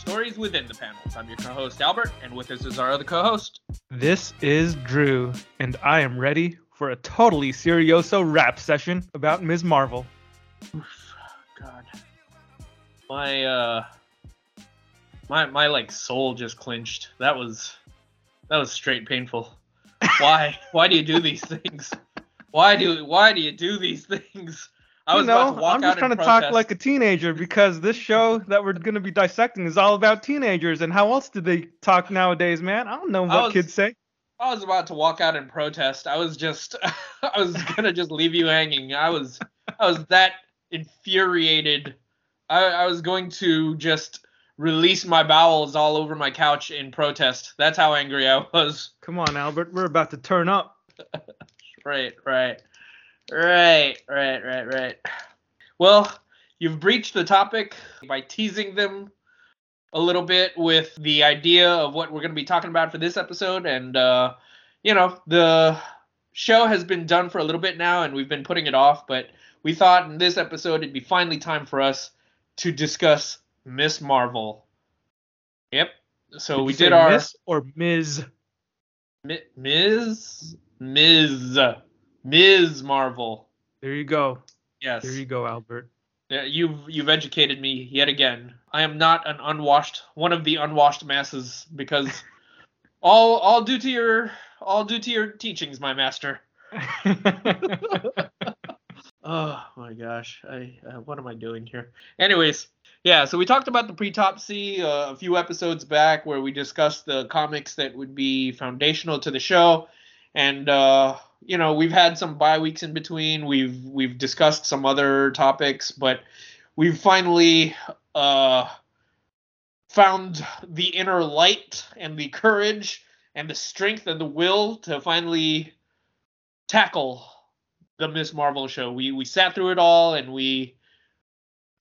stories within the panels. I'm your co-host Albert, and with us is our other co-host. This is Drew, and I am ready for a totally serioso rap session about Ms. Marvel. Oof, God, my uh, my my like soul just clinched. That was that was straight painful. Why why do you do these things? Why do why do you do these things? I was you know, about to walk I'm just trying to and talk like a teenager because this show that we're going to be dissecting is all about teenagers. And how else do they talk nowadays, man? I don't know what was- kids say. I was about to walk out and protest. I was just I was gonna just leave you hanging. I was I was that infuriated. I, I was going to just release my bowels all over my couch in protest. That's how angry I was. Come on, Albert. We're about to turn up. Right, right. Right, right, right, right. Well, you've breached the topic by teasing them a little bit with the idea of what we're going to be talking about for this episode. And, uh, you know, the show has been done for a little bit now, and we've been putting it off. But we thought in this episode it'd be finally time for us to discuss Miss Marvel. Yep. So Did we did our Miss or Ms. Mi- Ms. Ms. Ms. Marvel. There you go. Yes. There you go, Albert. Yeah, you've you've educated me yet again. I am not an unwashed one of the unwashed masses because all all due to your all due to your teachings, my master. Oh my gosh, I uh, what am I doing here? Anyways, yeah, so we talked about the pre-topsy uh, a few episodes back where we discussed the comics that would be foundational to the show, and uh, you know we've had some bye weeks in between. We've we've discussed some other topics, but we've finally uh, found the inner light and the courage and the strength and the will to finally tackle the Miss Marvel show. We we sat through it all and we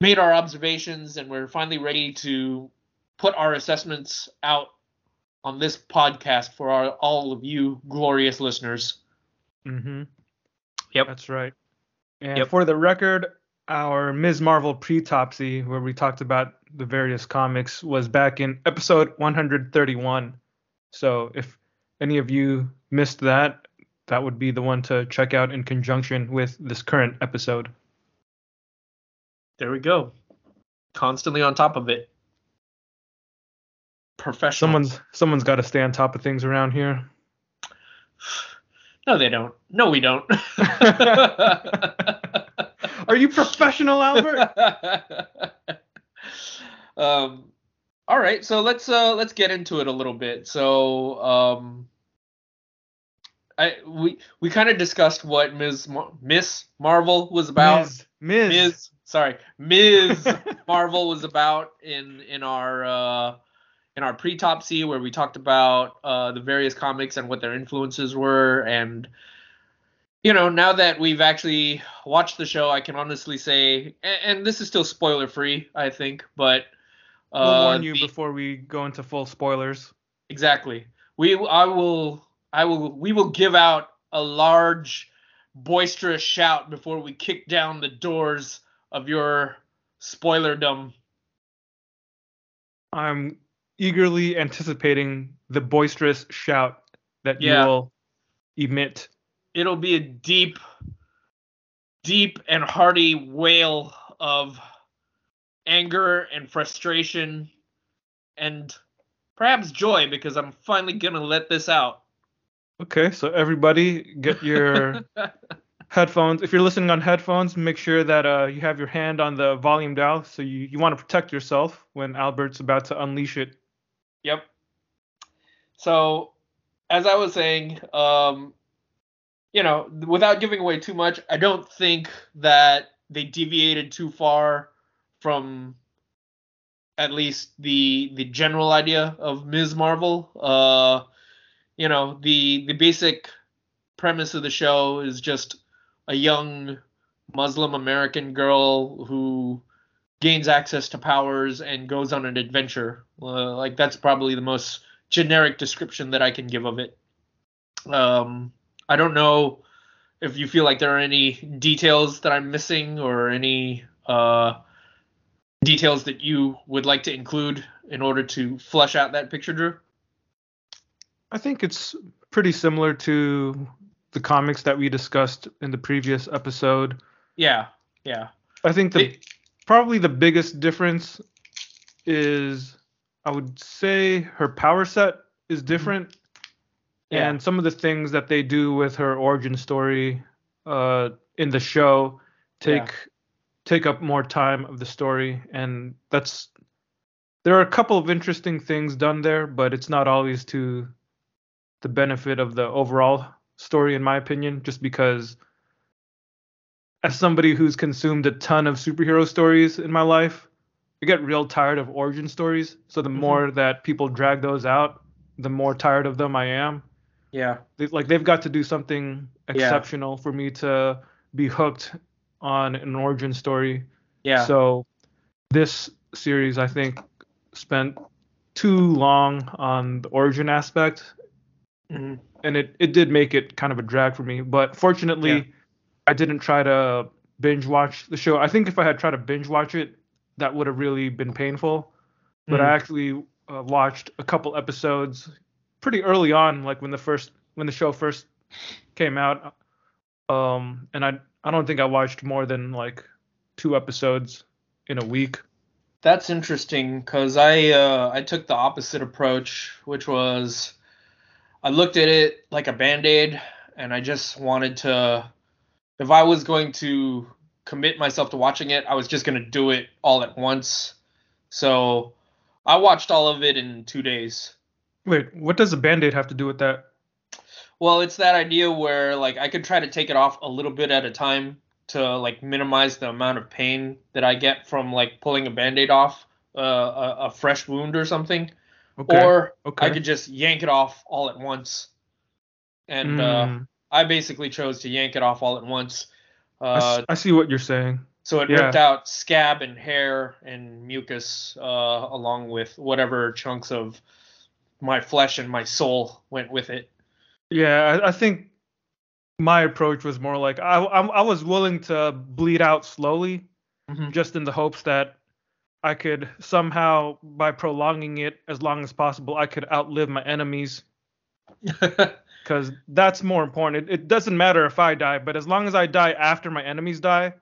made our observations and we're finally ready to put our assessments out on this podcast for our, all of you glorious listeners. Mm-hmm. Yep. That's right. And Yep. for the record, our Ms. Marvel pre-topsy, where we talked about the various comics, was back in episode 131. So if any of you missed that, that would be the one to check out in conjunction with this current episode. There we go. Constantly on top of it. Professional. Someone's someone's got to stay on top of things around here. No, they don't. No, we don't. Are you professional, Albert? um all right so let's uh let's get into it a little bit so um i we we kind of discussed what ms Mar- miss marvel was about Ms. Ms. ms sorry ms marvel was about in in our uh in our pre-topsy where we talked about uh the various comics and what their influences were and you know, now that we've actually watched the show, I can honestly say, and, and this is still spoiler free, I think, but uh, We'll warn you the- before we go into full spoilers. exactly. We, I will, I will, we will give out a large, boisterous shout before we kick down the doors of your spoilerdom. I'm eagerly anticipating the boisterous shout that Yeah. you'll emit. It'll be a deep, deep and hearty wail of anger and frustration and perhaps joy because I'm finally gonna let this out. Okay, so everybody get your headphones. If you're listening on headphones, make sure that uh, you have your hand on the volume dial so you, you want to protect yourself when Albert's about to unleash it. Yep. So, as I was saying, um, you know, without giving away too much, I don't think that they deviated too far from at least the the general idea of Ms. Marvel. Uh, you know, the the basic premise of the show is just a young Muslim American girl who gains access to powers and goes on an adventure. Uh, like that's probably the most generic description that I can give of it. Um, I don't know if you feel like there are any details that I'm missing or any uh, details that you would like to include in order to flesh out that picture, Drew? I think it's pretty similar to the comics that we discussed in the previous episode. Yeah, yeah. I think the It- probably the biggest difference is I would say her power set is different. Yeah. And some of the things that they do with her origin story uh, in the show take Yeah. take up more time of the story, and that's there are a couple of interesting things done there, but it's not always to the benefit of the overall story, in my opinion. Just because, as somebody who's consumed a ton of superhero stories in my life, I get real tired of origin stories. So the Mhm. more that people drag those out, the more tired of them I am Yeah. they, like they've got to do something exceptional for me to be hooked on an origin story. Yeah. So this series, I think, spent too long on the origin aspect, Mhm. and it it did make it kind of a drag for me. But fortunately, Yeah. I didn't try to binge watch the show. I think if I had tried to binge watch it, that would have really been painful. But I Mhm. actually uh, watched a couple episodes pretty early on, like when the first when the show first came out. Um, and I I don't think I watched more than like two episodes in a week. That's interesting because I uh, I took the opposite approach, which was I looked at it like a band aid, and I just wanted to. If I was going to commit myself to watching it, I was just going to do it all at once. So I watched all of it in two days. Wait, what does a band-aid have to do with that? Well, it's that idea where like I could try to take it off a little bit at a time to like minimize the amount of pain that I get from like pulling a band-aid off uh, a, a fresh wound or something. Okay. Or okay. I could just yank it off all at once. And uh, Mm, I basically chose to yank it off all at once. Uh, I see what you're saying. so it yeah. ripped out scab and hair and mucus, uh, along with whatever chunks of my flesh and my soul went with it. Yeah, I, I think my approach was more like I, I I was willing to bleed out slowly, Mhm. just in the hopes that I could somehow, by prolonging it as long as possible, I could outlive my enemies. Because that's more important. It, it doesn't matter if I die, but as long as I die after my enemies die,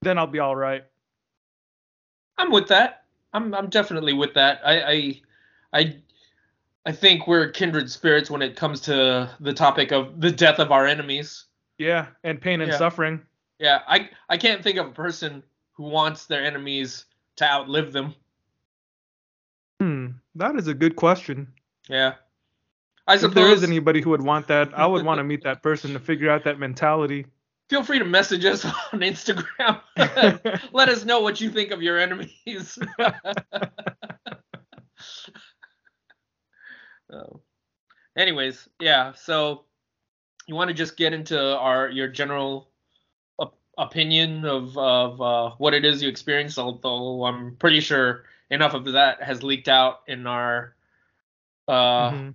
then I'll be all right. I'm with that. I'm I'm definitely with that. I I I, I think we're kindred spirits when it comes to the topic of the death of our enemies. Yeah, and pain and Yeah. suffering. Yeah, I I can't think of a person who wants their enemies to outlive them. Hmm, that is a good question. Yeah. I If there is anybody who would want that, I would want to meet that person to figure out that mentality. feel free to message us on Instagram. Let us know what you think of your enemies. Oh. Anyways, yeah. So you want to just get into our your general op- opinion of of uh, what it is you experienced, although I'm pretty sure enough of that has leaked out in our uh, Mhm.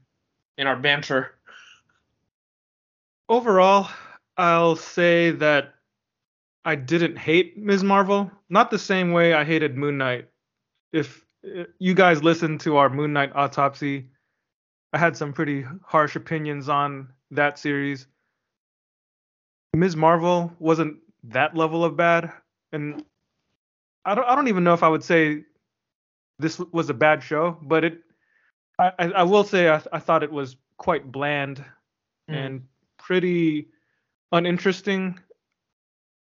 In our banter. Overall, I'll say that I didn't hate Ms. Marvel. Not the same way I hated Moon Knight. If uh, you guys listened to our Moon Knight autopsy, I had some pretty harsh opinions on that series. Ms. Marvel wasn't that level of bad, and I don't I don't even know if I would say this was a bad show, but it I I, will say I, I thought it was quite bland and pretty uninteresting.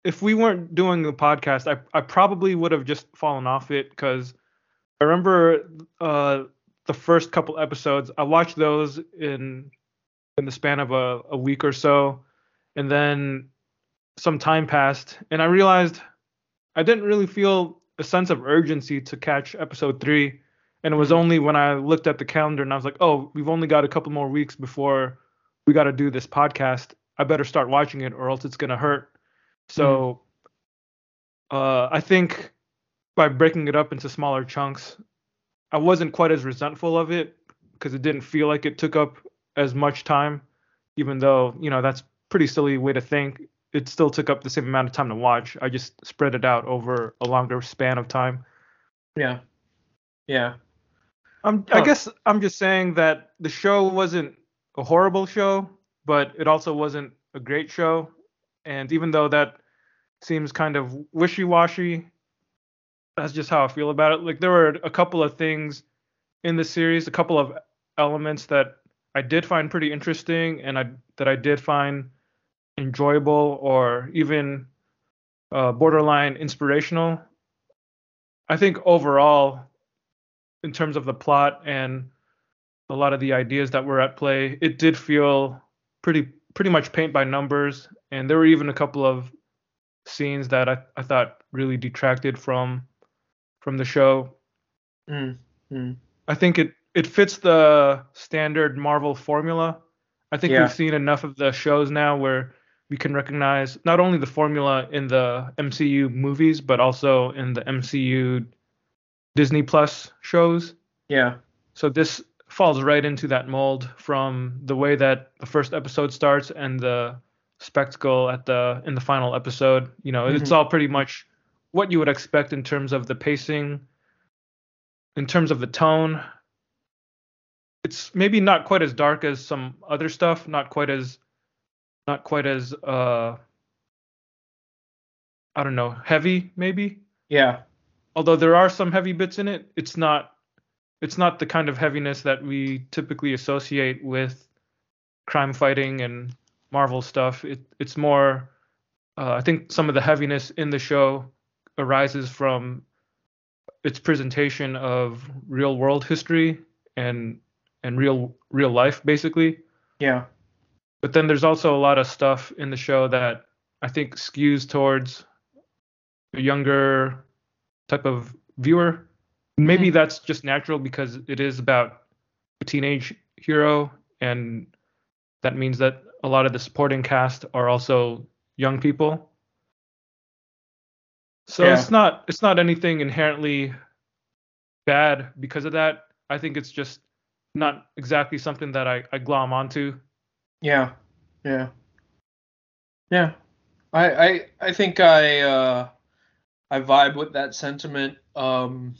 If we weren't doing the podcast, I I probably would have just fallen off it because I remember uh the first couple episodes. I watched those in in the span of a, a week or so, and then some time passed, and I realized I didn't really feel a sense of urgency to catch episode three. And it was Mhm. only when I looked at the calendar and I was like, oh, we've only got a couple more weeks before we got to do this podcast. I better start watching it or else it's going to hurt. So uh, I think by breaking it up into smaller chunks, I wasn't quite as resentful of it because it didn't feel like it took up as much time, even though, you know, that's pretty silly way to think. It still took up the same amount of time to watch. I just spread it out over a longer span of time. Yeah. Yeah. I'm, Oh. I guess I'm just saying that the show wasn't a horrible show, but it also wasn't a great show. And even though that seems kind of wishy-washy, that's just how I feel about it. Like there were a couple of things in the series, a couple of elements that I did find pretty interesting, and I that I did find enjoyable or even uh, borderline inspirational. I think overall, in terms of the plot and a lot of the ideas that were at play, it did feel pretty pretty much paint by numbers. And there were even a couple of scenes that I, I thought really detracted from from the show. Mm. Mm. I think it it fits the standard Marvel formula. I think Yeah. we've seen enough of the shows now where we can recognize not only the formula in the MCU movies but also in the MCU Disney Plus shows. Yeah. So this falls right into that mold from the way that the first episode starts and the spectacle at the in the final episode. You know, it's all pretty much what you would expect in terms of the pacing, in terms of the tone. It's maybe not quite as dark as some other stuff, not quite as not quite as uh I don't know, heavy maybe Yeah. Although there are some heavy bits in it, it's not it's not the kind of heaviness that we typically associate with crime fighting and Marvel stuff. It it's more uh, I think some of the heaviness in the show arises from its presentation of real world history and and real real life basically. Yeah. But then there's also a lot of stuff in the show that I think skews towards a younger type of viewer. Maybe that's just natural because it is about a teenage hero, and that means that a lot of the supporting cast are also young people. So Yeah. it's not it's not anything inherently bad because of that. I think it's just not exactly something that I, I glom onto. Yeah. Yeah. Yeah. I I I think I uh I vibe with that sentiment. Um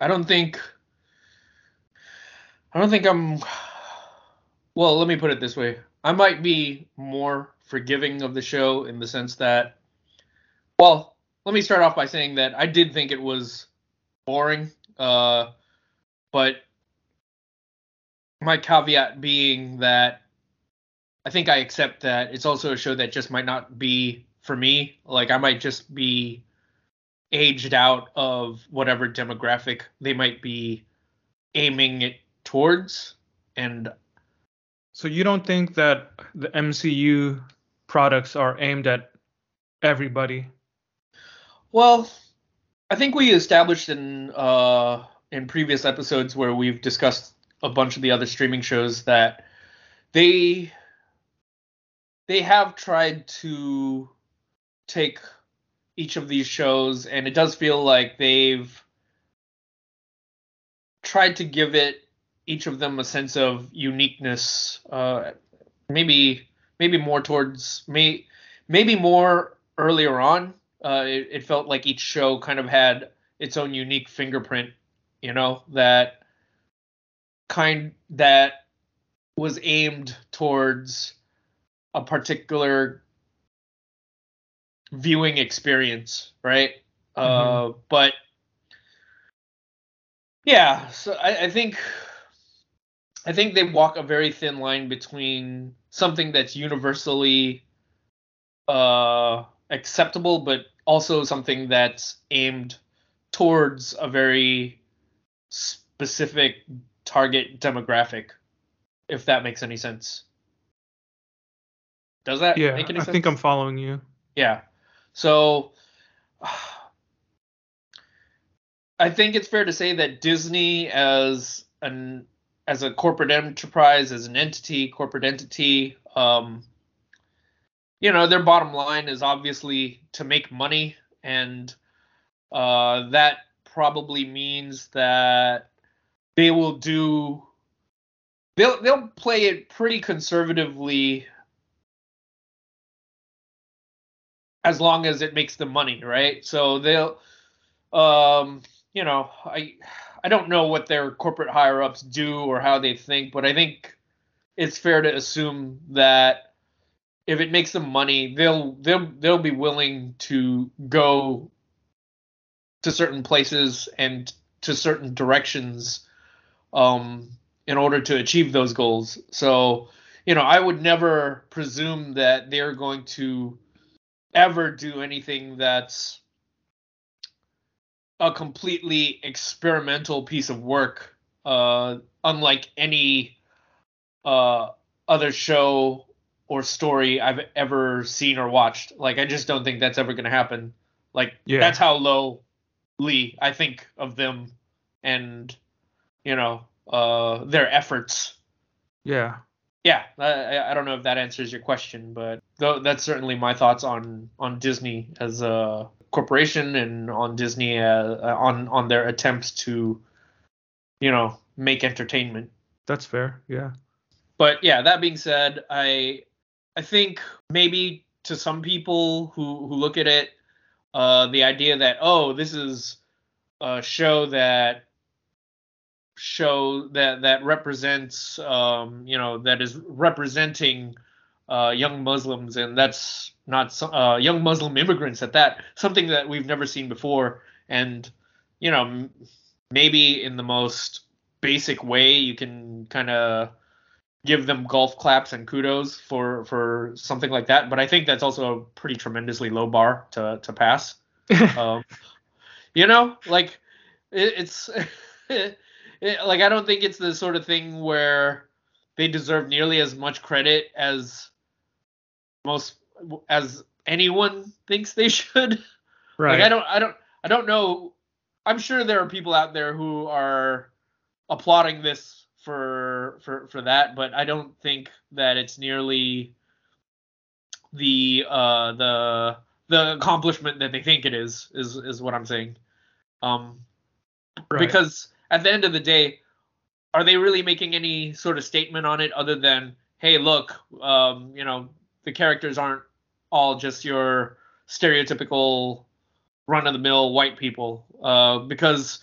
I don't think I don't think I'm well, let me put it this way. I might be more forgiving of the show in the sense that well, let me start off by saying that I did think it was boring. Uh but my caveat being that I think I accept that it's also a show that just might not be for me. Like I might just be aged out of whatever demographic they might be aiming it towards. And So you don't think that the MCU products are aimed at everybody? well, I think we established in uh in previous episodes where we've discussed a bunch of the other streaming shows that they they have tried to take each of these shows and it does feel like they've tried to give it each of them a sense of uniqueness uh maybe maybe more towards me, maybe more earlier on. Uh it, it felt like each show kind of had its own unique fingerprint you know that kind that was aimed towards a particular viewing experience, right? Uh, but yeah, so I, I think I think they walk a very thin line between something that's universally uh, acceptable, but also something that's aimed towards a very specific target demographic, if that makes any sense. Does that Yeah, make any I sense? think I'm following you. Yeah. So I think it's fair to say that Disney as an as a corporate enterprise, as an entity, corporate entity, um, you know, their bottom line is obviously to make money, and uh, that probably means that they will do they'll they'll play it pretty conservatively as long as it makes them money, right? So they'll um you know, I I don't know what their corporate higher ups do or how they think, but I think it's fair to assume that if it makes them money, they'll they'll they'll be willing to go to certain places and to certain directions um, in order to achieve those goals. So, you know, I would never presume that they're going to ever do anything that's a completely experimental piece of work, uh, unlike any uh, other show or story I've ever seen or watched. Like, I just don't think that's ever going to happen. Like, yeah. that's how low Lee I think of them and you know uh, their efforts. Yeah. Yeah, I, I don't know if that answers your question, but th- that's certainly my thoughts on on Disney as a corporation and on Disney uh, on on their attempts to, you know, make entertainment. That's fair. Yeah. But yeah, that being said, I I think maybe to some people who who look at it, uh, the idea that oh, this is a show that show that that represents um, you know that is representing uh, young Muslims and that's not uh, young Muslim immigrants at that something that we've never seen before. And you know m- maybe in the most basic way you can kind of give them golf claps and kudos for for something like that. But I think that's also a pretty tremendously low bar to to pass. Um, you know like it, it's it, like I don't think it's the sort of thing where they deserve nearly as much credit as most as anyone thinks they should. Right. Like I don't I don't I don't know. I'm sure there are people out there who are applauding this for for for that, but I don't think that it's nearly the uh the the accomplishment that they think it is is is what I'm saying. Um right. because at the end of the day, are they really making any sort of statement on it other than, hey, look, um, you know, the characters aren't all just your stereotypical run of the mill white people? Uh, because,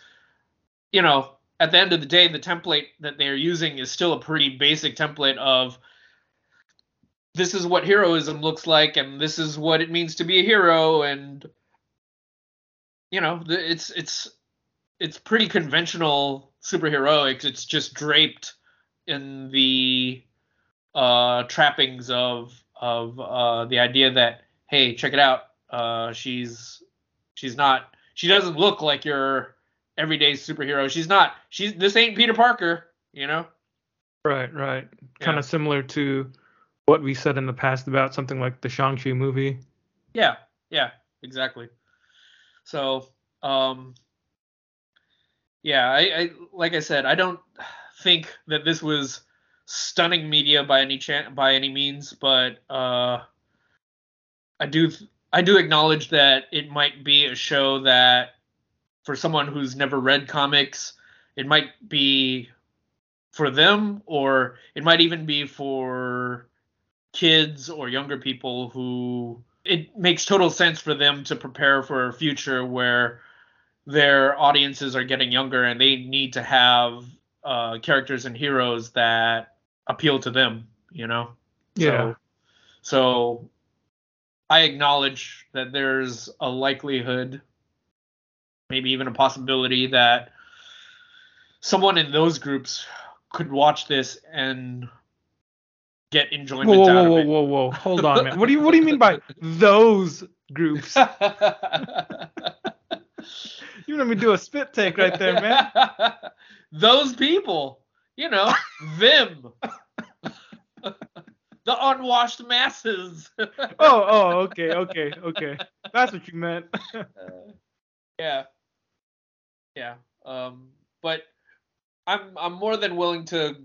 you know, at the end of the day, the template that they're using is still a pretty basic template of this is what heroism looks like and this is what it means to be a hero and you know it's it's it's pretty conventional superheroics. It's just draped in the uh, trappings of of uh, the idea that hey, check it out, uh, she's she's not she doesn't look like your everyday superhero. She's not. She's this ain't Peter Parker, you know. Right, right. Yeah. Kind of similar to what we said in the past about something like the Shang-Chi movie. Yeah, yeah, exactly. So, um, yeah, I, I like I said, I don't think that this was stunning media by any chan- by any means, but uh, I do I do acknowledge that it might be a show that for someone who's never read comics, it might be for them or it might even be for kids or younger people who it makes total sense for them to prepare for a future where their audiences are getting younger and they need to have uh, characters and heroes that appeal to them, you know? Yeah. So, so I acknowledge that there's a likelihood, maybe even a possibility that someone in those groups could watch this and get enjoyment whoa, whoa, out whoa, of it. Whoa, whoa, whoa, hold on, man. What do you what do you mean by those groups? You let me do a spit take right there, man. Those people, you know, them. the unwashed masses. oh, oh, okay, okay, okay. That's what you meant. uh, yeah. Yeah. Um, but I'm I'm more than willing to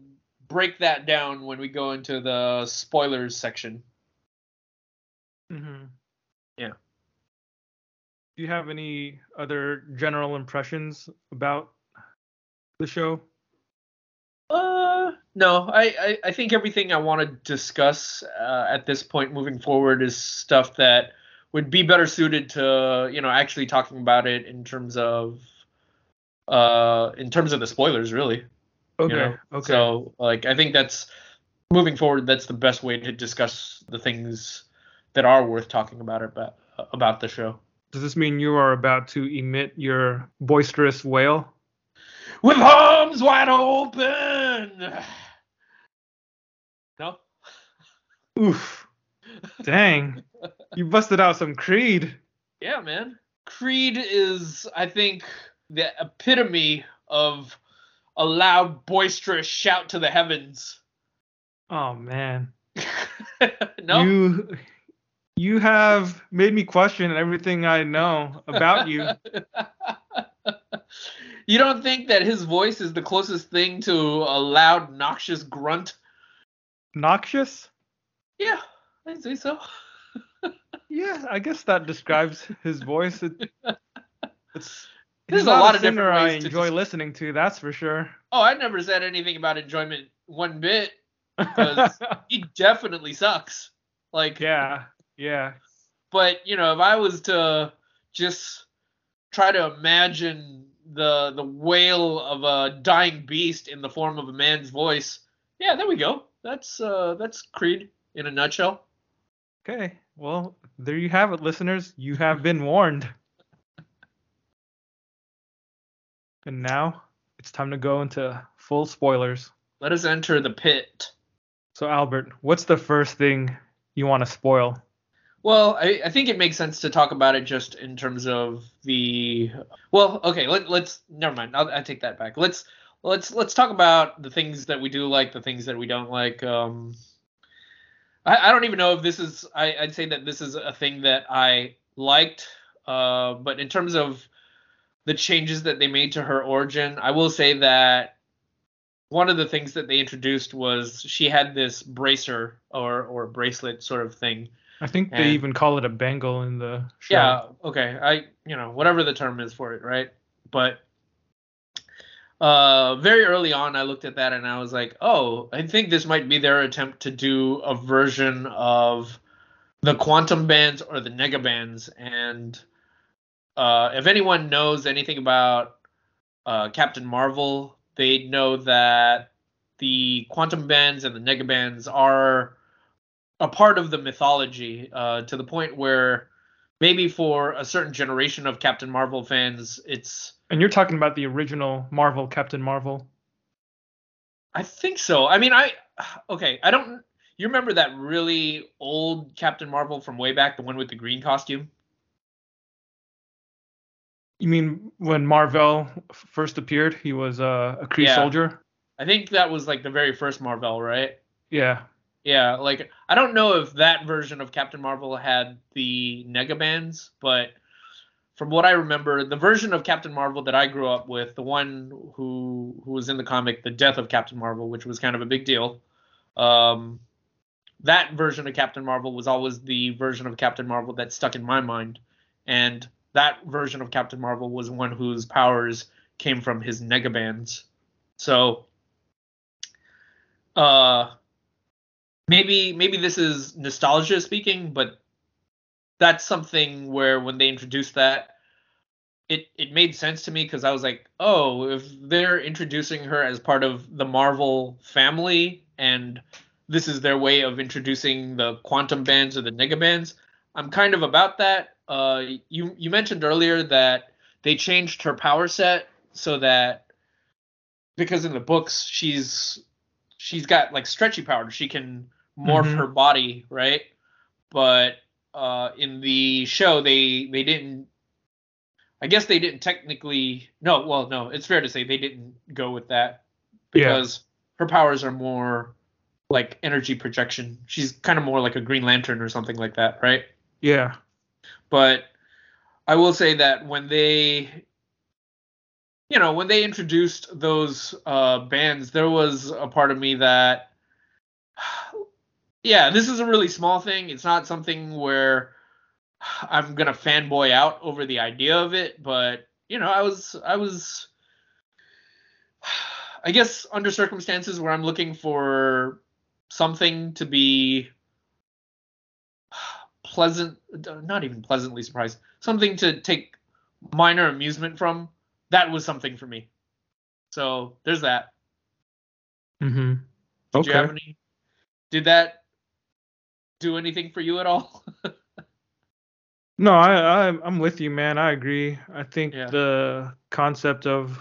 break that down when we go into the spoilers section. Mhm. Yeah do you have any other general impressions about the show? Uh, no. I, I, I think everything I want to discuss uh, at this point moving forward is stuff that would be better suited to, you know, actually talking about it in terms of uh, in terms of the spoilers, really. Okay. You know? Okay. So like I think that's moving forward. That's the best way to discuss the things that are worth talking about about about the show. Does this mean you are about to emit your boisterous wail? With arms wide open. No. Oof. Dang. You busted out some Creed. Yeah, man. Creed is, I think, the epitome of a loud, boisterous shout to the heavens. Oh man. no. You you have made me question everything I know about you. you don't think that his voice is the closest thing to a loud, noxious grunt? Noxious? Yeah, I'd say so. Yeah, I guess that describes his voice. It, it's There's a lot of singer different I ways to enjoy des- listening to. That's for sure. Oh, I never said anything about enjoyment one bit. 'Cause- He definitely sucks. Like, yeah, yeah. but you know, if I was to just try to imagine the the wail of a dying beast in the form of a man's voice, yeah, there we go. That's uh that's Creed in a nutshell. Okay, well, there you have it, listeners. You have been warned. And now it's time to go into full spoilers. Let us enter the pit. So, Albert, what's the first thing you want to spoil? Well, I, I think it makes sense to talk about it just in terms of the. Well, okay, let, let's never mind. I'll, I take that back. Let's let's let's talk about the things that we do like, the things that we don't like. Um, I, I don't even know if this is. I, I'd say that this is a thing that I liked. Uh, but in terms of the changes that they made to her origin, I will say that one of the things that they introduced was she had this bracer or or bracelet sort of thing. I think they even call it a bangle in the show. Yeah, okay. I you know, whatever the term is for it, right? But uh very early on I looked at that and I was like, "Oh, I think this might be their attempt to do a version of the quantum bands or the nega bands and uh if anyone knows anything about uh Captain Marvel, they know that the quantum bands and the nega bands are a part of the mythology uh, to the point where maybe for a certain generation of Captain Marvel fans, it's And you're talking about the original Marvel Captain Marvel. I think so. I mean, I okay, I don't. You remember that really old Captain Marvel from way back, the one with the green costume? You mean when Marvel first appeared, he was uh, a Kree Yeah. soldier? I think that was like the very first Marvel, right? Yeah. Yeah, like I don't know if that version of Captain Marvel had the nega bands, but from what I remember, the version of Captain Marvel that I grew up with, the one who who was in the comic, The Death of Captain Marvel, which was kind of a big deal. Um, that version of Captain Marvel was always the version of Captain Marvel that stuck in my mind, and that version of Captain Marvel was one whose powers came from his nega bands. So, uh, maybe maybe this is nostalgia speaking, but that's something where when they introduced that, it it made sense to me because I was like, oh, if they're introducing her as part of the Marvel family and this is their way of introducing the quantum bands or the nega bands, I'm kind of about that. Uh, you you mentioned earlier that they changed her power set so that because in the books she's she's got like stretchy power. She can morph Mhm. her body, right? But uh, in the show, they they didn't. I guess they didn't technically. No, well, no, it's fair to say they didn't go with that Yeah. because her powers are more like energy projection. She's kind of more like a Green Lantern or something like that, right? Yeah. but I will say that when they you know when they introduced those uh bands there was a part of me that yeah this is a really small thing it's not something where I'm gonna fanboy out over the idea of it but you know I was I was I guess under circumstances where I'm looking for something to be pleasant not even pleasantly surprised something to take minor amusement from that was something for me. So there's that. Mm-hmm. Did Okay. you have any? Did that do anything for you at all? No, I, I I'm with you, man. I agree. I think Yeah. the concept of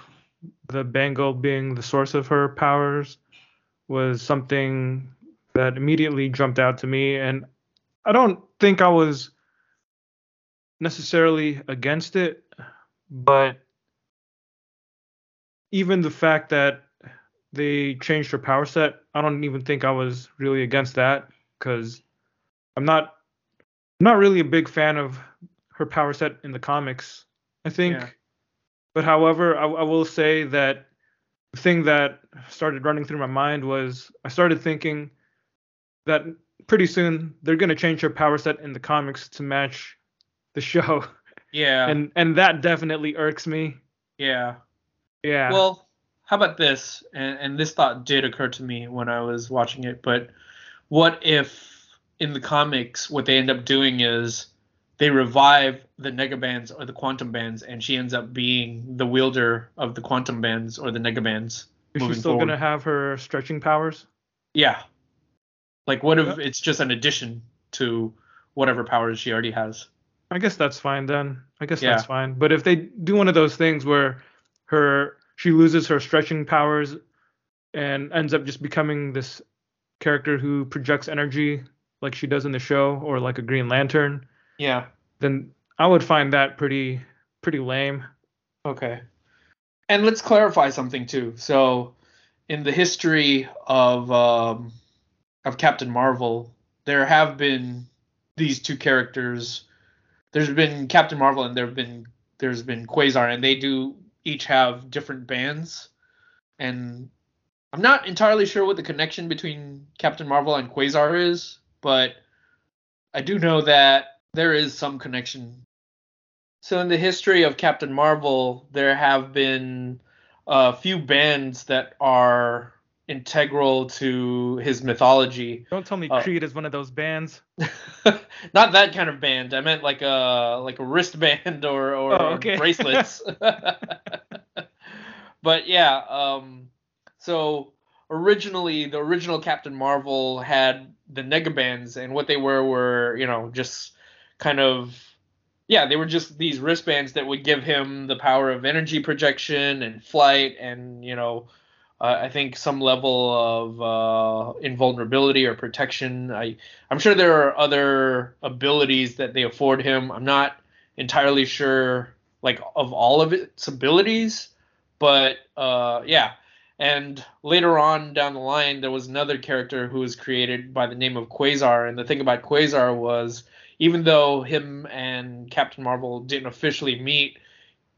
the bangle being the source of her powers was something that immediately jumped out to me, and I don't think I was necessarily against it, but even the fact that they changed her power set, I don't even think I was really against that because I'm not I'm not really a big fan of her power set in the comics. I think, Yeah. but however, I, I will say that the thing that started running through my mind was I started thinking that pretty soon they're gonna change her power set in the comics to match the show, yeah. and and that definitely irks me. yeah. Yeah. Well, how about this? And, and this thought did occur to me when I was watching it, but what if in the comics what they end up doing is they revive the negabands or the quantum bands and she ends up being the wielder of the quantum bands or the negabands is she still forward. gonna have her stretching powers? Yeah. Like what if Yeah. it's just an addition to whatever powers she already has? I guess that's fine then. I guess Yeah. that's fine. But if they do one of those things where her she loses her stretching powers and ends up just becoming this character who projects energy like she does in the show or like a Green Lantern, Yeah. then I would find that pretty pretty lame. Okay. And let's clarify something too. So, in the history of um, of Captain Marvel, there have been these two characters. There's been Captain Marvel, and there have been there's been Quasar, and they do each have different bands. And I'm not entirely sure what the connection between Captain Marvel and Quasar is, but I do know that there is some connection so in the history of Captain Marvel, there have been a few bands that are integral to his mythology. Don't tell me Uh, Creed is one of those bands. Not that kind of band. I meant like a like a wristband or or Oh, okay. bracelets. but yeah, um so originally the original Captain Marvel had the negabands and what they were were, you know, just kind of yeah, they were just these wristbands that would give him the power of energy projection and flight and, you know, uh, I think some level of uh, invulnerability or protection. I I'm sure there are other abilities that they afford him. I'm not entirely sure like of all of its abilities, but uh, yeah. And later on down the line, there was another character who was created by the name of Quasar. And the thing about Quasar was, even though him and Captain Marvel didn't officially meet,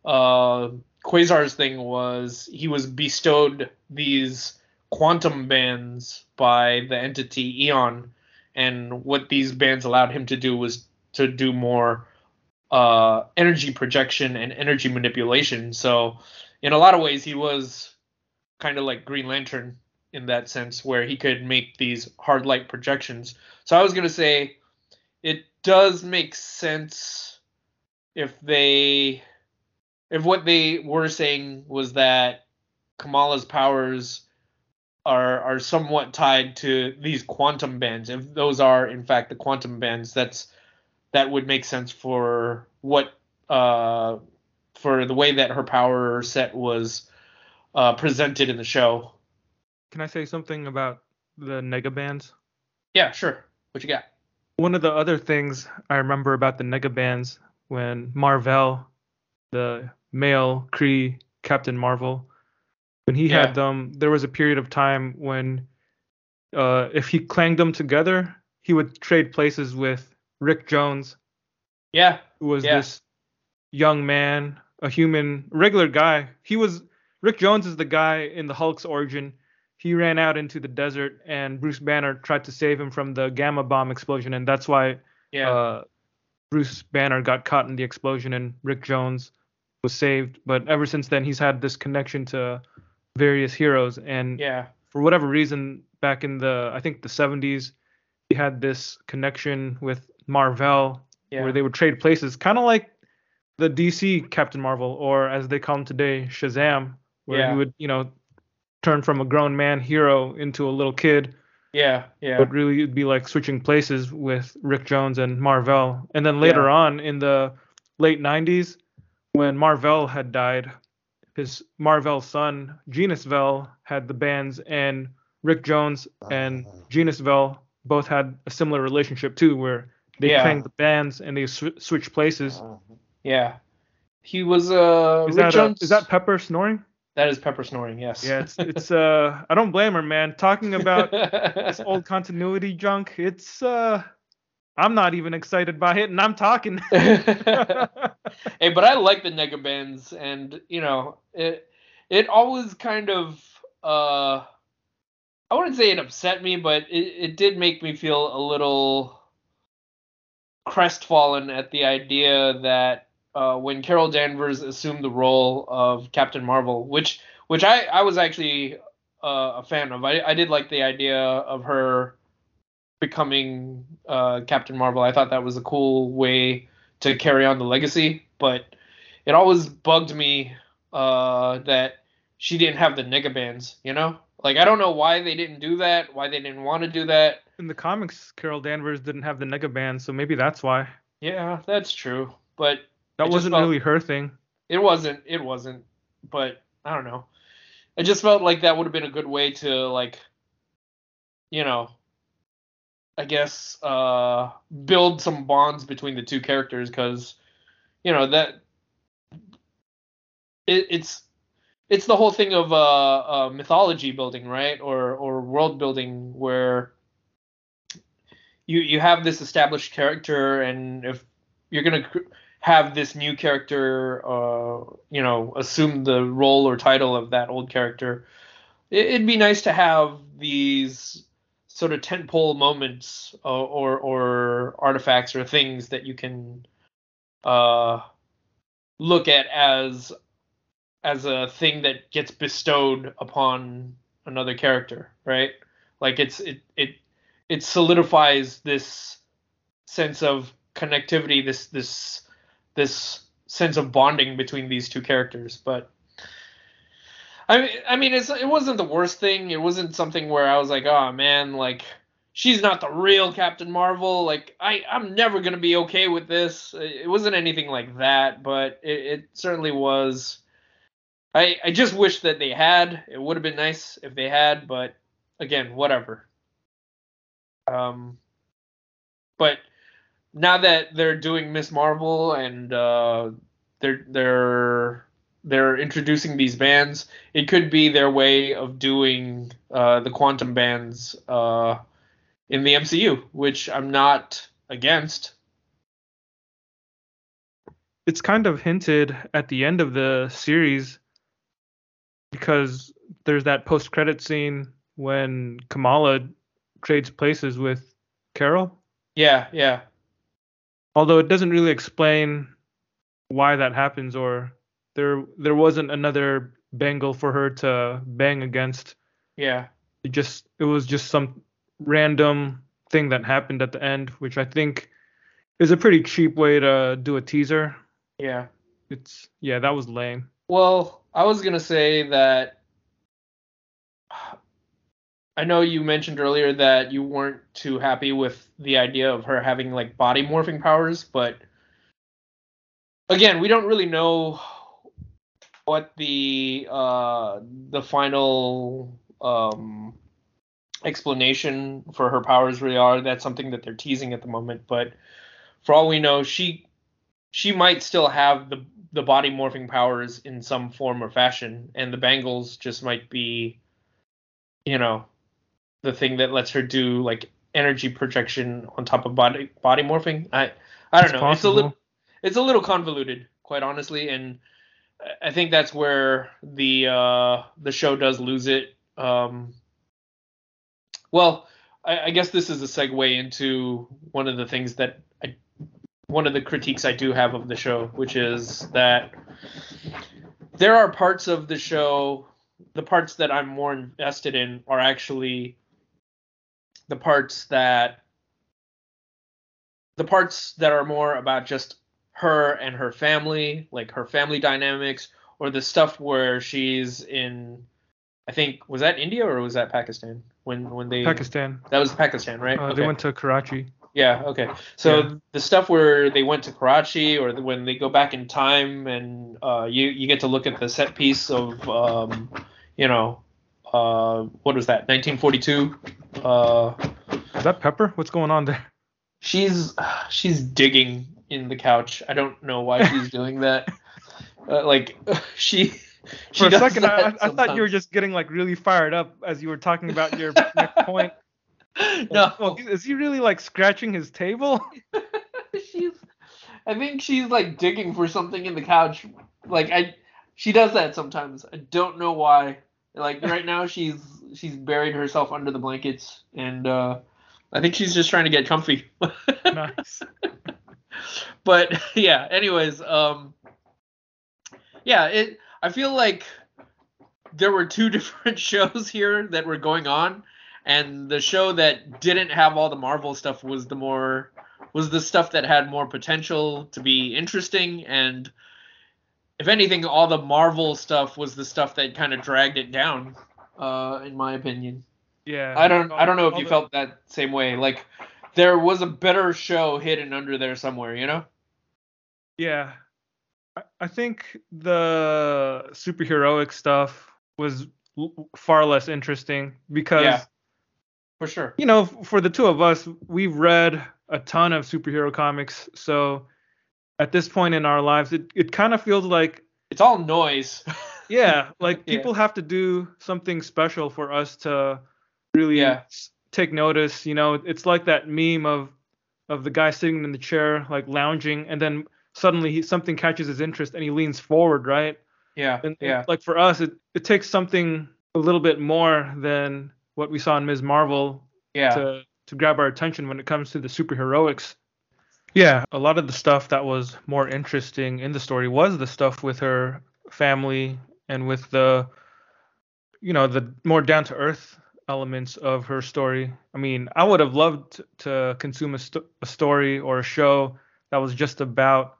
uh, Quasar's thing was he was bestowed these quantum bands by the entity Eon, and what these bands allowed him to do was to do more uh, energy projection and energy manipulation. So, in a lot of ways, he was kind of like Green Lantern in that sense, where he could make these hard light projections. So, I was gonna say it does make sense if they if what they were saying was that Kamala's powers are are somewhat tied to these quantum bands. If those are in fact the quantum bands, that's that would make sense for what uh for the way that her power set was uh presented in the show. Can I say something about the negabands? Yeah, sure. What you got? One of the other things I remember about the negabands when Marvel, the male Kree Captain Marvel, when he Yeah. had them, there was a period of time when uh, if he clanged them together, he would trade places with Rick Jones, Yeah. who was Yeah. this young man, a human, regular guy. He was Rick Jones is the guy in the Hulk's origin. He ran out into the desert, and Bruce Banner tried to save him from the gamma bomb explosion, and that's why Yeah. uh, Bruce Banner got caught in the explosion, and Rick Jones was saved. But ever since then, he's had this connection to various heroes, and yeah. for whatever reason, back in the I think the 70s, he had this connection with Marvel Yeah. where they would trade places, kind of like the DC Captain Marvel, or as they call him today, Shazam, where Yeah. he would, you know, turn from a grown man hero into a little kid. Yeah, yeah, But really, it'd be like switching places with Rick Jones and Marvel. And then later Yeah. on in the late 90s, when Marvel had died, his Marvel son, Genis-Vell, had the bands, and Rick Jones and Genis-Vell both had a similar relationship too, where they Yeah. the bands and they sw- switched places. yeah. He was uh Is Rick that, Jones. is that Pepper snoring? That is Pepper snoring? Yes. Yeah, it's it's uh I don't blame her, man. Talking about this old continuity junk, it's uh I'm not even excited by it, and I'm talking. hey, but I like the nega bands, and you know, it it always kind of uh, I wouldn't say it upset me, but it, it did make me feel a little crestfallen at the idea that uh, when Carol Danvers assumed the role of Captain Marvel, which which I I was actually uh, a fan of. I I did like the idea of her becoming uh, Captain Marvel. I thought that was a cool way to carry on the legacy, but it always bugged me uh, that she didn't have the nega bands, you know? Like I don't know why they didn't do that, why they didn't want to do that. In the comics, Carol Danvers didn't have the nega band, so maybe that's why. Yeah, that's true, but That wasn't felt- really her thing. it wasn't it wasn't, but I don't know. It just felt like that would have been a good way to like you know, I guess uh build some bonds between the two characters cuz you know that it, it's it's the whole thing of uh, uh mythology building, right? Or or world building where you you have this established character and if you're going to have this new character uh you know assume the role or title of that old character it, it'd be nice to have these sort of tentpole moments uh, or or artifacts or things that you can uh look at as as a thing that gets bestowed upon another character right? Like it's it it it solidifies this sense of connectivity this this this sense of bonding between these two characters but I mean, I mean, it wasn't the worst thing. It wasn't something where I was like, oh man, like she's not the real Captain Marvel. Like I, I'm never gonna be okay with this. It wasn't anything like that, but it, it certainly was. I, I just wish that they had. It would have been nice if they had, but again, whatever. Um, but now that they're doing Miss Marvel and uh, they're they're they're introducing these bands, it could be their way of doing uh, the quantum bands uh, in the MCU, which I'm not against. It's kind of hinted at the end of the series because there's that post-credit scene when Kamala trades places with Carol. Yeah, yeah, Although it doesn't really explain why that happens or there there wasn't another bangle for her to bang against. yeah, It just it was just some random thing that happened at the end, which I think is a pretty cheap way to do a teaser. yeah. It's yeah, that was lame. Well, I was gonna say that I know you mentioned earlier that you weren't too happy with the idea of her having like body morphing powers, but again, we don't really know what the uh the final um explanation for her powers really are. That's something that they're teasing at the moment, but for all we know, she she might still have the the body morphing powers in some form or fashion, and the bangles just might be, you know, the thing that lets her do like energy projection on top of body body morphing. I I don't It's know. It's a little it's a little convoluted, quite honestly, and I- I think that's where the uh the show does lose it. Um, well, I, I guess this is a segue into one of the things that I one of the critiques I do have of the show, which is that there are parts of the show, the parts that I'm more invested in are actually the parts that the parts that are more about just her and her family, like her family dynamics, or the stuff where she's in. I think was that India or was that Pakistan? When when they Pakistan. That was Pakistan, right? Uh, okay. They went to Karachi. Yeah. Okay. So Yeah. the stuff where they went to Karachi, or the, when they go back in time, and uh, you you get to look at the set piece of, um, you know, uh, what was that? 1942. Uh, Is that Pepper? What's going on there? she's she's digging in the couch. I don't know why she's doing that. Uh, like she. she For a second, I, I thought you were just getting like really fired up as you were talking about your next point. no. Well, is he really like scratching his table? she's I think she's like digging for something in the couch. Like I she does that sometimes. I don't know why. Like right now she's she's buried herself under the blankets and uh I think she's just trying to get comfy. nice. but yeah, anyways, um yeah, it I feel like there were two different shows here that were going on and the show that didn't have all the Marvel stuff was the more was the stuff that had more potential to be interesting and if anything all the Marvel stuff was the stuff that kind of dragged it down uh in my opinion. Yeah. I don't I don't know if you the- felt that same way like there was a better show hidden under there somewhere, you know? Yeah. I- I think the superheroic stuff was l- far less interesting because Yeah. For sure. you know, for the two of us, we've read a ton of superhero comics, so at this point in our lives, it, it kind of feels like, It's all noise. yeah, like Yeah. people have to do something special for us to really Yeah. take notice. You know, it's like that meme of of the guy sitting in the chair, like lounging, and then suddenly he, something catches his interest and he leans forward, right? yeah. And, and, yeah. like for us, it, it takes something a little bit more than what we saw in Ms. Marvel Yeah. to to grab our attention when it comes to the superheroics. Yeah, a lot of the stuff that was more interesting in the story was the stuff with her family and with the you know the more down to earth elements of her story. I mean, I would have loved to consume a, st- a story or a show that was just about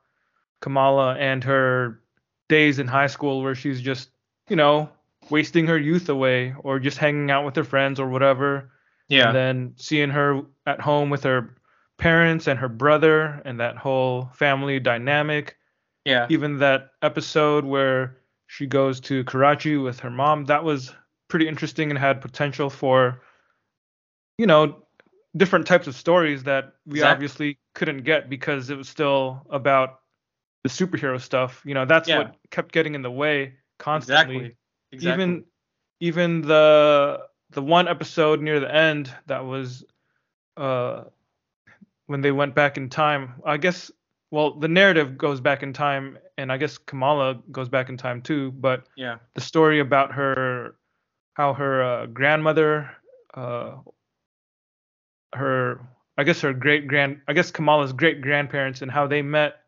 Kamala and her days in high school where she's just, you know, wasting her youth away or just hanging out with her friends or whatever yeah. and then seeing her at home with her parents and her brother and that whole family dynamic yeah. even that episode where she goes to Karachi with her mom that was pretty interesting and had potential for you know different types of stories that we Exact- obviously couldn't get because it was still about the superhero stuff you know that's Yeah. what kept getting in the way constantly Exactly. Exactly. even even the the one episode near the end that was uh when they went back in time i guess well the narrative goes back in time and i guess kamala goes back in time too but yeah. the story about her how her uh, grandmother uh her i guess her great grand i guess kamala's great grandparents and how they met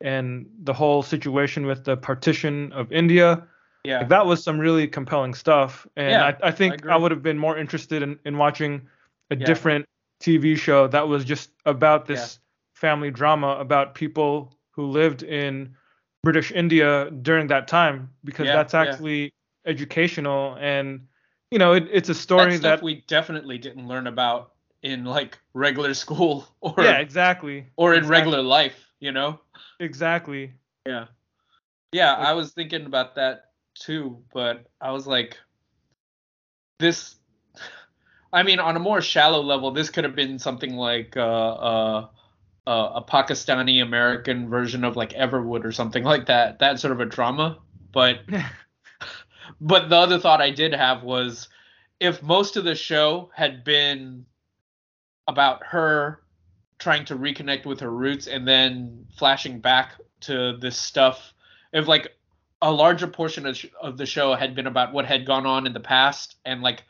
and the whole situation with the partition of india Yeah. like, that was some really compelling stuff, and Yeah, I, I I think agree. I, would have been more interested in, in watching a Yeah. different TV show that was just about this family drama about people who lived in British India during that time, because Yeah, that's yeah. actually educational and you know it, it's a story That stuff that we definitely didn't learn about in like regular school or yeah exactly or in exactly, regular life, you know? exactly Yeah. Yeah, Like- I was thinking about that too, but I was like this I mean on a more shallow level this could have been something like uh uh uh, a Pakistani American version of like Everwood or something like that. That sort of a drama, but but the other thought I did have was if most of the show had been about her trying to reconnect with her roots and then flashing back to this stuff, if like a larger portion of, sh- of the show had been about what had gone on in the past and like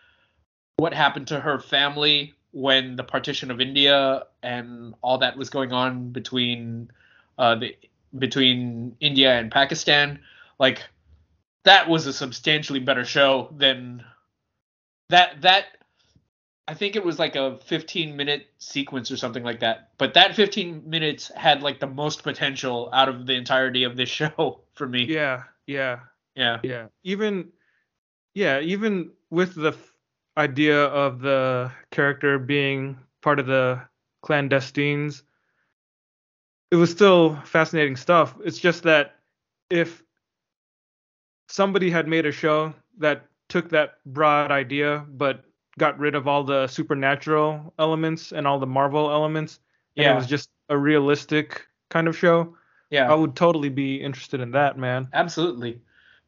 what happened to her family when the partition of India and all that was going on between uh, the between India and Pakistan, like that was a substantially better show than that that I think it was like a 15 minute sequence or something like that. But that 15 minutes had like the most potential out of the entirety of this show for me. Yeah, yeah, Yeah. yeah. Even yeah, even with the idea of the character being part of the clandestines, it was still fascinating stuff. It's just that if somebody had made a show that took that broad idea but got rid of all the supernatural elements and all the Marvel elements, and Yeah. it was just a realistic kind of show, Yeah. I would totally be interested in that, man. Absolutely.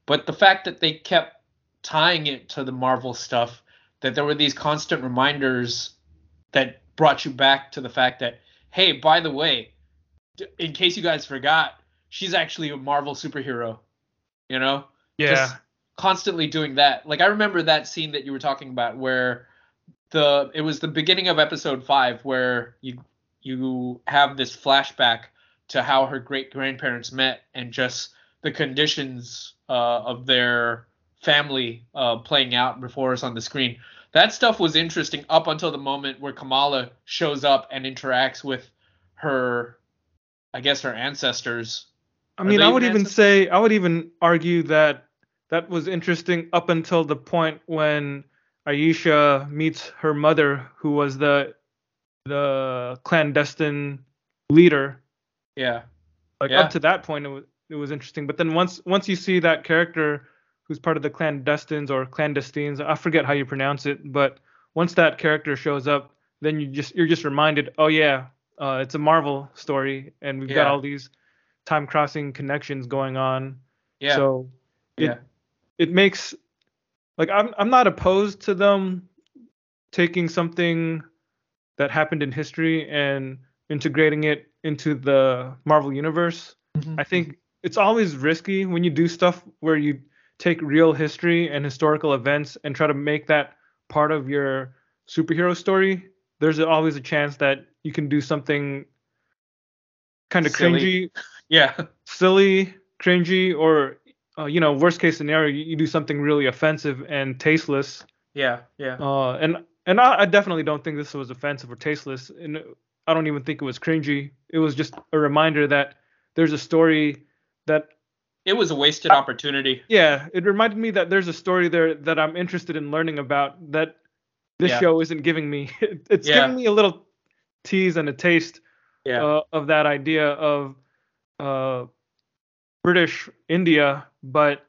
But the fact that they kept tying it to the Marvel stuff, that there were these constant reminders that brought you back to the fact that, hey, by the way, in case you guys forgot, she's actually a Marvel superhero. You know? Yeah. Just constantly doing that. Like I remember that scene that you were talking about where the it was the beginning of episode 5 where you you have this flashback to how her great grandparents met and just the conditions uh, of their family uh, playing out before us on the screen. That stuff was interesting up until the moment where Kamala shows up and interacts with her, I guess her ancestors. I mean, I would even ancestors? say, I would even argue that that was interesting up until the point when Aisha meets her mother, who was the the clandestine leader. Yeah. Like Yeah. up to that point, it was it was interesting. But then once once you see that character who's part of the clandestines or clandestines, I forget how you pronounce it, but once that character shows up, then you just you're just reminded, oh yeah, uh, it's a Marvel story, and we've got all these time crossing connections going on. Yeah. So it yeah. it makes like I'm I'm not opposed to them taking something that happened in history and integrating it into the Marvel universe. I think it's always risky when you do stuff where you take real history and historical events and try to make that part of your superhero story. There's always a chance that you can do something kind of Silly. cringy Yeah. silly, cringy, or uh, you know, worst case scenario, you, you do something really offensive and tasteless. Yeah. Yeah. Uh, and and I, I definitely don't think this was offensive or tasteless, and I don't even think it was cringy. It was just a reminder that there's a story that, It was a wasted opportunity. yeah, it reminded me that there's a story there that I'm interested in learning about that this Yeah. show isn't giving me. it's Yeah. giving me a little tease and a taste Yeah. uh, of that idea of uh, British India, but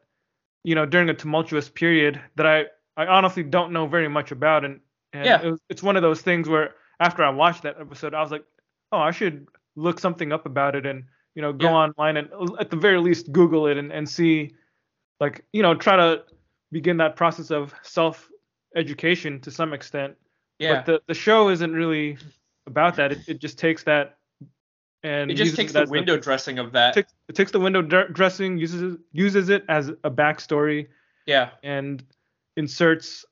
you know during a tumultuous period that I I honestly don't know very much about, and, and Yeah. it was, it's one of those things where after I watched that episode, I was like, oh, I should look something up about it, and you know go Yeah. online and uh, at the very least Google it and, and see, like you know try to begin that process of self education to some extent. yeah. But the the show isn't really about that. It, it just takes that and it just takes the window dressing of that. takes, it takes the window dr- dressing, uses uses it as a backstory, yeah. and inserts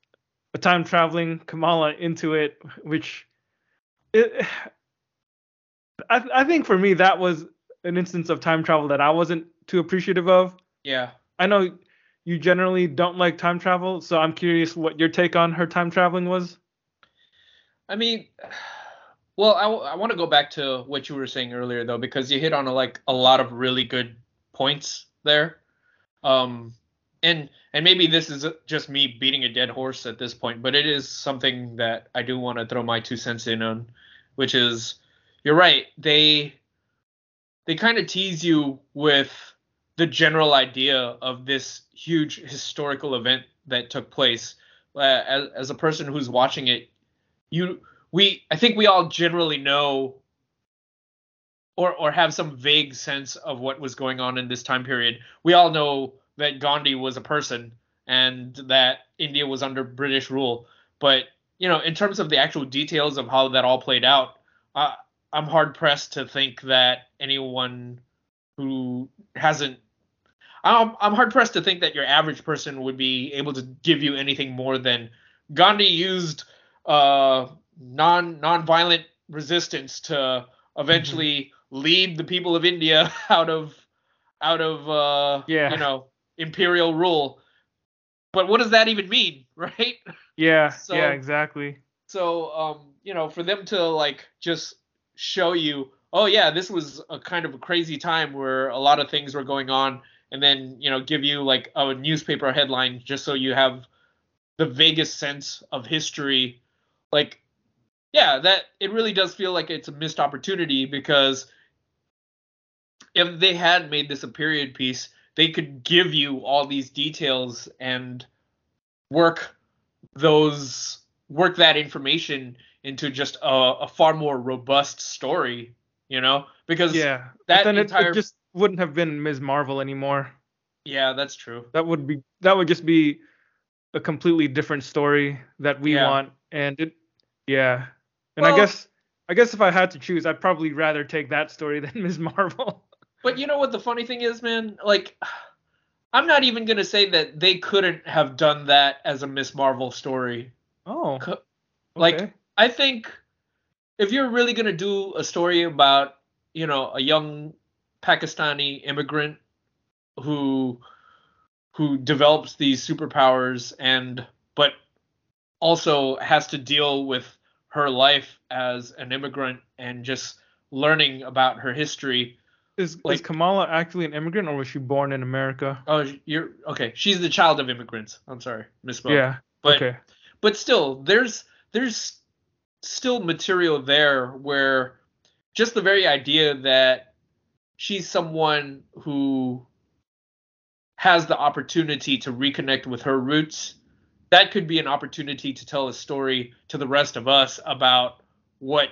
a time traveling Kamala into it, which it, I I think for me that was an instance of time travel that I wasn't too appreciative of. Yeah. I know you generally don't like time travel, so I'm curious what your take on her time traveling was. I mean, well, I, want to go back to what you were saying earlier though, because you hit on a, like a lot of really good points there. Um, and and maybe this is just me beating a dead horse at this point, but it is something that I do want to throw my two cents in on, which is you're right. They they kind of tease you with the general idea of this huge historical event that took place. Uh, as, as a person who's watching it, you we I think we all generally know or or have some vague sense of what was going on in this time period. We all know that Gandhi was a person and that India was under British rule, but you know, in terms of the actual details of how that all played out, uh, I'm hard pressed to think that anyone who hasn't I'm, I'm hard pressed to think that your average person would be able to give you anything more than Gandhi used uh, non non-violent resistance to eventually lead the people of India out of out of uh, Yeah. you know imperial rule. But what does that even mean, right? Yeah, So- yeah, exactly. So um, you know, for them to like just show you, oh yeah, this was a kind of a crazy time where a lot of things were going on, and then you know, give you like a newspaper headline just so you have the vaguest sense of history, like yeah, that it really does feel like it's a missed opportunity because if they had made this a period piece, they could give you all these details and work those work that information into just a, a far more robust story, you know? Because Yeah. That then it, entire it just wouldn't have been Ms. Marvel anymore. yeah, that's true. That would be that would just be a completely different story that we Yeah. want. And it yeah. And Well- I guess I guess if I had to choose, I'd probably rather take that story than Ms. Marvel. But you know what the funny thing is, man? Like, I'm not even gonna say that they couldn't have done that as a Miss Marvel story. Oh. Co- like, okay. I think if you're really gonna do a story about, you know, a young Pakistani immigrant who who develops these superpowers and but also has to deal with her life as an immigrant and just learning about her history Is, is like- Kamala actually an immigrant or was she born in America? Oh, you're okay. She's the child of immigrants. I'm sorry, misspoke. yeah. but okay. but still, there's there's still material there where just the very idea that she's someone who has the opportunity to reconnect with her roots, that could be an opportunity to tell a story to the rest of us about what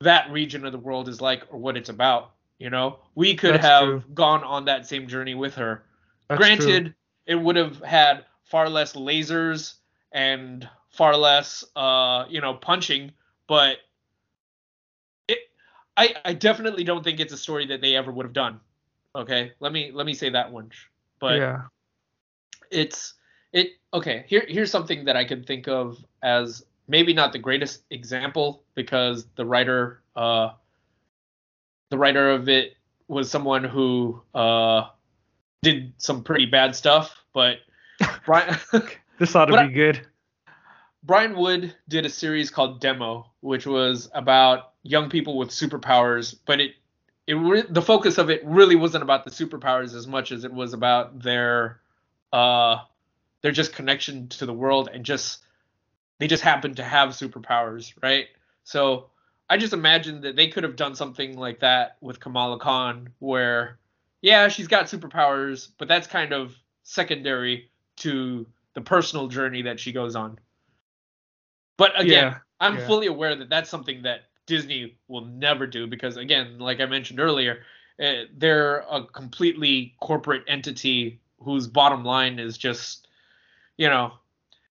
that region of the world is like or what it's about. You know, we could That's have true. gone on that same journey with her. That's Granted, true. it would have had far less lasers and far less, uh, you know, punching, but it, I, I definitely don't think it's a story that they ever would have done. Okay, let me let me say that one. But yeah. it's it okay here here's something that i can think of as maybe not the greatest example because the writer uh the writer of it was someone who uh did some pretty bad stuff but brian This ought to be good. Brian wood did a series called demo which was about young people with superpowers but it it re- the focus of it really wasn't about the superpowers as much as it was about their uh their just connection to the world and just they just happen to have superpowers right? So i just imagine that they could have done something like that with kamala khan where yeah she's got superpowers but that's kind of secondary to the personal journey that she goes on but again yeah. I'm Yeah. fully aware that that's something that Disney will never do because, again, like I mentioned earlier, uh, they're a completely corporate entity whose bottom line is just, you know,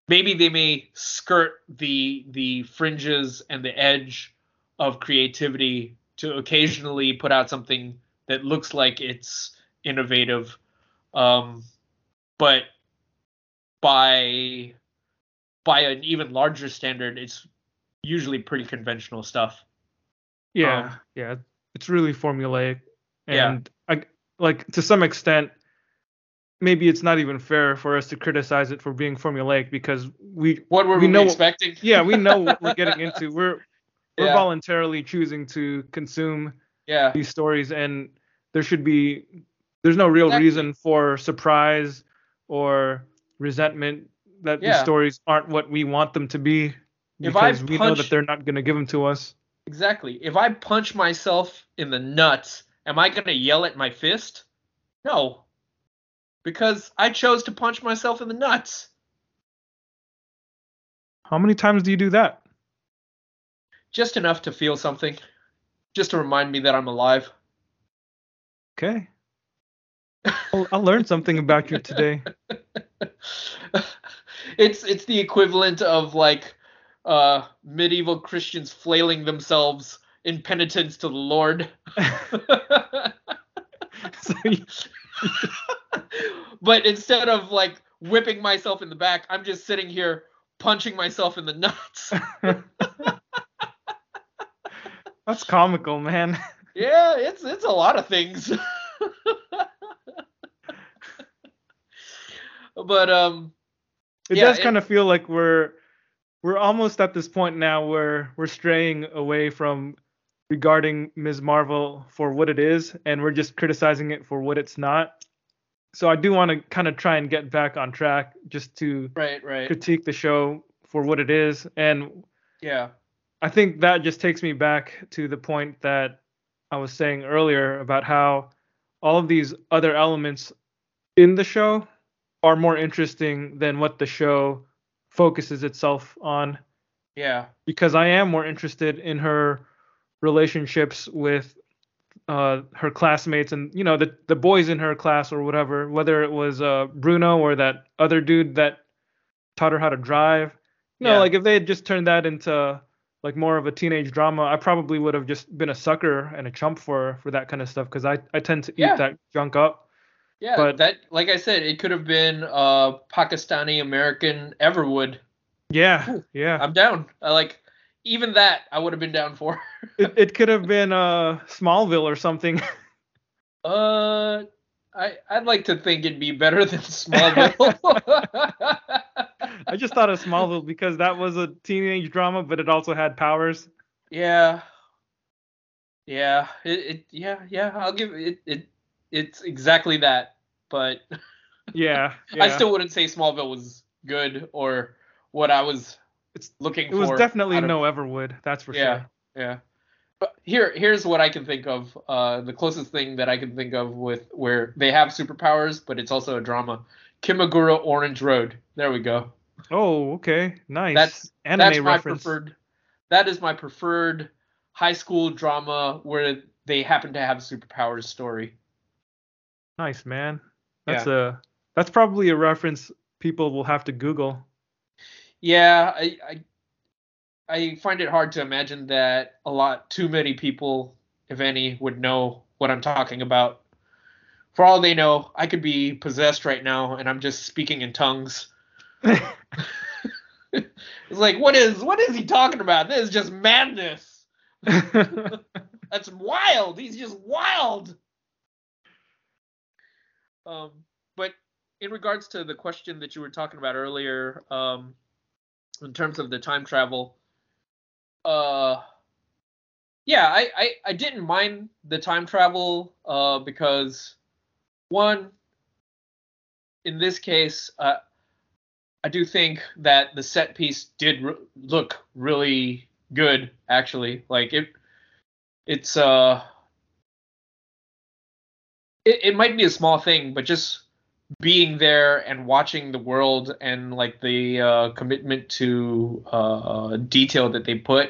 maybe they may skirt the the fringes and the edge of creativity to occasionally put out something that looks like it's innovative, um, but by by an even larger standard, it's usually pretty conventional stuff. Yeah, Um, yeah, it's really formulaic, Yeah. and I like to some extent, maybe it's not even fair for us to criticize it for being formulaic because we, What were We we, know- expecting? yeah, we know what we're getting into. We're we're Yeah. voluntarily choosing to consume Yeah. these stories, and there should be there's no real Exactly. reason for surprise or resentment that these Yeah. stories aren't what we want them to be If I because we know that they're not going to give them to us. Exactly. If I punch myself in the nuts, am I going to yell at my fist? No. Because I chose to punch myself in the nuts. How many times do you do that? Just enough to feel something. Just to remind me that I'm alive. Okay. I'll, I'll learn something about you today. it's it's the equivalent of like uh medieval Christians flailing themselves in penitence to the Lord. But instead of like whipping myself in the back, I'm just sitting here punching myself in the nuts. that's comical, man. yeah, it's it's a lot of things. but um It Yeah, does it- kind of feel like we're we're almost at this point now where we're straying away from regarding Ms. Marvel for what it is, and we're just criticizing it for what it's not. So I do want to kind of try and get back on track, just to right, right, critique the show for what it is, and yeah, I think that just takes me back to the point that I was saying earlier about how all of these other elements in the show are more interesting than what the show focuses itself on. Yeah. Because I am more interested in her relationships with uh, her classmates and you know the the boys in her class or whatever, whether it was uh, Bruno or that other dude that taught her how to drive. You know, Yeah. like if they had just turned that into like more of a teenage drama, I probably would have just been a sucker and a chump for for that kind of stuff because I I tend to eat Yeah. that junk up. Yeah, But- that like I said, it could have been uh Pakistani American Everwood. Yeah, yeah. I'm down. I like even that I would have been down for. it, it could have been uh Smallville or something. uh I I'd like to think it'd be better than Smallville. I just thought of Smallville because that was a teenage drama, but it also had powers. yeah. Yeah, it, it yeah, yeah, I'll give it it it's exactly that. But Yeah, I still wouldn't say Smallville was good or what I was It's- looking it for. It was definitely out of- no Everwood, that's for Yeah. sure. Yeah. But here here's what I can think of. Uh the closest thing that I can think of with where they have superpowers, but it's also a drama. Kimagure Orange Road. There we go. Oh, okay, nice. That's anime That's my reference. preferred that is my preferred high school drama where they happen to have superpowers story. Nice, man. That's a that's probably a reference people will have to Google. Yeah, I, I I find it hard to imagine that a lot too many people, if any, would know what I'm talking about. For all they know, I could be possessed right now and I'm just speaking in tongues. It's like, what is what is he talking about? This is just madness. That's wild. He's just wild. Um, but in regards to the question that you were talking about earlier, um, in terms of the time travel, uh, yeah, I, I, I didn't mind the time travel uh, because one, in this case, uh, I do think that the set piece did re- look really good, actually. Like it, it's uh, it, it might be a small thing, but just being there and watching the world and like the uh, commitment to uh, detail that they put,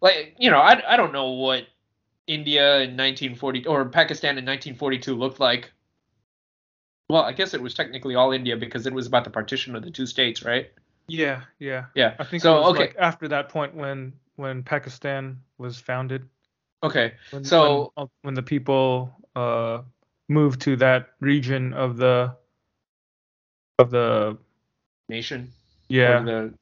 like you know, I I don't know what India in 1940 or Pakistan in 1942 looked like. Well, I guess it was technically all India because it was about the partition of the two states, right? yeah, yeah. Yeah. I think so. it was okay. like after that point when when Pakistan was founded. okay. When, So- when, when the people uh moved to that region of the of the Nation. yeah the,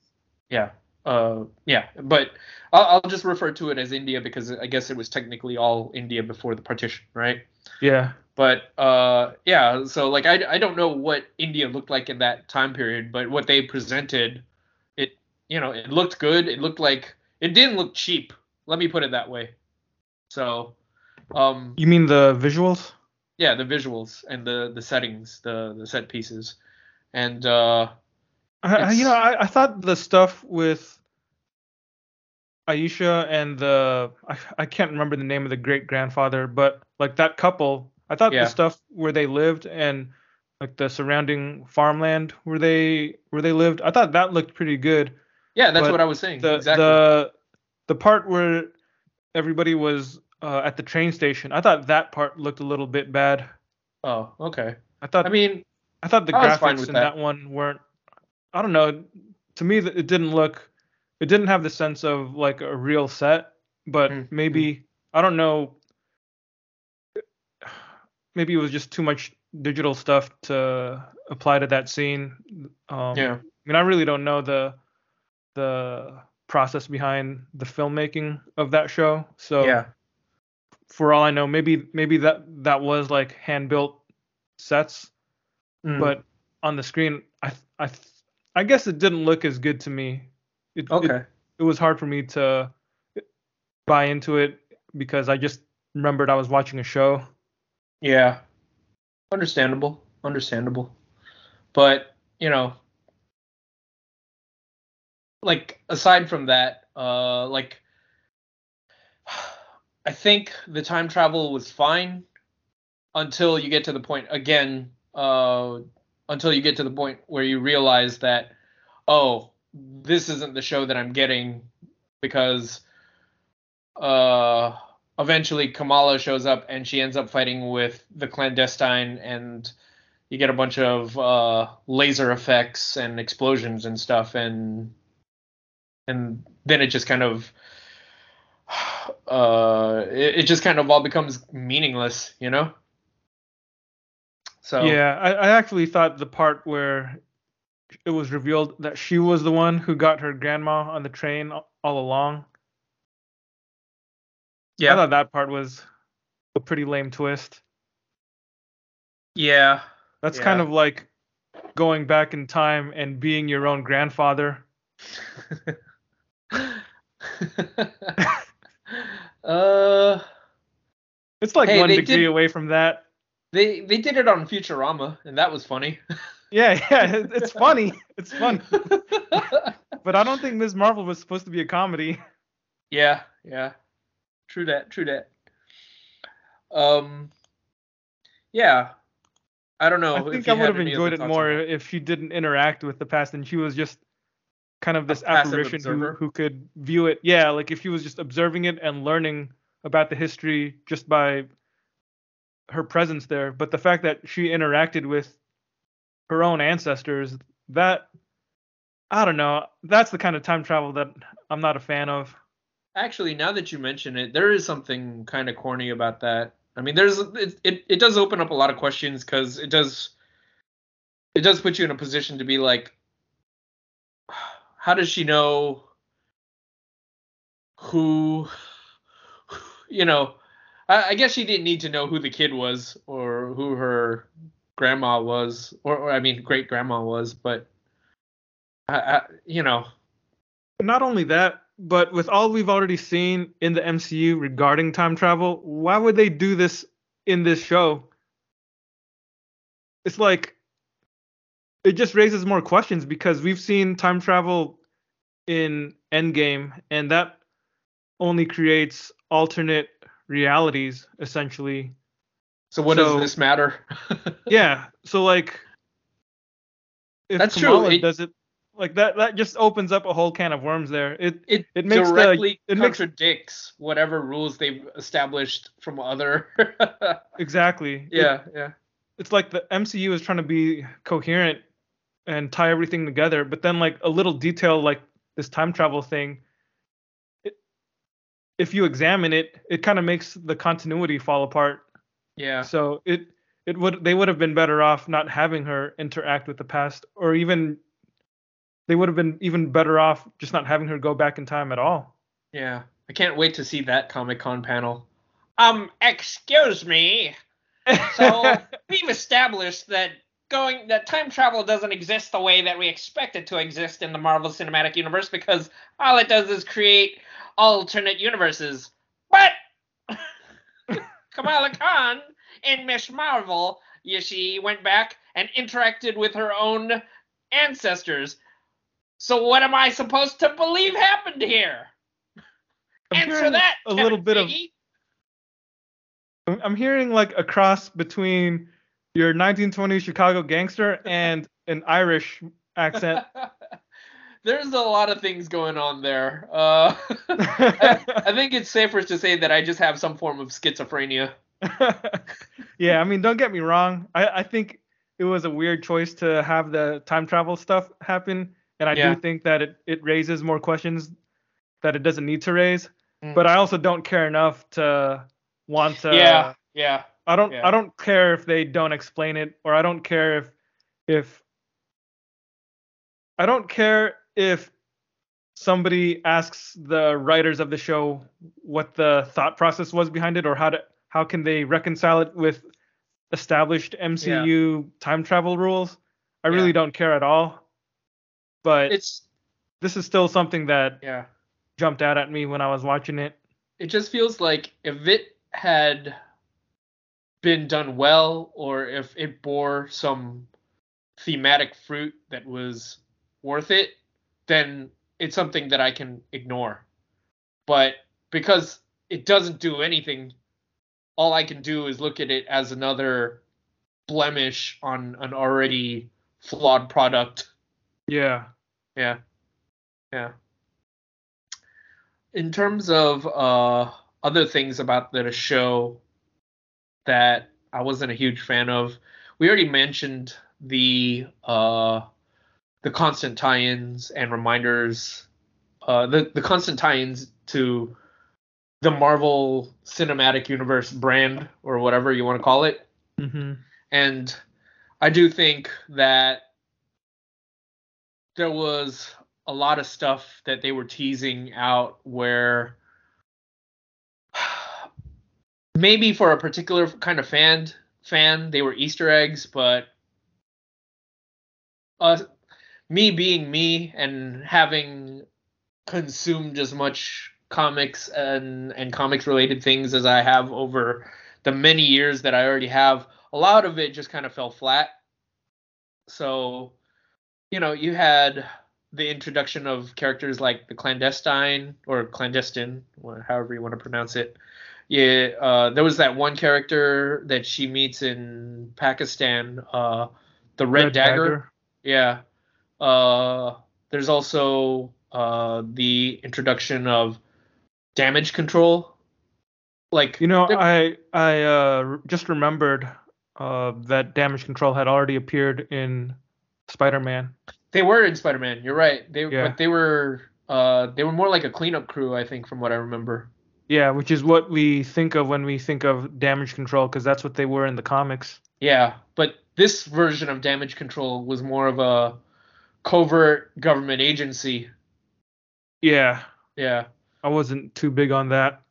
yeah. Uh, yeah. But I'll, I'll just refer to it as India because I guess it was technically all India before the partition, right? yeah But uh, yeah. So like I I don't know what India looked like in that time period, but what they presented, it you know it looked good. It looked like it didn't look cheap. Let me put it that way. So, um, you mean the visuals yeah, the visuals and the the settings, the the set pieces, and uh, I, you know I, I thought the stuff with Aisha and the I, I can't remember the name of the great grandfather but like that couple I thought Yeah. the stuff where they lived and like the surrounding farmland where they where they lived I thought that looked pretty good yeah, that's But what I was saying. the exactly. the the part where everybody was uh, at the train station I thought that part looked a little bit bad oh, okay. I thought I mean, I thought the I graphics in that. that. one weren't. I don't know. To me, it didn't look. It didn't have the sense of like a real set. But Mm, maybe I don't know. Maybe it was just too much digital stuff to apply to that scene. Um, yeah. I mean, I really don't know the the process behind the filmmaking of that show. So yeah. For all I know, maybe maybe that that was like hand built sets Mm. but on the screen I I I guess it didn't look as good to me It, Okay. It, it was hard for me to buy into it because I just remembered I was watching a show. Yeah. Understandable. Understandable. But, you know, like aside from that, uh like I think the time travel was fine until you get to the point again, uh until you get to the point where you realize that oh, this isn't the show that I'm getting because uh eventually Kamala shows up and she ends up fighting with the clandestine and you get a bunch of uh, laser effects and explosions and stuff and and then it just kind of uh it, it just kind of all becomes meaningless you know so Yeah, I, I actually thought the part where it was revealed that she was the one who got her grandma on the train all along. Yeah. I thought that part was a pretty lame twist. yeah That's kind of like going back in time and being your own grandfather. uh It's like Hey, one degree did- away from that. they they did it on Futurama and that was funny Yeah, yeah, it's funny. It's funny. But I don't think Ms. Marvel was supposed to be a comedy. Yeah, yeah. True that, true that. Um yeah. I don't know. I think I would have enjoyed it more if she didn't interact with the past and she was just kind of this apparition who, who could view it. Yeah, like if she was just observing it and learning about the history just by her presence there. But the fact that she interacted with her own ancestors, that I don't know. That's the kind of time travel that I'm not a fan of. Actually, now that you mention it, there is something kind of corny about that. I mean, there's it it, it does open up a lot of questions cuz it does it does put you in a position to be like how does she know who you know I, I guess she didn't need to know who the kid was or who her grandma was or, or I mean great grandma was but I, I, you know Not only that, but with all we've already seen in the MCU regarding time travel, why would they do this in this show? It's like it just raises more questions because we've seen time travel in Endgame and that only creates alternate realities essentially. so what So- does this matter Yeah, so like if That's true, it- does it like that that just opens up a whole can of worms there. It it, It makes the- directly it makes- contradicts whatever rules they've established from other. exactly. It- yeah, yeah, it's like the MCU is trying to be coherent and tie everything together, but then like a little detail like this time travel thing, it, if you examine it, it kind of makes the continuity fall apart. yeah. So it it would they would have been better off not having her interact with the past, or even they would have been even better off just not having her go back in time at all. Yeah, I can't wait to see that Comic Con panel. Um, excuse me. So we've established that going that time travel doesn't exist the way that we expect it to exist in the Marvel Cinematic Universe because all it does is create alternate universes. But Kamala Khan in Miss Marvel, you see, went back and interacted with her own ancestors. So what am I supposed to believe happened here? I'm Answer that. a little Kevin bit of Feige. I'm I'm hearing like a cross between your 1920s Chicago gangster and an Irish accent. There's a lot of things going on there. Uh, I, I think it's safer to say that I just have some form of schizophrenia. yeah, I mean, don't get me wrong. I, I think it was a weird choice to have the time travel stuff happen, and I Yeah. do think that it, it raises more questions that it doesn't need to raise. Mm. But I also don't care enough to want to. yeah, yeah. I don't. yeah. I don't care if they don't explain it, or I don't care if if I don't care if somebody asks the writers of the show what the thought process was behind it, or how to how can they reconcile it with established MCU time travel rules. I really Yeah. don't care at all. But It's this is still something that Yeah. jumped out at me when I was watching it. It just feels like if it had been done well or if it bore some thematic fruit that was worth it, then it's something that I can ignore. But because it doesn't do anything, all I can do is look at it as another blemish on an already flawed product. Yeah. Yeah. Yeah. In terms of uh other things about the show that I wasn't a huge fan of, we already mentioned the uh the constant tie-ins and reminders uh the the constant tie-ins to the Marvel Cinematic Universe brand or whatever you want to call it. hmm And I do think that there was a lot of stuff that they were teasing out where maybe for a particular kind of fan fan they were Easter eggs, but uh, me being me and having consumed as much comics and and comics related things as I have over the many years that I already have, a lot of it just kind of fell flat. So, you know, you had the introduction of characters like the clandestine or clandestine, or however you want to pronounce it. Yeah, uh, there was that one character that she meets in Pakistan, uh, the Red, Dagger. Yeah. Uh, there's also uh, the introduction of damage control. Like You know, I I uh, just remembered uh, that damage control had already appeared in Spider-Man. They were in Spider-Man. You're right. They Yeah. but they were uh they were more like a cleanup crew, I think, from what I remember. Yeah, which is what we think of when we think of damage control, because that's what they were in the comics. Yeah, but this version of damage control was more of a covert government agency. Yeah, Yeah. I wasn't too big on that.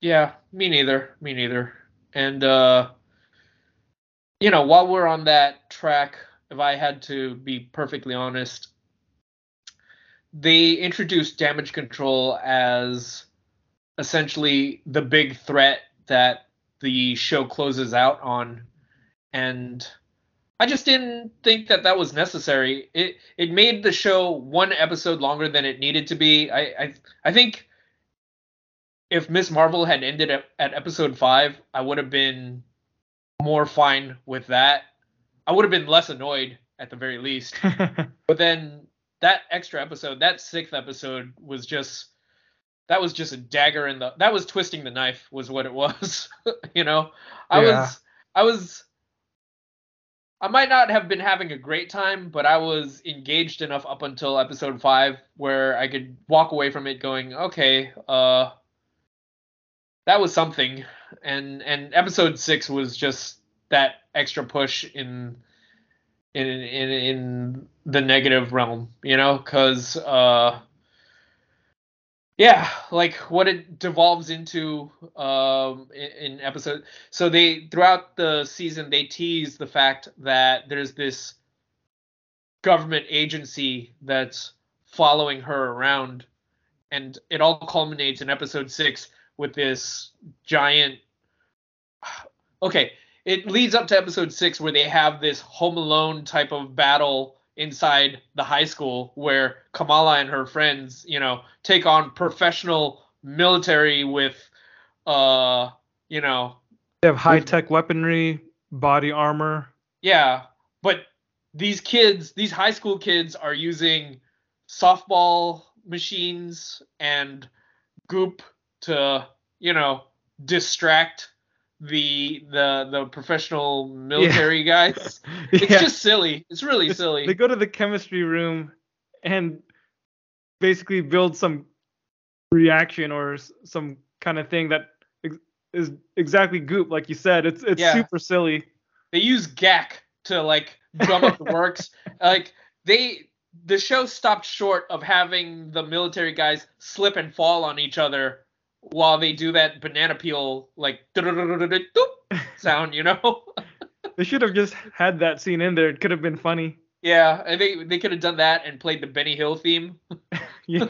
Yeah, me neither. Me neither. And uh you know, while we're on that track, if I had to be perfectly honest, they introduced damage control as essentially the big threat that the show closes out on and I just didn't think that that was necessary. It it made the show one episode longer than it needed to be. I I, I think if Miss Marvel had ended at, at episode five, I would have been more fine with that. I would have been less annoyed at the very least. But then that extra episode, that sixth episode, was just that was just a dagger in the that was twisting the knife was what it was. you know, I Yeah. was I was I might not have been having a great time, but I was engaged enough up until episode five where I could walk away from it going, okay, uh, that was something, and and episode six was just that extra push in in in in the negative realm, you know, because uh, yeah, like what it devolves into um in, in episode. So they throughout the season they tease the fact that there's this government agency that's following her around, and it all culminates in episode six with this giant. Okay, it leads up to episode six where they have this Home Alone type of battle inside the high school where Kamala and her friends, you know, take on professional military with, uh, you know, they have high-tech weaponry, body armor. yeah, but these kids, these high school kids, are using softball machines and goop to, you know, distract the the the professional military guys. It's Yeah. just silly. It's really It's- silly. They go to the chemistry room and basically build some reaction or some kind of thing that is exactly goop, like you said. It's it's Yeah. super silly. they use GAC to like drum up the works. Like they the show stopped short of having the military guys slip and fall on each other while they do that banana peel like sound, you know? They should have just had that scene in there. It could have been funny. Yeah, I think they could have done that and played the Benny Hill theme. yeah.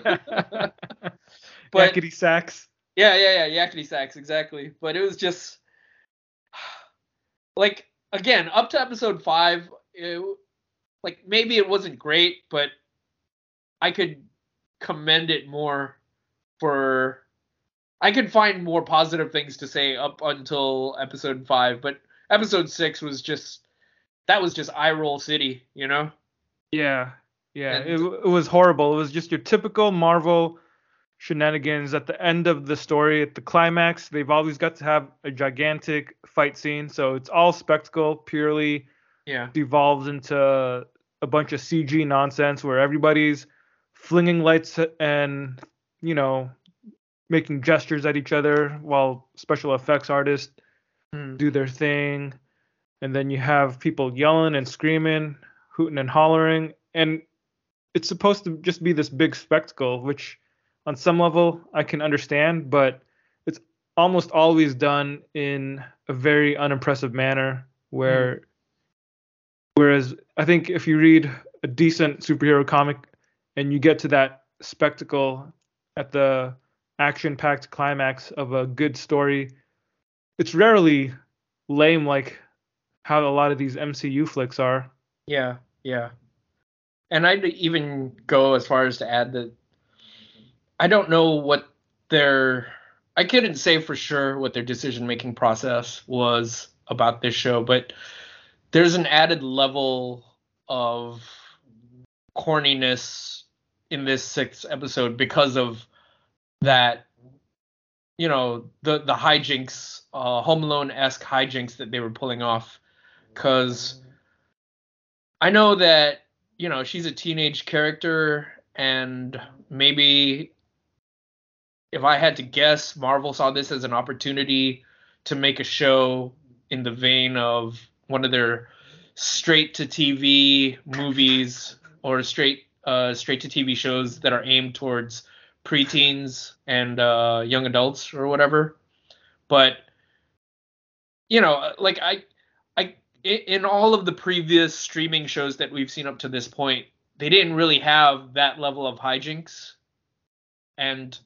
But- Yakety sax. Yeah, yeah, yeah, yakety sax, exactly. But it was just like again, up to episode five, it, like maybe it wasn't great, but I could commend it more for I could find more positive things to say up until episode five, but episode six was just that was just eye roll city, you know? Yeah. Yeah. And- It, it was horrible. It was just your typical Marvel shenanigans at the end of the story, at the climax. They've always got to have a gigantic fight scene. So it's all spectacle, purely Yeah. devolves into a bunch of CG nonsense where everybody's flinging lights and, you know, making gestures at each other while special effects artists Hmm. do their thing. And then you have people yelling and screaming, hooting and hollering. And it's supposed to just be this big spectacle, which on some level I can understand, but it's almost always done in a very unimpressive manner where whereas I think if you read a decent superhero comic and you get to that spectacle at the action packed climax of a good story, it's rarely lame like how a lot of these MCU flicks are. Yeah, yeah. And I'd even go as far as to add that I don't know what their I couldn't say for sure what their decision making process was about this show, but there's an added level of corniness in this sixth episode because of that you know the the hijinks uh home alone esque hijinks that they were pulling off. Because I know that you know she's a teenage character, and maybe if I had to guess, Marvel saw this as an opportunity to make a show in the vein of one of their straight to TV movies or straight uh, straight to TV shows that are aimed towards preteens and uh, young adults or whatever. But you know, like I, I in all of the previous streaming shows that we've seen up to this point, they didn't really have that level of hijinks, and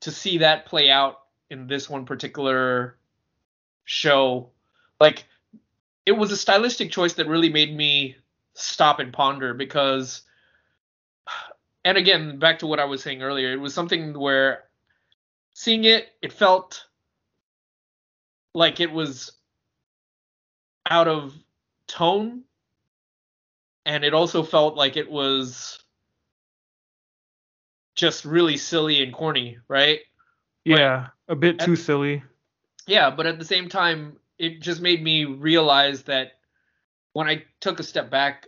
to see that play out in this one particular show, like it was a stylistic choice that really made me stop and ponder because and again back to what i was saying earlier it was something where seeing it it felt like it was out of tone and it also felt like it was just really silly and corny right Yeah, a bit too and- silly. yeah but at the same time it just made me realize that when i took a step back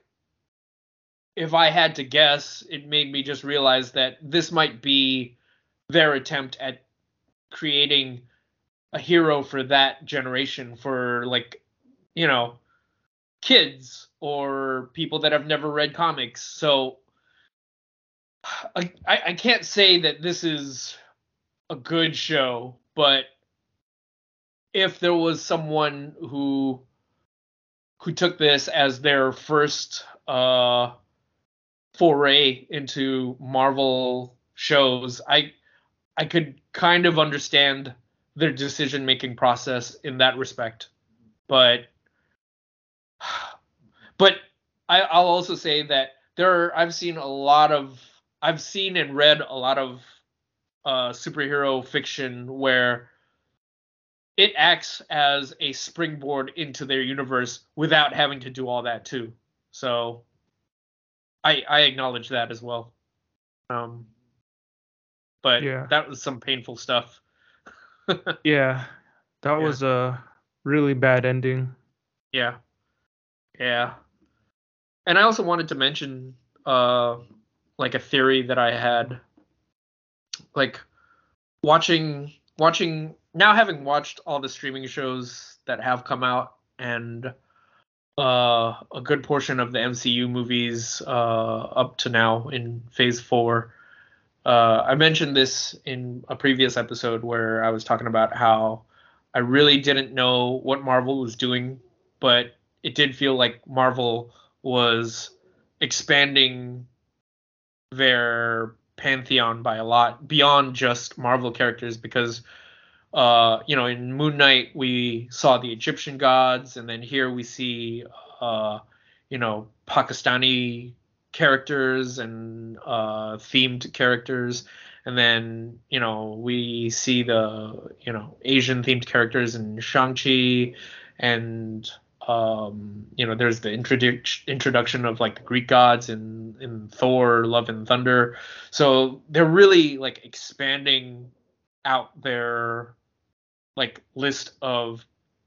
if i had to guess it made me just realize that this might be their attempt at creating a hero for that generation for like you know kids or people that have never read comics. So I, I can't say that this is a good show but if there was someone who who took this as their first uh foray into Marvel shows, I I could kind of understand their decision making process in that respect. But but I, I'll also say that there are I've seen a lot of I've seen and read a lot of uh superhero fiction where it acts as a springboard into their universe without having to do all that too. So I I acknowledge that as well. Um but Yeah. that was some painful stuff. Yeah, that Yeah. was a really bad ending. Yeah. Yeah. And I also wanted to mention uh like a theory that I had like watching watching now having watched all the streaming shows that have come out and uh a good portion of the MCU movies uh up to now in phase 4 uh I mentioned this in a previous episode where I was talking about how I really didn't know what Marvel was doing but it did feel like Marvel was expanding their pantheon by a lot beyond just Marvel characters because uh you know in Moon Knight we saw the Egyptian gods and then here we see uh you know Pakistani characters and uh themed characters. And then you know we see the you know Asian themed characters in Shang-Chi. And um you know there's the introdu- introduction of like the greek gods in in thor love and thunder. So they're really like expanding out their like list of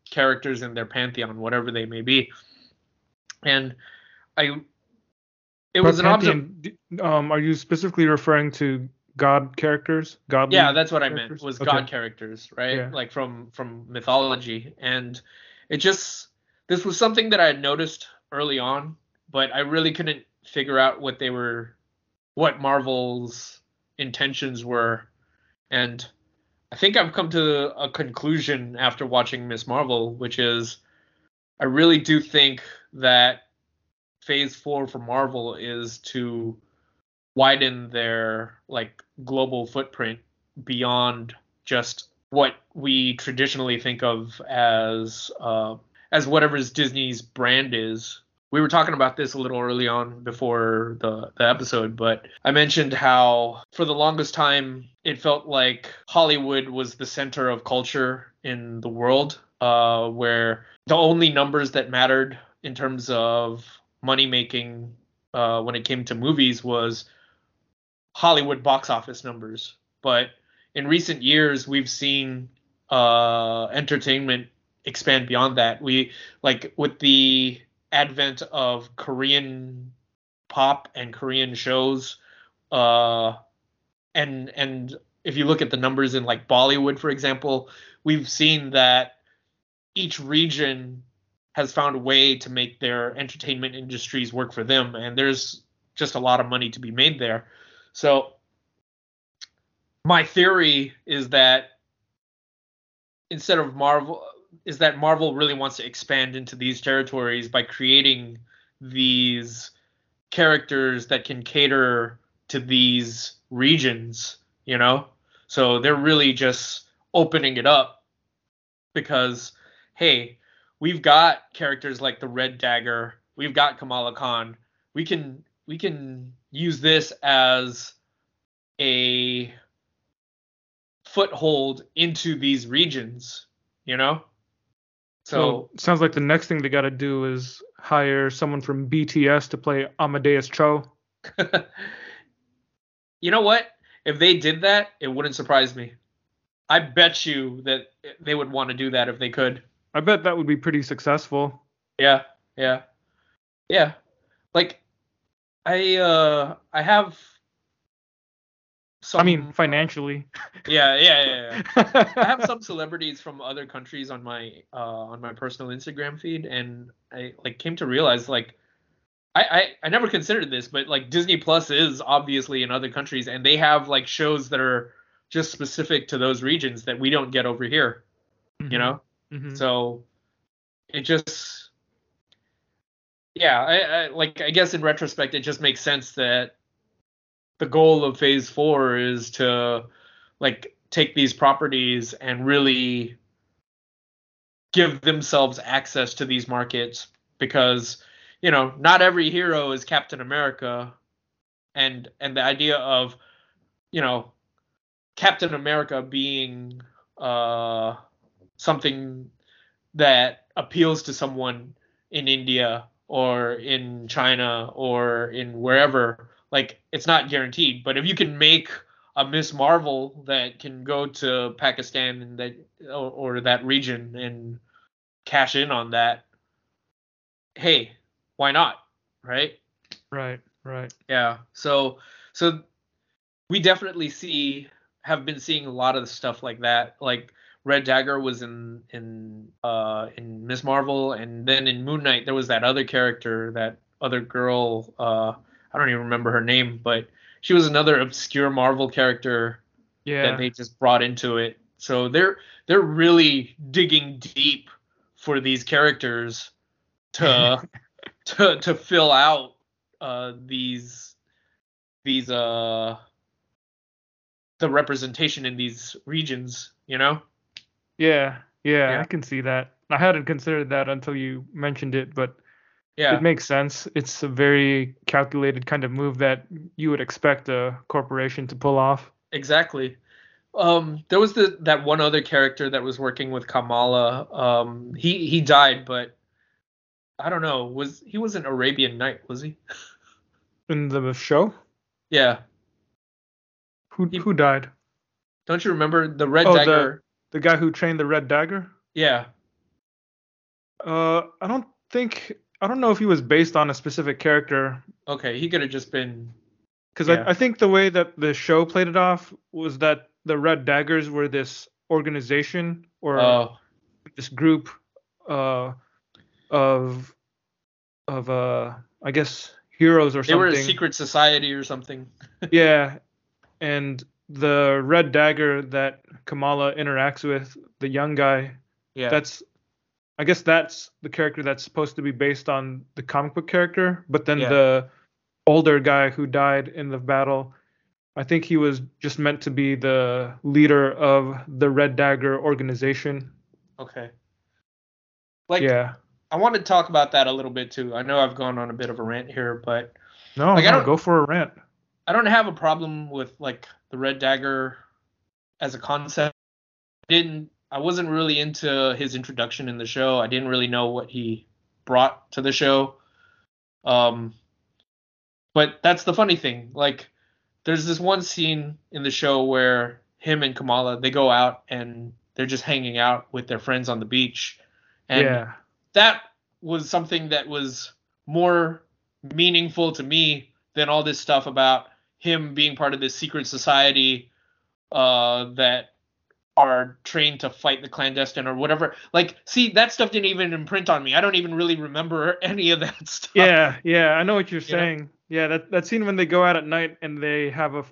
characters in their pantheon whatever they may be. And i it was an pantheon, um are you specifically referring to god characters? God yeah that's what i meant was okay. god characters right? Yeah. like from from mythology. And it just this was something that I had noticed early on, but I really couldn't figure out what they were, what Marvel's intentions were, and I think I've come to a conclusion after watching Miss Marvel, which is I really do think that Phase Four for Marvel is to widen their like global footprint beyond just what we traditionally think of as uh, as whatever's Disney's brand is. We were talking about this a little early on before the, the episode, but I mentioned how for the longest time it felt like Hollywood was the center of culture in the world, uh, where the only numbers that mattered in terms of money making uh, when it came to movies was Hollywood box office numbers. But in recent years, we've seen uh, entertainment expand beyond that. We like with the advent of Korean pop and Korean shows, uh, and and if you look at the numbers in like Bollywood, for example, we've seen that each region has found a way to make their entertainment industries work for them, and there's just a lot of money to be made there. So my theory is that instead of Marvel is that Marvel really wants to expand into these territories by creating these characters that can cater to these regions, you know? So they're really just opening it up because hey, we've got characters like the Red Dagger, we've got Kamala Khan. We can we can use this as a foothold into these regions, you know? So Well, sounds like the next thing they got to do is hire someone from BTS to play Amadeus Cho. you know what? If they did that, it wouldn't surprise me. I bet you that they would want to do that if they could. I bet that would be pretty successful. Yeah, yeah, yeah. Like, I uh, I have. Some, I mean, financially. yeah, yeah, yeah. yeah. I have some celebrities from other countries on my uh, on my personal Instagram feed, and I like came to realize like I, I I never considered this, but like Disney Plus is obviously in other countries, and they have like shows that are just specific to those regions that we don't get over here. You know, Mhm. so it just yeah, I, I like I guess in retrospect it just makes sense that the goal of phase four is to like take these properties and really give themselves access to these markets because you know not every hero is captain america. And and the idea of you know captain america being uh something that appeals to someone in india or in china or in wherever like it's not guaranteed but if you can make a miss marvel that can go to pakistan and that or, or that region and cash in on that hey why not right Right, right. yeah so so we definitely see have been seeing a lot of the stuff like that like red dagger was in in uh in miss marvel and then in moon knight there was that other character that other girl uh i don't even remember her name but she was another obscure marvel character Yeah. that they just brought into it so they're they're really digging deep for these characters to to to fill out uh, these these uh the representation in these regions. You know? Yeah, yeah, Yeah. I can see that. I hadn't considered that until you mentioned it, but Yeah. it makes sense. It's a very calculated kind of move that you would expect a corporation to pull off. Exactly. Um, there was the that one other character that was working with Kamala. Um, he he died, but I don't know. Was he was an Arabian Knight? Was he? In the show, Yeah. who He- who died? Don't you remember the Red Oh, the- Dagger? The guy who trained the Red Dagger? Yeah. Uh, I don't think I don't know if he was based on a specific character Okay. He could have just been. because Yeah. I, I think the way that the show played it off was that the Red Daggers were this organization or Oh. this group uh, of of uh, I guess heroes or they something. They were a secret society or something. yeah, and the Red Dagger that Kamala interacts with, the young guy, Yeah. that's I guess that's the character that's supposed to be based on the comic book character, but then Yeah. the older guy who died in the battle, I think he was just meant to be the leader of the Red Dagger organization. okay. Like yeah. I want to talk about that a little bit too. I know I've gone on a bit of a rant here, but No, Like, I no, don't- go for a rant. I don't have a problem with like the Red Dagger as a concept. I didn't I wasn't really into his introduction in the show. I didn't really know what he brought to the show. Um but that's the funny thing. Like there's this one scene in the show where him and Kamala they go out and they're just hanging out with their friends on the beach. And yeah. that was something that was more meaningful to me than all this stuff about him being part of this secret society uh, that are trained to fight the clandestine or whatever. Like, see, that stuff didn't even imprint on me. I don't even really remember any of that stuff. Yeah, yeah, I know what you're You know? saying. Yeah, that that scene when they go out at night and they have a,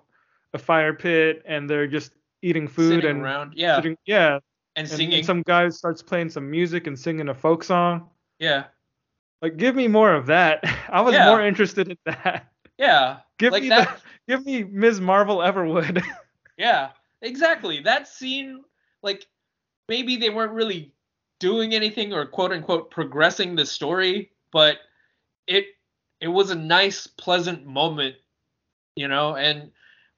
a fire pit and they're just eating food Sitting and around, yeah, sitting, yeah, and and, singing, and some guy starts playing some music and singing a folk song. yeah, Like, give me more of that. I was Yeah. more interested in that. yeah, Give like me that. the, give me Ms. Marvel Everwood. Yeah, exactly. That scene, like, maybe they weren't really doing anything or quote unquote progressing the story, but it it was a nice, pleasant moment, you know. And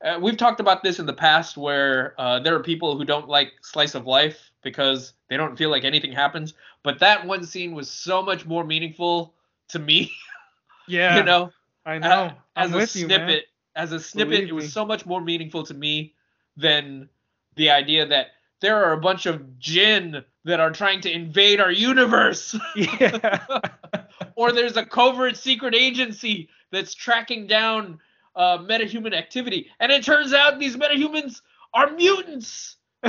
uh, we've talked about this in the past, where uh, there are people who don't like slice of life because they don't feel like anything happens. But that one scene was so much more meaningful to me, yeah, you know I know. uh, I'm as a with you, snippet man. as a snippet Believe it was me. so much more meaningful to me than the idea that there are a bunch of jinn that are trying to invade our universe. Yeah. or there's a covert secret agency that's tracking down uh, metahuman activity. And it turns out these metahumans are mutants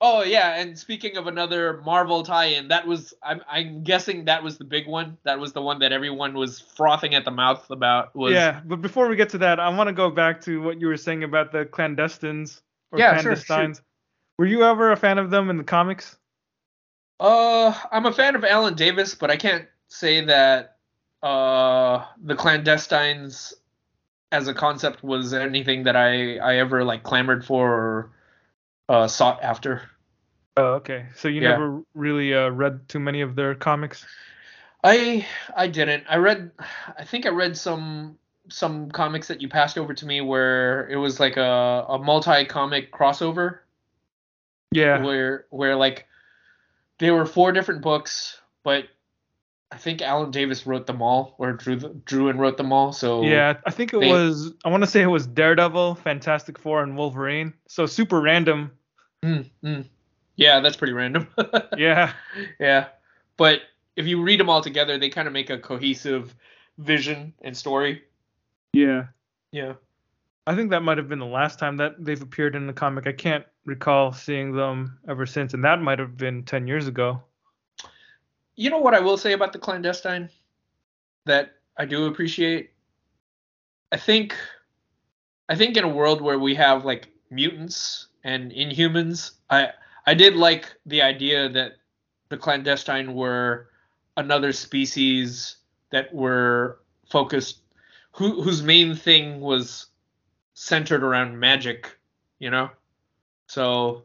oh yeah and speaking of another marvel tie-in that was I'm, I'm guessing that was the big one that was the one that everyone was frothing at the mouth about was yeah, but before we get to that, I want to go back to what you were saying about the clandestines or Yeah, sure, clandestines. Were you ever a fan of them in the comics? Uh, I'm a fan of Alan Davis, but I can't say that uh the clandestines as a concept was anything that I I ever like clamored for or uh sought after. Oh, okay. So you Yeah. never really uh, read too many of their comics? I I didn't. I read I think I read some some comics that you passed over to me where it was like a a multi-comic crossover Yeah. where where like there were four different books, but I think Alan Davis wrote them all, or drew the, drew and wrote them all. So Yeah, I think it they- was. I want to say it was Daredevil, Fantastic Four, and Wolverine. So super random. Mm, mm. yeah, that's pretty random. Yeah. yeah, but if you read them all together, they kind of make a cohesive vision and story. Yeah. Yeah. I think that might have been the last time that they've appeared in the comic. I can't recall seeing them ever since, and that might have been ten years ago. You know what I will say about the clandestine that I do appreciate? I think I think in a world where we have like mutants and inhumans, I I did like the idea that the clandestine were another species that were focused who, whose main thing was centered around magic, you know? So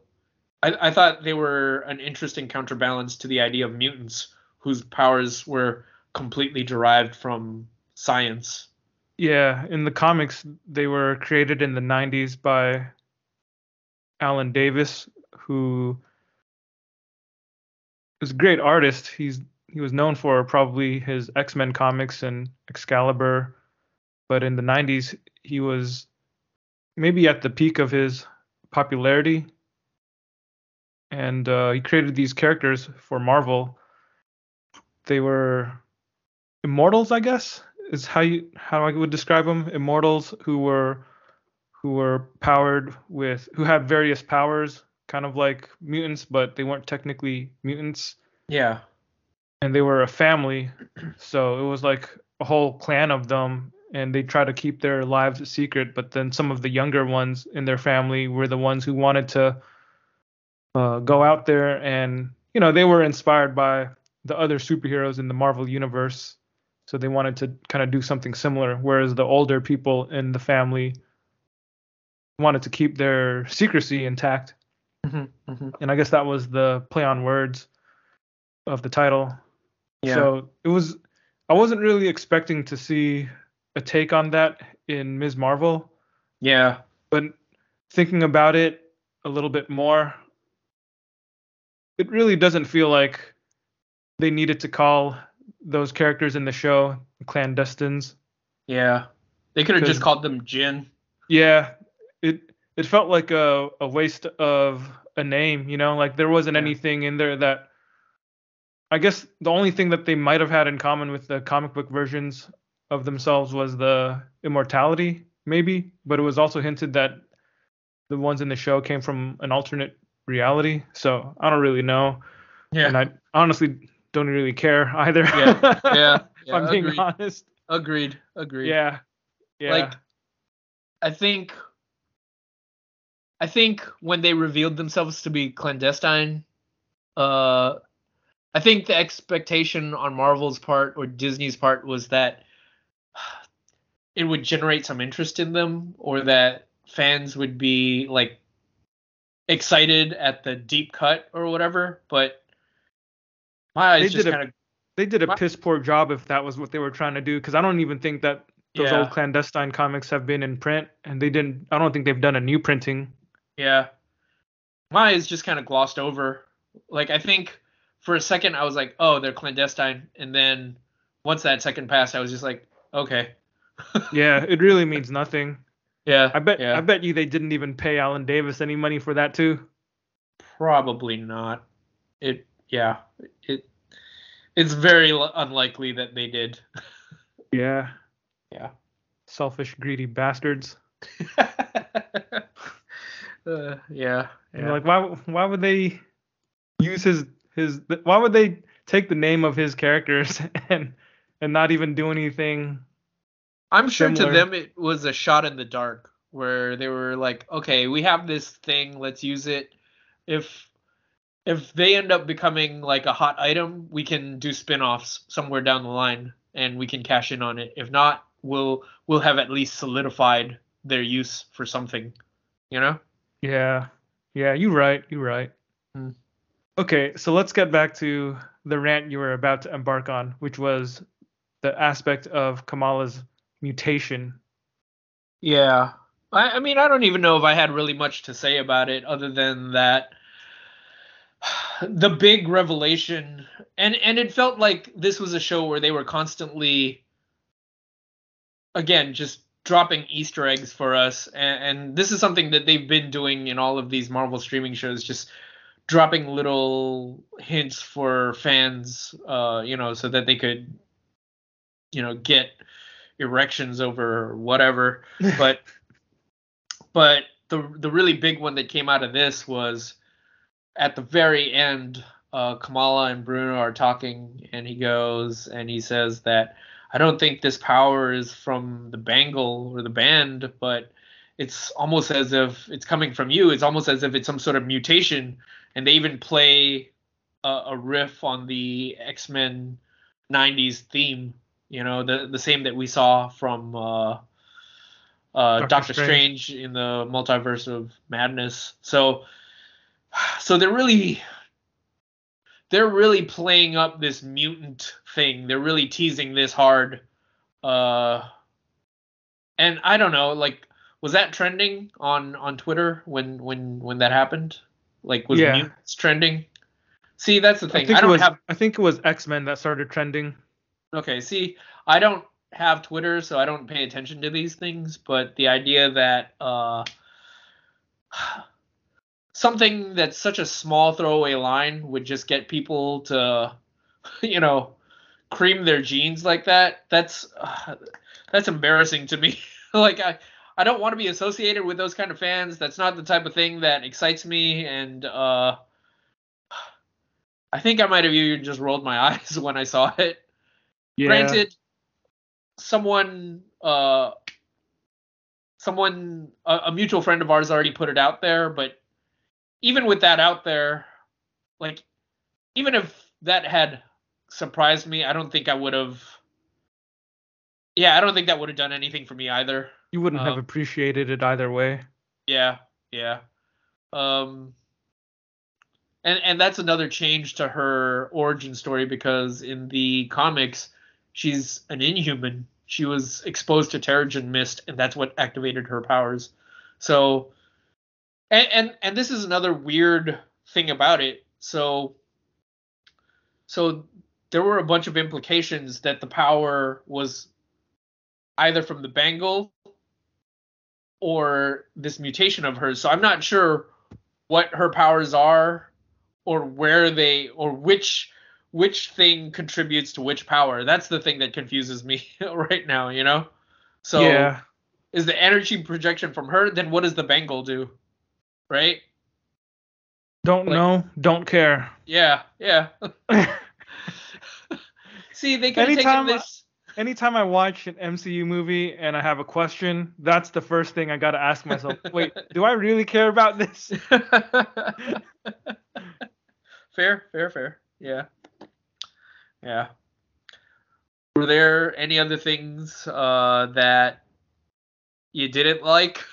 I, I thought they were an interesting counterbalance to the idea of mutants whose powers were completely derived from science. Yeah, in the comics, they were created in the 90s by Alan Davis, who is a great artist. He's he was known for probably his X-Men comics and Excalibur, but in the 90s he was maybe at the peak of his popularity and uh, he created these characters for Marvel. They were immortals, I guess, is how you how I would describe them. Immortals who were who were powered with who had various powers, kind of like mutants, but they weren't technically mutants. Yeah. And they were a family, so it was like a whole clan of them, and they try to keep their lives a secret. But then some of the younger ones in their family were the ones who wanted to uh, go out there, and you know they were inspired by the other superheroes in the Marvel universe, so they wanted to kind of do something similar. Whereas the older people in the family wanted to keep their secrecy intact. Mm-hmm, mm-hmm. And I guess that was the play on words of the title. Yeah. So it was I wasn't really expecting to see a take on that in Ms. Marvel, Yeah. but thinking about it a little bit more, it really doesn't feel like they needed to call those characters in the show clandestines. Yeah. They could have just called them Jinn. Yeah, it it felt like a, a waste of a name, you know, like there wasn't Yeah. anything in there that I guess the only thing that they might have had in common with the comic book versions of themselves was the immortality, maybe, but it was also hinted that the ones in the show came from an alternate reality. So I don't really know. Yeah. And I honestly don't really care either. Yeah, yeah, if I'm being honest. Agreed. Agreed. Yeah. Yeah. Like I think I think when they revealed themselves to be clandestine, uh I think the expectation on Marvel's part or Disney's part was that it would generate some interest in them or that fans would be like excited at the deep cut or whatever, but my They just did a- kind of They did a What? piss poor job if that was what they were trying to do, because I don't even think that those Yeah. old clandestine comics have been in print, and they didn't. I don't think they've done a new printing. Yeah. My eyes just kind of glossed over. Like I think for a second I was like, "Oh, they're clandestine," and then once that second passed, I was just like, "Okay." Yeah, it really means nothing. Yeah. I bet. Yeah. I bet you they didn't even pay Alan Davis any money for that too. Probably not. It. Yeah. It. It's very l- unlikely that they did. Yeah. Yeah. Selfish, greedy bastards. uh, yeah. Yeah. like, why? Why would they use his his? Why would they take the name of his characters and and not even do anything? I'm sure similar. to them it was a shot in the dark where they were like, okay, we have this thing, let's use it. If if they end up becoming like a hot item, we can do spin-offs somewhere down the line and we can cash in on it. If not, we'll we'll have at least solidified their use for something. You know? Yeah. Yeah, you're right. You're right. Hmm. Okay, so let's get back to the rant you were about to embark on, which was the aspect of Kamala's mutation. Yeah. I, I mean, I don't even know if I had really much to say about it other than that the big revelation and and it felt like this was a show where they were constantly again just dropping easter eggs for us and, and this is something that they've been doing in all of these marvel streaming shows just dropping little hints for fans uh you know so that they could you know get erections over whatever. But but the the really big one that came out of this was at the very end uh, Kamala and Bruno are talking and he goes and he says that I don't think this power is from the bangle or the band but it's almost as if it's coming from you it's almost as if it's some sort of mutation and they even play a, a riff on the X-Men '90s theme. You know, the the same that we saw from uh, uh, Doctor, Doctor Strange. Strange. in the multiverse of madness. So, so they're really they're really playing up this mutant thing. They're really teasing this hard. Uh, and I don't know, like, was that trending on on Twitter when when when that happened? Like, was Yeah. mutants trending? See, that's the I thing. think I, don't was have. I think it was X Men that started trending. Okay, see, I don't have Twitter, so I don't pay attention to these things. But the idea that uh, something that's such a small throwaway line would just get people to, you know, cream their jeans like that. That's uh, that's embarrassing to me. like I. I don't want to be associated with those kind of fans. That's not the type of thing that excites me, and uh, I think I might have even just rolled my eyes when I saw it. Yeah. Granted, someone, uh, someone, a, a mutual friend of ours already put it out there, but even with that out there, like, even if that had surprised me, I don't think I would have. Yeah, I don't think that would have done anything for me either. You wouldn't have um, appreciated it either way. Yeah, yeah. Um and and that's another change to her origin story because in the comics she's an inhuman. She was exposed to Terrigen mist and that's what activated her powers. So and and, and this is another weird thing about it. So so there were a bunch of implications that the power was either from the bangle or this mutation of hers. So I'm not sure what her powers are or where they or which which thing contributes to which power. That's the thing that confuses me right now, you know? So yeah. is the energy projection from her, then what does the bangle do? Right? Don't like- know. Don't care. Yeah, yeah. See, they could have taken this Anytime I watch an MCU movie and I have a question, that's the first thing I gotta ask myself. Wait, do I really care about this? fair, fair, fair. Yeah. Yeah. Were there any other things uh, that you didn't like?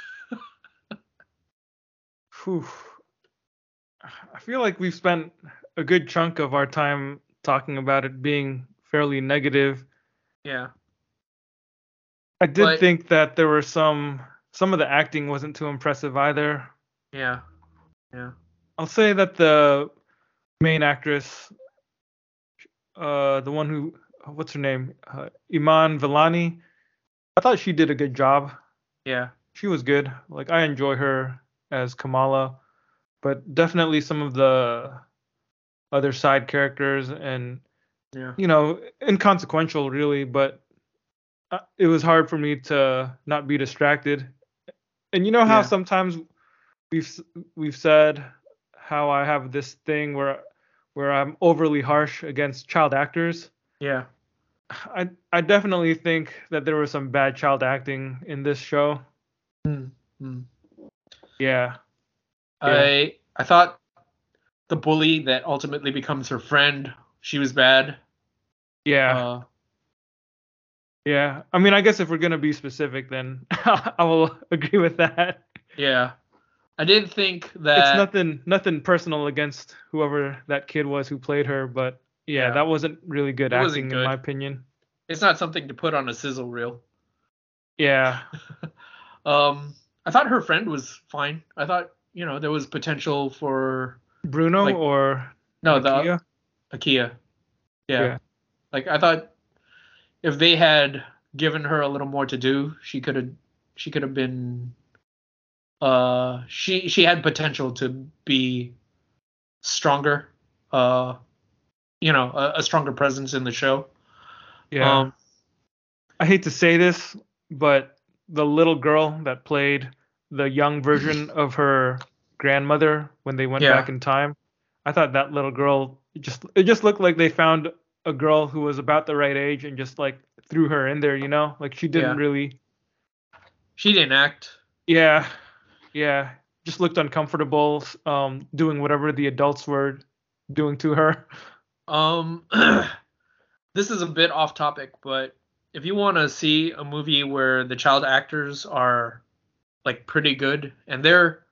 Whew. I feel like we've spent a good chunk of our time talking about it being fairly negative. Yeah. I did But- think that there were some some of the acting wasn't too impressive either. Yeah. Yeah. I'll say that the main actress, uh, the one who, what's her name, uh, Iman Vellani, I thought she did a good job. Yeah. She was good. Like I enjoy her as Kamala, but definitely some of the other side characters and Yeah. you know inconsequential really, but uh, it was hard for me to not be distracted. And you know how Yeah. sometimes we've we've said how I have this thing where where I'm overly harsh against child actors. Yeah. I I definitely think that there was some bad child acting in this show. Hmm. Yeah. I I thought the bully that ultimately becomes her friend, she was bad. Yeah. Uh, yeah. I mean, I guess if we're going to be specific then I will agree with that. yeah. I didn't think that it's nothing nothing personal against whoever that kid was who played her, but yeah, Yeah. that wasn't really good It acting in my opinion. it's not something to put on a sizzle reel. Yeah. Um, I thought her friend was fine. I thought you know there was potential for Bruno Like- or no the Nakia? Akia. Yeah. Yeah. Like I thought if they had given her a little more to do, she could have she could have been uh she she had potential to be stronger. Uh you know, a, a stronger presence in the show. Yeah. Um I hate to say this, but the little girl that played the young version of her grandmother when they went Yeah. back in time, I thought that little girl just it just looked like they found a girl who was about the right age and just like threw her in there, you know? Like she didn't Yeah. really she didn't act. Yeah, yeah. Just looked uncomfortable, um, doing whatever the adults were doing to her. Um this is a bit off topic, but if you want to see a movie where the child actors are like pretty good and they're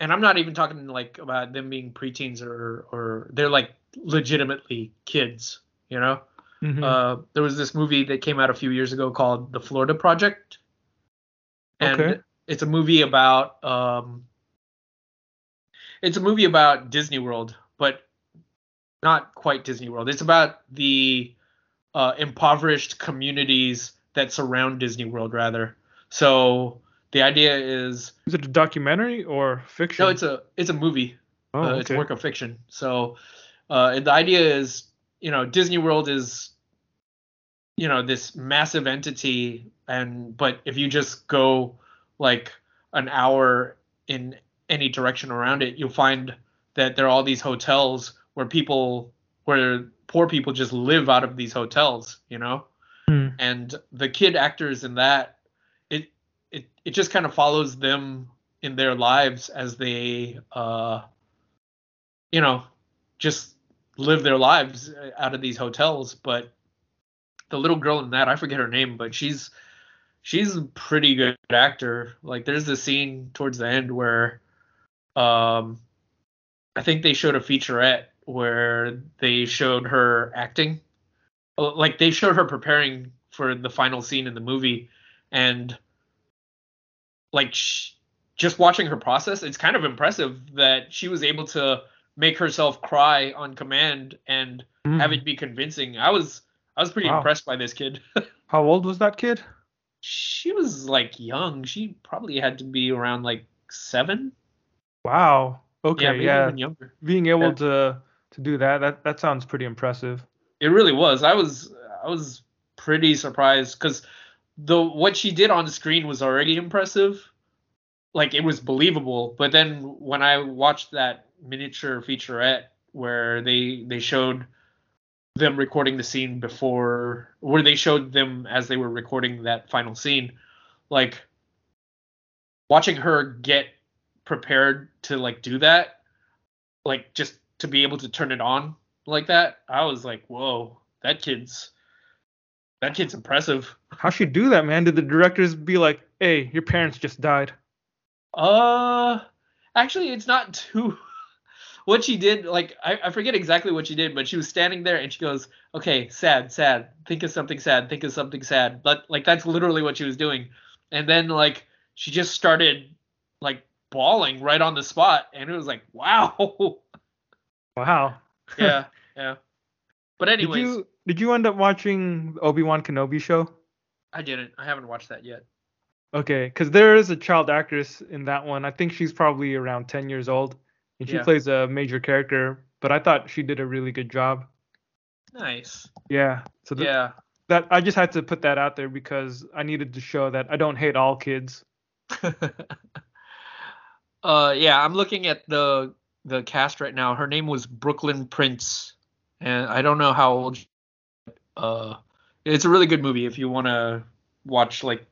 and I'm not even talking like about them being preteens or or they're like legitimately kids, you know. Mhm. Uh, there was this movie that came out a few years ago called The Florida Project, and Okay. it's a movie about um, it's a movie about Disney World, but not quite Disney World. It's about the uh, impoverished communities that surround Disney World, rather. So the idea is Is it a documentary or fiction? no, it's a it's a movie. oh, uh, It's a work of fiction. So uh, the idea is, you know, Disney World is, you know, this massive entity, and but if you just go like an hour in any direction around it, you'll find that there are all these hotels where people, where poor people just live out of these hotels, you know Hmm. and the kid actors in that it just kind of follows them in their lives as they uh you know just live their lives uh, out of these hotels. But the little girl in that I forget her name but she's she's a pretty good actor. Like there's this scene towards the end where um I think they showed a featurette where they showed her acting. Like they showed her preparing for the final scene in the movie and like sh- just watching her process it's kind of impressive that she was able to make herself cry on command and Mm. have it be convincing i was i was pretty Wow. impressed by this kid How old was that kid? she was like young she probably had to be around like seven Wow. yeah Okay. Yeah. even younger Being able Yeah. to to do that that that sounds pretty impressive. It really was. I was I was pretty surprised because the what she did on screen was already impressive. Like it was believable. But then when I watched that miniature featurette where they they showed them recording the scene before where they showed them as they were recording that final scene, like watching her get prepared to like do that, like just to be able to turn it on like that, I was like, whoa, that kid's that kid's impressive. How'd she do that, man? Did the directors be like, "Hey, your parents just died"? Uh, actually, it's not too. What she did, like I, I forget exactly what she did, but she was standing there and she goes, "Okay, sad, sad. Think of something sad. Think of something sad." But like that's literally what she was doing, and then like she just started like bawling right on the spot, and it was like, wow. Wow. yeah, yeah. But Did anyways, you did you end up watching Obi Wan Kenobi show? I didn't. I haven't watched that yet. Okay, because there is a child actress in that one. I think she's probably around 10 years old, and she Yeah. plays a major character. But I thought she did a really good job. Nice. Yeah. So th- Yeah. that I just had to put that out there because I needed to show that I don't hate all kids. uh yeah, I'm looking at the the cast right now. Her name was Brooklynn Prince, and I don't know how old. she- Uh, it's a really good movie if you want to watch like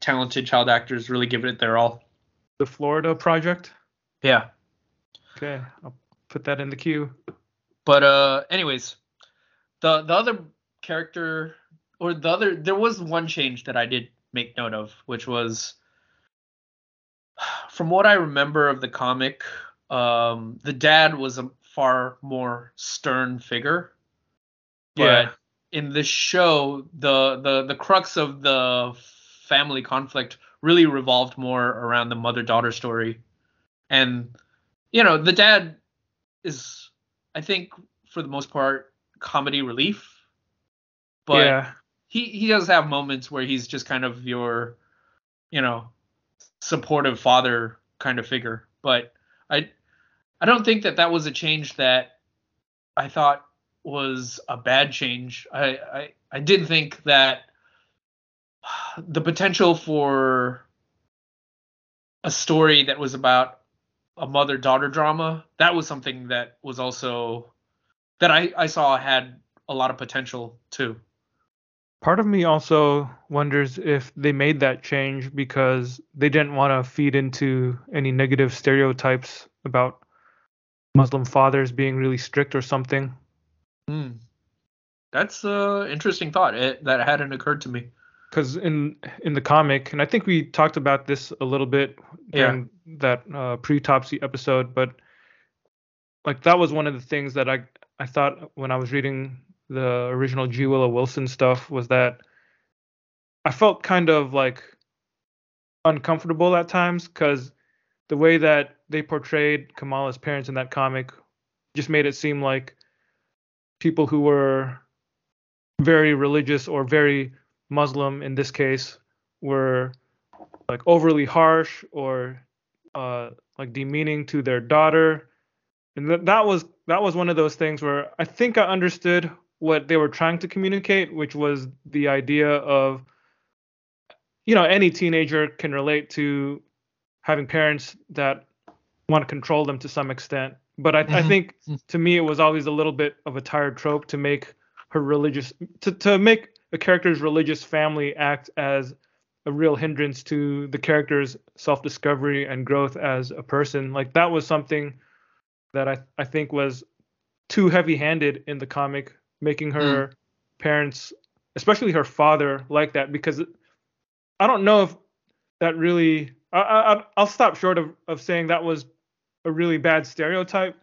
talented child actors really give it their all. The Florida Project. Yeah. Okay, I'll put that in the queue. But uh, anyways, the the other character or the other there was one change that I did make note of, which was from what I remember of the comic, um, the dad was a far more stern figure. But Yeah. In this show, the the the crux of the family conflict really revolved more around the mother daughter story, and you know the dad is I think for the most part comedy relief, but yeah. he he does have moments where he's just kind of your you know supportive father kind of figure. But i i don't think that that was a change that i thought was a bad change i i, I did think that the potential for a story that was about a mother daughter drama that was something that was also that i i saw had a lot of potential too Part of me also wonders if they made that change because they didn't want to feed into any negative stereotypes about Muslim fathers being really strict or something. Hmm. That's a interesting thought. It, that hadn't occurred to me. Because in in the comic, and I think we talked about this a little bit during yeah. that uh, pre-topsy episode, but like that was one of the things that I I thought when I was reading the original G Willow Wilson stuff was that I felt kind of like uncomfortable at times because the way that they portrayed Kamala's parents in that comic just made it seem like people who were very religious or very Muslim in this case were like overly harsh or uh, like demeaning to their daughter and that that was that was one of those things where I think I understood what they were trying to communicate, which was the idea of you know any teenager can relate to having parents that want to control them to some extent. But I, mm-hmm. I think to me it was always a little bit of a tired trope to make her religious to to make a character's religious family act as a real hindrance to the character's self-discovery and growth as a person. Like that was something that I I think was too heavy-handed in the comic, making her mm. parents, especially her father, like that because I don't know if that really. I, I I'll stop short of of saying that was a really bad stereotype,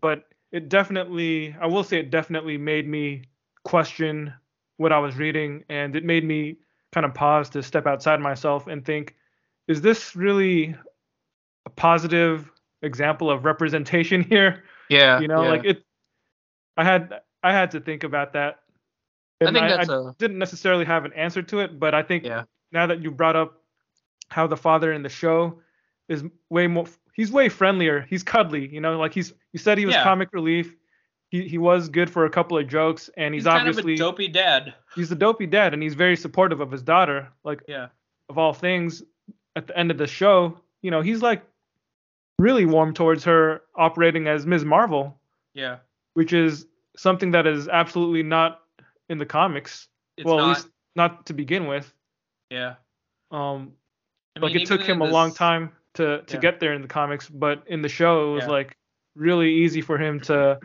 but it definitely I will say it definitely made me question what I was reading and it made me kind of pause to step outside myself and think is this really a positive example of representation here. Yeah. You know, yeah. like it I had I had to think about that. And I think I, that's I a... didn't necessarily have an answer to it, but I think yeah. now that you brought up how the father in the show is way more he's way friendlier. He's cuddly, you know, like he's you said he was yeah. comic relief. He he was good for a couple of jokes and he's, he's obviously kind of a dopey dad. He's a dopey dad and he's very supportive of his daughter. Like yeah. of all things, at the end of the show, you know, he's like really warm towards her operating as Ms. Marvel. Yeah. Which is something that is absolutely not in the comics. It's well, not. at least not to begin with. Yeah. Um, I like it took him a long time to to Yeah. get there in the comics, but in the show it was Yeah. like really easy for him to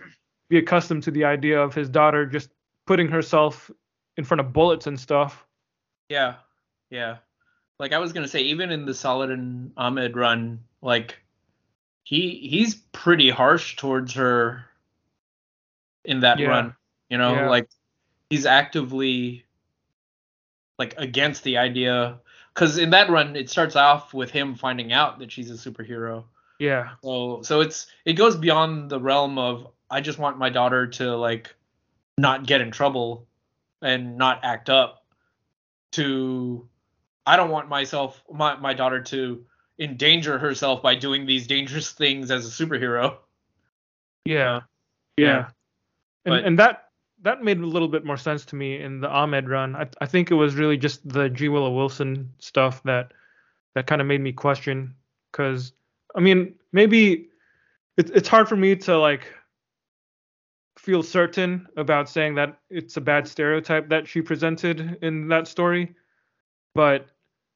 be accustomed to the idea of his daughter just putting herself in front of bullets and stuff. Yeah, yeah. Like I was gonna say, even in the Saladin Ahmed run, like he he's pretty harsh towards her in that Yeah. run. You know, like he's actively like against the idea because in that run it starts off with him finding out that she's a superhero. Yeah. So so it's it goes beyond the realm of I just want my daughter to like not get in trouble and not act up to I don't want myself my my daughter to endanger herself by doing these dangerous things as a superhero. Yeah. Uh, yeah. Yeah. And But- and that that made a little bit more sense to me in the Ahmed run. I I think it was really just the G Willow Wilson stuff that that kind of made me question cuz I mean, maybe it's it's hard for me to like feel certain about saying that it's a bad stereotype that she presented in that story, but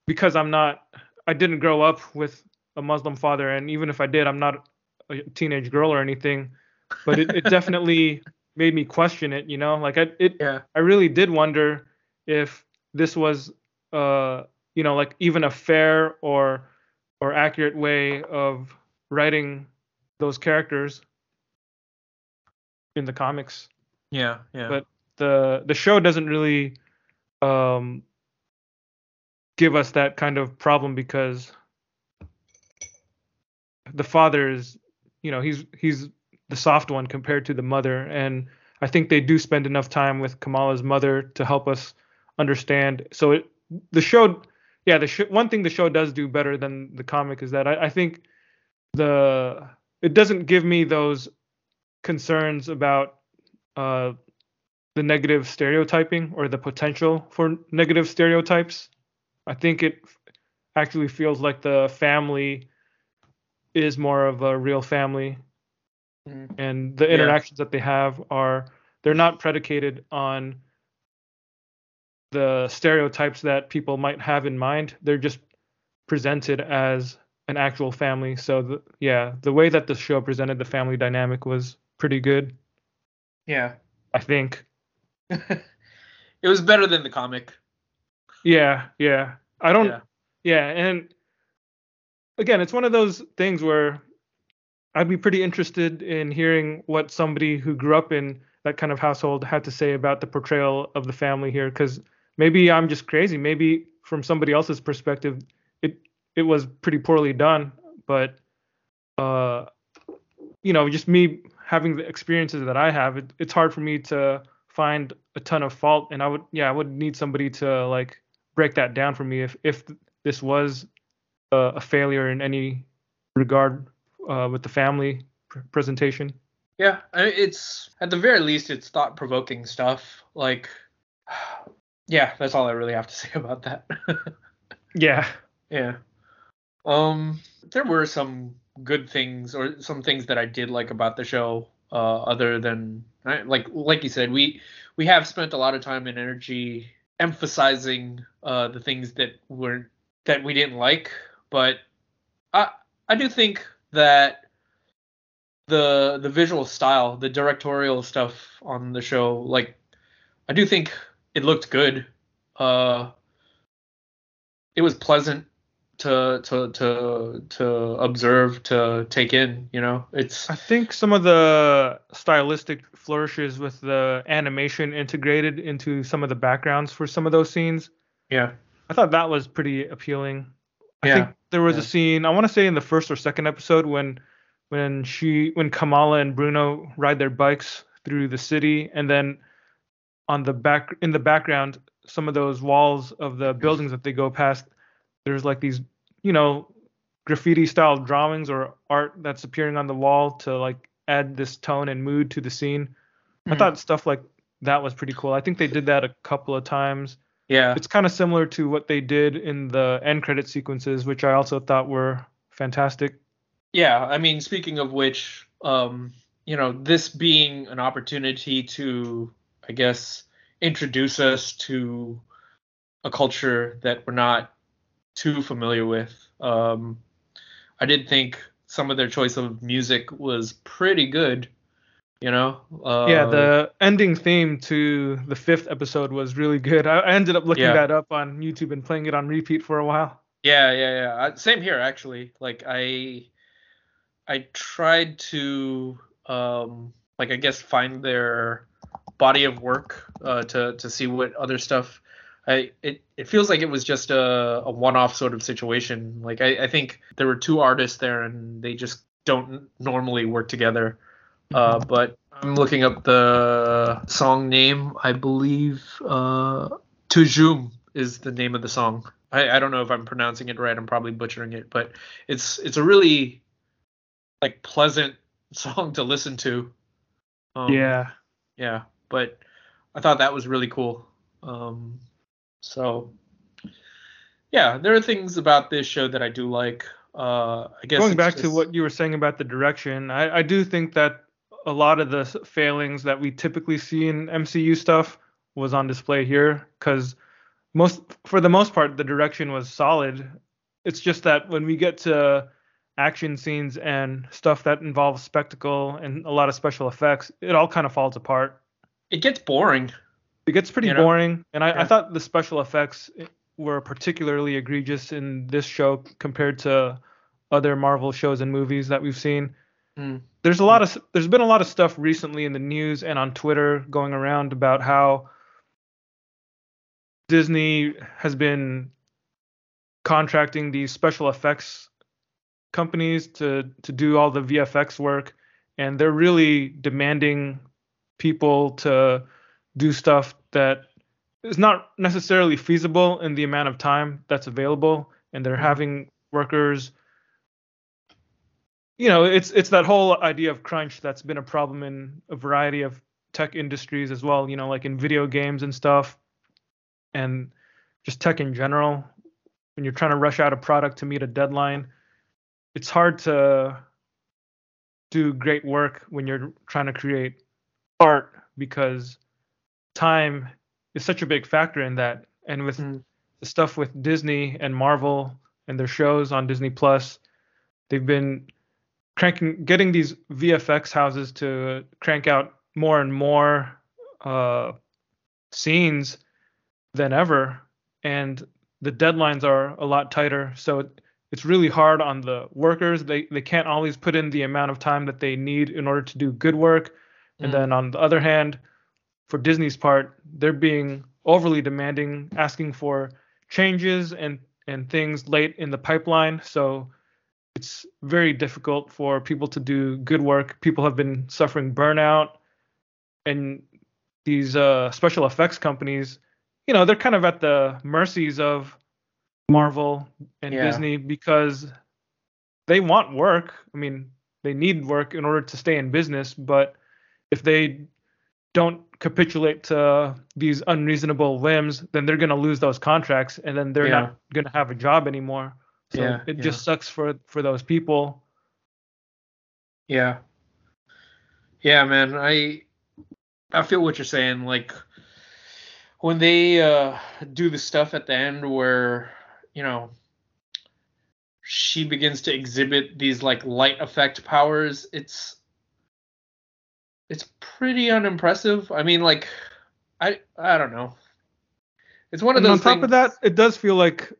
because I'm not I didn't grow up with a Muslim father and even if I did, I'm not a teenage girl or anything, but it, it definitely made me question it, you know? Like I it Yeah. I really did wonder if this was uh you know like even a fair or or accurate way of writing those characters in the comics. Yeah. Yeah. But the the show doesn't really um give us that kind of problem because the father is you know he's he's the soft one compared to the mother. And I think they do spend enough time with Kamala's mother to help us understand. So it the show yeah the sh- one thing the show does do better than the comic is that I, I think the it doesn't give me those concerns about uh the negative stereotyping or the potential for negative stereotypes. I think it actually feels like the family is more of a real family Mhm. and the Yeah. interactions that they have are they're not predicated on the stereotypes that people might have in mind they're just presented as an actual family so the, yeah the way that the show presented the family dynamic was pretty good yeah. i think it was better than the comic. Yeah, yeah. I don't. Yeah. Yeah. and again, it's one of those things where I'd be pretty interested in hearing what somebody who grew up in that kind of household had to say about the portrayal of the family here, because maybe I'm just crazy. Maybe from somebody else's perspective, it it was pretty poorly done, but uh, you know, just me having the experiences that I have, it, it's hard for me to find a ton of fault, and I would, yeah, I would need somebody to like break that down for me if if this was a, a failure in any regard uh, with the family pr- presentation. Yeah, I- it's at the very least it's thought provoking stuff. Like, yeah, that's all I really have to say about that. Yeah. yeah. Um, there were some good things or some things that I did like about the show. Uh, other than right, like like you said, we we have spent a lot of time and energy emphasizing uh, the things that were that we didn't like, but I I do think that the the visual style, the directorial stuff on the show, like I do think it looked good. Uh, it was pleasant to to to to observe, to take in. You know, it's I think some of the stylistic flourishes with the animation integrated into some of the backgrounds for some of those scenes, yeah I thought that was pretty appealing. I Yeah, think there was yeah. a scene I want to say in the first or second episode when when she when Kamala and Bruno ride their bikes through the city and then on the back in the background some of those walls of the buildings that they go past there's like these you know graffiti style drawings or art that's appearing on the wall to like add this tone and mood to the scene. I Mhm. thought stuff like that was pretty cool. I think they did that a couple of times yeah it's kind of similar to what they did in the end credit sequences, which I also thought were fantastic. Yeah, I mean, speaking of which, um, you know, this being an opportunity to, I guess, introduce us to a culture that we're not too familiar with. Um, I did think some of their choice of music was pretty good. You know, uh, yeah, the ending theme to the fifth episode was really good. I, I ended up looking Yeah. that up on YouTube and playing it on repeat for a while. Yeah, yeah, yeah. Uh, Same here, actually. Like I, I tried to, um, like I guess find their body of work uh, to to see what other stuff. I it it feels like it was just a, a one-off sort of situation. Like I, I think there were two artists there and they just don't normally work together. Uh, but I'm looking up the song name. I believe uh, Tu Jhoom is the name of the song. I, I don't know if I'm pronouncing it right. I'm probably butchering it, but it's it's a really like pleasant song to listen to. Um, yeah. yeah. But I thought that was really cool. Um, so yeah, there are things about this show that I do like. Uh, I guess Going back to what you were saying about the direction, I, I do think that a lot of the failings that we typically see in MCU stuff was on display here because most for the most part the direction was solid. It's just that when we get to action scenes and stuff that involves spectacle and a lot of special effects, it all kind of falls apart. it gets boring. It gets pretty You know? boring, and I, I thought the special effects were particularly egregious in this show compared to other Marvel shows and movies that we've seen. Mm. There's a lot of there's been a lot of stuff recently in the news and on Twitter going around about how Disney has been contracting these special effects companies to to do all the VFX work and they're really demanding people to do stuff that is not necessarily feasible in the amount of time that's available and they're Mhm. having workers you know it's it's that whole idea of crunch that's been a problem in a variety of tech industries as well you know like in video games and stuff and just tech in general when you're trying to rush out a product to meet a deadline it's hard to do great work when you're trying to create art because time is such a big factor in that and with Mm. the stuff with Disney and Marvel and their shows on Disney Plus they've been cranking getting these VFX houses to crank out more and more uh scenes than ever, and the deadlines are a lot tighter. So it, it's really hard on the workers. They they can't always put in the amount of time that they need in order to do good work. And Mm. then on the other hand, for Disney's part, they're being overly demanding, asking for changes and and things late in the pipeline. So it's very difficult for people to do good work. People have been suffering burnout, and these uh, special effects companies, you know, they're kind of at the mercies of Marvel and Yeah. Disney because they want work. I mean, they need work in order to stay in business, but if they don't capitulate to these unreasonable whims, then they're going to lose those contracts and then they're Yeah. not going to have a job anymore. So Yeah, it yeah. just sucks for for those people. Yeah. Yeah, man. I I feel what you're saying. Like when they uh do the stuff at the end where, you know, she begins to exhibit these like light effect powers, it's it's pretty unimpressive. I mean, like I I don't know. It's one of And those on top things. of that, it does feel like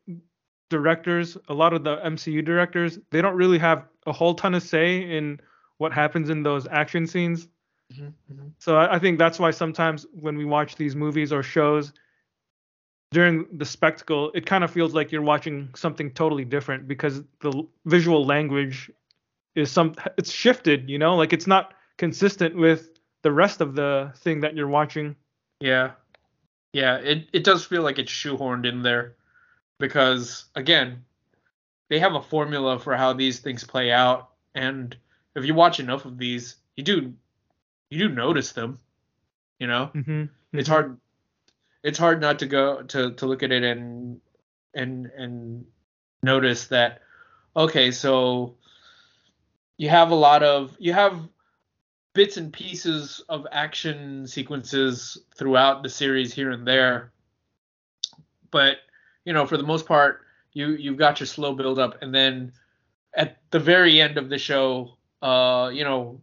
directors, a lot of the MCU directors, they don't really have a whole ton of say in what happens in those action scenes. Mhm, mhm. So I, I think that's why sometimes when we watch these movies or shows during the spectacle, it kind of feels like you're watching something totally different because the visual language is some it's shifted, you know, like it's not consistent with the rest of the thing that you're watching. Yeah. Yeah, it, it does feel like it's shoehorned in there because again, they have a formula for how these things play out and if you watch enough of these, you do you do notice them, you know? Mm-hmm. It's hard it's hard not to go to to look at it and and and notice that okay, so you have a lot of you have bits and pieces of action sequences throughout the series here and there but you know for the most part you you've got your slow build up and then at the very end of the show uh you know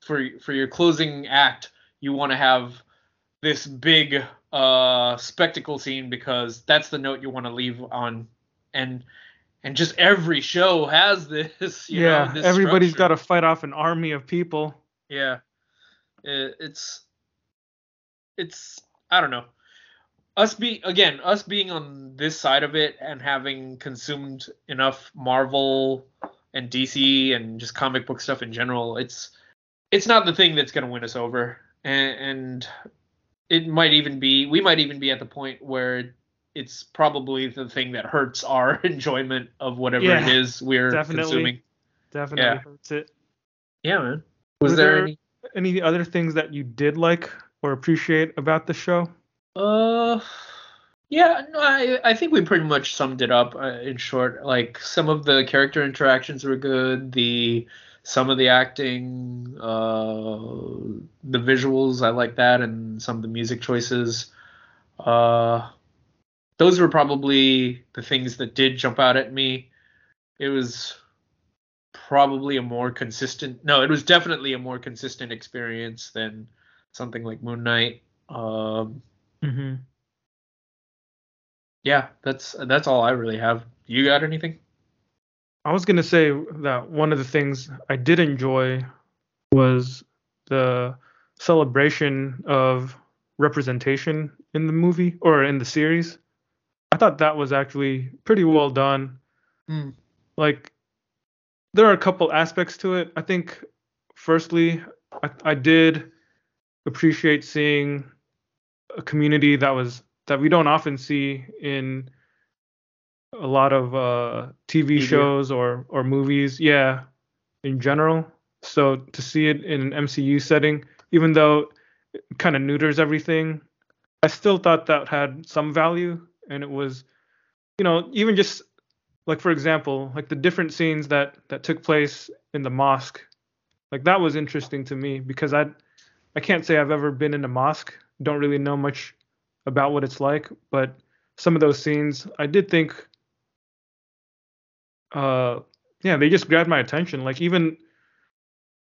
for for your closing act you want to have this big uh spectacle scene because that's the note you want to leave on and and just every show has this you yeah, know this everybody's got to fight off an army of people. Yeah. It, it's it's I don't know. Us be again, us being on this side of it and having consumed enough Marvel and DC and just comic book stuff in general, it's it's not the thing that's going to win us over. And, and it might even be we might even be at the point where it's probably the thing that hurts our enjoyment of whatever Yeah, it is we're definitely. consuming. Definitely Yeah. hurts it. Yeah, man. Was Were there there- any Any other things that you did like or appreciate about the show? Uh, yeah, no, I I think we pretty much summed it up uh, in short. Like some of the character interactions were good. The some of the acting, uh, the visuals, I like that, and some of the music choices. Uh, those were probably the things that did jump out at me. It was probably a more consistent. No, it was definitely a more consistent experience than something like Moon Knight. Um, Mm-hmm. yeah, that's that's all I really have. You got anything? I was gonna say that one of the things I did enjoy was the celebration of representation in the movie or in the series. I thought that was actually pretty well done. Hmm. Like there are a couple aspects to it. I think firstly, I, I did appreciate seeing a community that was that we don't often see in a lot of uh, TV Media. shows or or movies. Yeah, in general. So to see it in an MCU setting, even though it kind of neuters everything, I still thought that had some value, and it was, you know, even just like for example, like the different scenes that that took place in the mosque, like that was interesting to me because I I can't say I've ever been in a mosque. Don't really know much about what it's like, but some of those scenes I did think uh yeah, they just grabbed my attention. Like even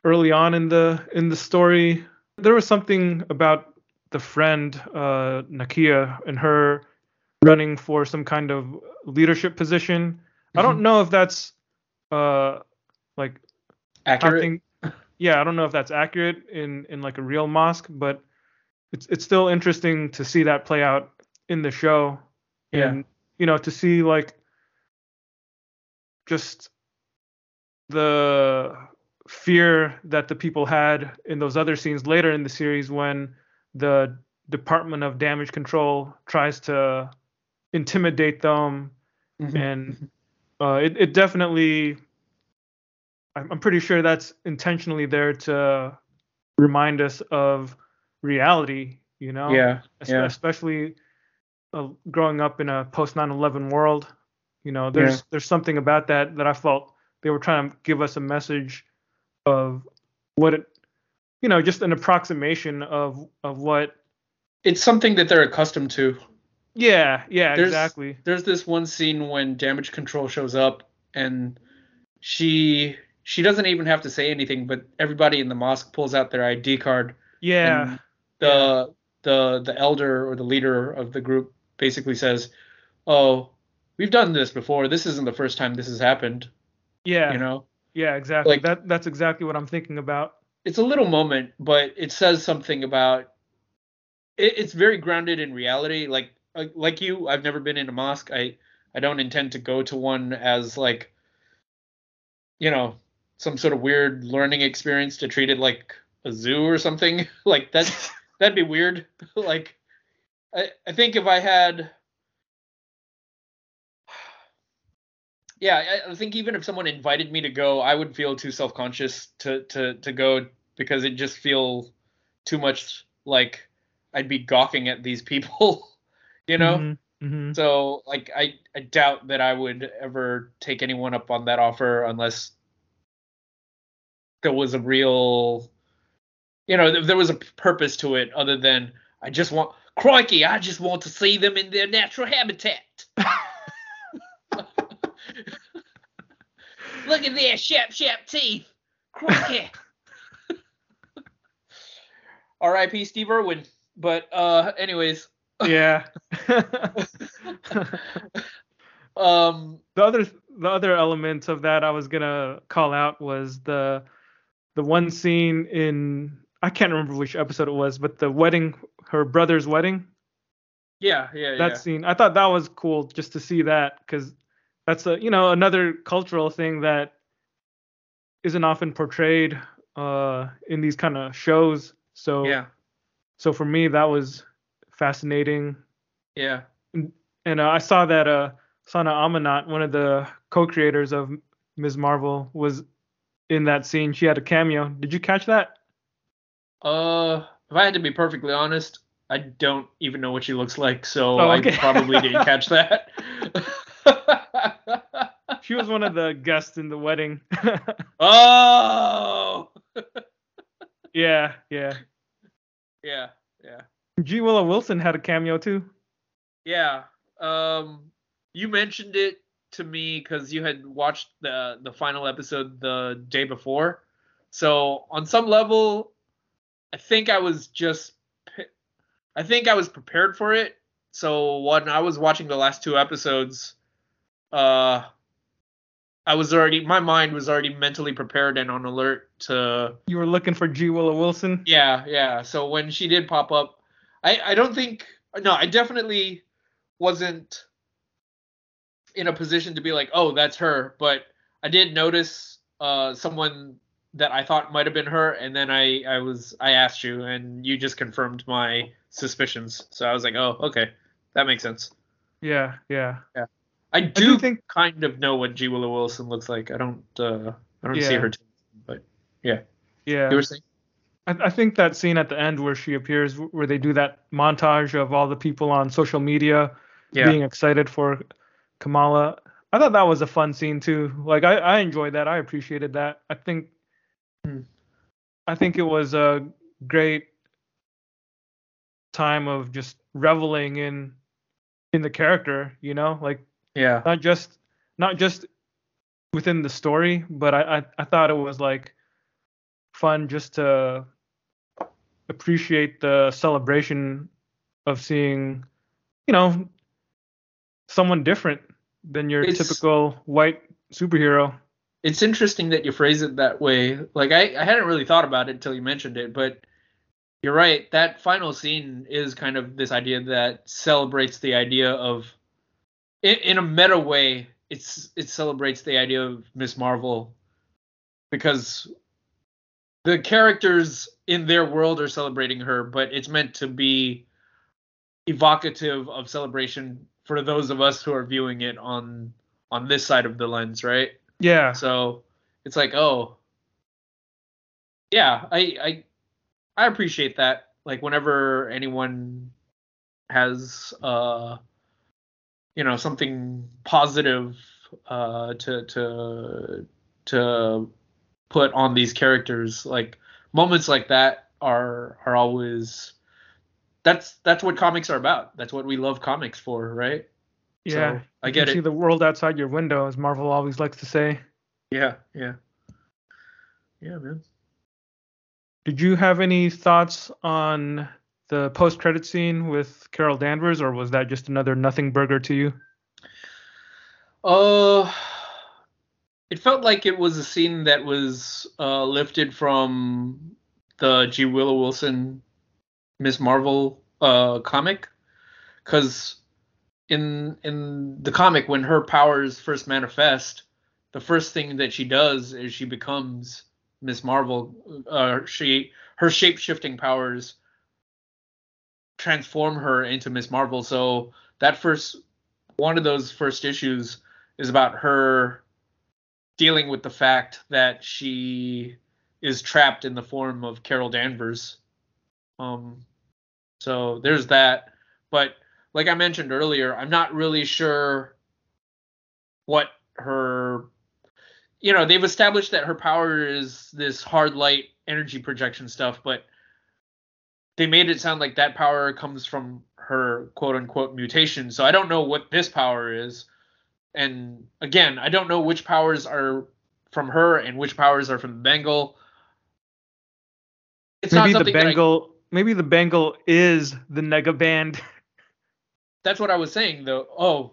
early on in the in the story, there was something about the friend uh, Nakia and her running for some kind of leadership position. I don't Mhm. know if that's uh like Accurate. I think yeah, I don't know if that's accurate in in like a real mosque, but it's it's still interesting to see that play out in the show. Yeah. And you know, to see like just the fear that the people had in those other scenes later in the series when the Department of Damage Control tries to intimidate them Mhm. and uh, it, it definitely I'm, I'm pretty sure that's intentionally there to remind us of reality you know yeah. Yeah. especially uh, growing up in a post 9/11 world you know there's Yeah. there's something about that that I felt they were trying to give us a message of what it you know just an approximation of of what It's something that they're accustomed to. yeah yeah There's- exactly There's this one scene when damage control shows up and she she doesn't even have to say anything, but everybody in the mosque pulls out their ID card. yeah the the the elder or the leader of the group basically says, "Oh, we've done this before. This isn't the first time this has happened." yeah You know, yeah exactly like- that that's exactly what I'm thinking about it's a little moment, but it says something about. It, it's very grounded in reality. Like like like you, I've never been in a mosque. I I don't intend to go to one as like, you know, some sort of weird learning experience to treat it like a zoo or something. like that that'd be weird. like I I think if I had yeah, I, I think even if someone invited me to go, I would feel too self conscious to to to go because it just feel too much like I'd be gawking at these people, you know. Mhm, mhm. So like I I doubt that I would ever take anyone up on that offer unless there was a real you know if there was a purpose to it other than I just want crikey I just want to see them in their natural habitat. Look at their sharp sharp teeth. Crikey. R.I.P. Steve Irwin. But uh anyways, yeah um the other the other element of that I was gonna call out was the the one scene in I can't remember which episode it was, but the wedding, her brother's wedding. yeah, yeah, yeah. That yeah. scene, I thought that was cool just to see that because that's a you know another cultural thing that isn't often portrayed uh in these kind of shows. So Yeah. so for me that was fascinating Yeah. and uh, I saw that uh, Sana Amanat, one of the co-creators of Ms. Marvel, was in that scene. She had a cameo. Did you catch that? Uh, if I had to be perfectly honest, I don't even know what she looks like, so Oh, okay. I probably didn't catch that. She was one of the guests in the wedding. oh, yeah, yeah. yeah, yeah, G. Willow Wilson had a cameo too. yeah. Um, you mentioned it to me because you had watched the the final episode the day before. So on some level, I think I was just, I think I was prepared for it. So when I was watching the last two episodes, uh, I was already, my mind was already mentally prepared and on alert to, You were looking for G. Willow Wilson. yeah, yeah. So when she did pop up, I, I don't think, no, I definitely wasn't in a position to be like, oh, that's her. But I did notice uh, someone that I thought might have been her, and then I, I was, I asked you, and you just confirmed my suspicions. So I was like, oh, okay, that makes sense. Yeah, yeah. I do, do think- kind of know what G. Willow Wilson looks like. I don't, uh, I don't see her, too, but yeah. Yeah. You were saying? I, I think that scene at the end where she appears, where they do that montage of all the people on social media Yeah. being excited for Kamala. I thought that was a fun scene too. Like I, I enjoyed that. I appreciated that. I think. Hmm. I think it was a great time of just reveling in in the character, you know? Like yeah. not just not just within the story, but I, I, I thought it was like fun just to appreciate the celebration of seeing, you know, someone different than your It's- typical white superhero. It's interesting that you phrase it that way. Like I, I hadn't really thought about it until you mentioned it, but you're right. That final scene is kind of this idea that celebrates the idea of, in, in a meta way, it's it celebrates the idea of Miss Marvel, because the characters in their world are celebrating her, but it's meant to be evocative of celebration for those of us who are viewing it on on this side of the lens, right? Yeah. So it's like, oh, yeah, I I I appreciate that. Like whenever anyone has uh you know something positive uh to to to put on these characters, like moments like that are are always that's that's what comics are about. That's what we love comics for, right? Yeah. So, I You get can See the world outside your window, as Marvel always likes to say. Yeah, yeah. Yeah, man. Did you have any thoughts on the post-credit scene with Carol Danvers, or was that just another nothing burger to you? Uh, it felt like it was a scene that was uh, lifted from the G. Willow Wilson Miss Marvel uh, comic, because in in the comic when her powers first manifest, the first thing that she does is she becomes Miss Marvel. Uh, she her shape shifting powers transform her into Miss Marvel. So that first one of those first issues is about her dealing with the fact that she is trapped in the form of Carol Danvers. Um, so there's that. But like I mentioned earlier, I'm not really sure what her. You know, they've established that her power is this hard light energy projection stuff, but they made it sound like that power comes from her quote unquote mutation. So I don't know what this power is. And again, I don't know which powers are from her and which powers are from the bangle. It's maybe not the that I- bangle, maybe the bangle is the Nega Band. that's what I was saying though. Oh,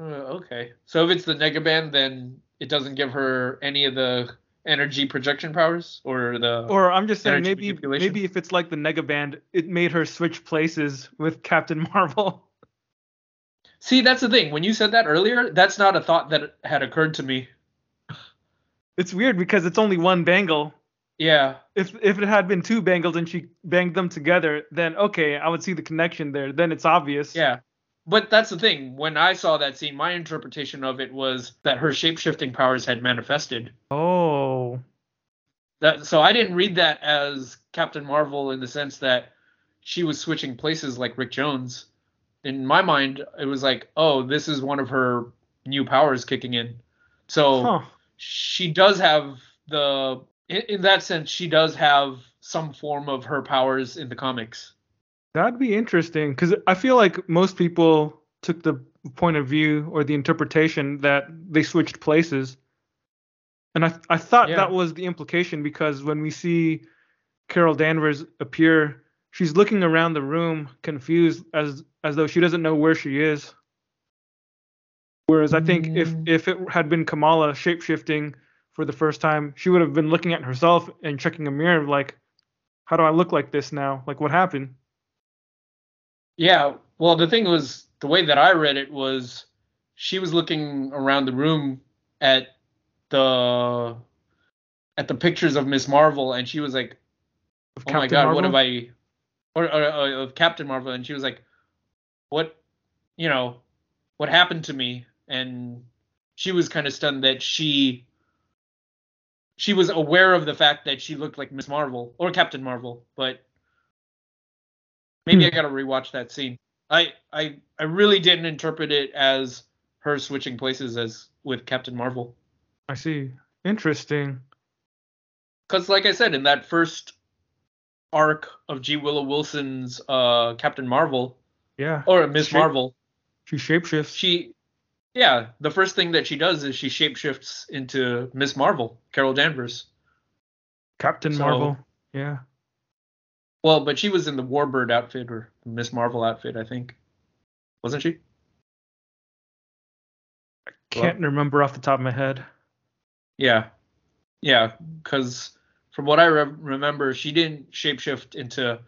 uh, okay. So if it's the Negaband, then it doesn't give her any of the energy projection powers or the. Or I'm just saying, maybe maybe if it's like the Nega Band, it made her switch places with Captain Marvel. See, that's the thing. When you said that earlier, that's not a thought that had occurred to me. It's weird because it's only one bangle. Yeah, If if it had been two bangles and she banged them together, then okay, I would see the connection there. Then it's obvious. yeah. But that's the thing. When I saw that scene, my interpretation of it was that her shape-shifting powers had manifested. Oh. That so I didn't read that as Captain Marvel in the sense that she was switching places like Rick Jones. In my mind, it was like, oh, this is one of her new powers kicking in. So Huh. she does have the in, in that sense she does have some form of her powers in the comics. That'd be interesting because I feel like most people took the point of view or the interpretation that they switched places. And I I thought Yeah. that was the implication because when we see Carol Danvers appear, she's looking around the room confused as as though she doesn't know where she is. Whereas I think if Mm. if it had been Kamala shapeshifting for the first time, she would have been looking at herself and checking a mirror like, how do I look like this now? Like what happened? Yeah, well the thing was the way that I read it was she was looking around the room at the at the pictures of Miss Marvel and she was like Of oh my Captain god, what Marvel? have I, or, or, or of Captain Marvel, and she was like, what, you know, what happened to me? And she was kind of stunned that she, she was aware of the fact that she looked like Miss Marvel or Captain Marvel, but maybe Hmm. I gotta rewatch that scene. I, I, I really didn't interpret it as her switching places as with Captain Marvel. I see. Interesting. because like I said, in that first arc of G. Willow Wilson's uh, Captain Marvel Yeah. or Miss Shape- Marvel, She shapeshifts. she, yeah, the first thing that she does is she shapeshifts into Miss Marvel, Carol Danvers. Captain so- Marvel. Yeah. Well, but she was in the Warbird outfit or Miss Marvel outfit, I think. Wasn't she? I can't remember off the top of my head. Yeah. Yeah, because from what I re- remember, she didn't shapeshift into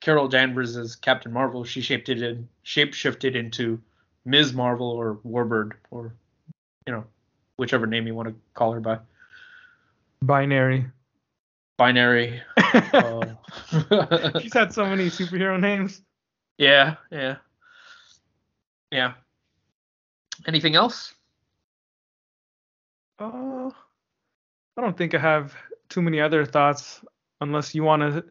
Carol Danvers as Captain Marvel. She shaped it in shapeshifted into Ms. Marvel or Warbird or you know whichever name you want to call her by. Binary. Binary. uh, She's had so many superhero names. yeah, yeah, yeah. Anything else? Uh, I don't think I have too many other thoughts unless you want to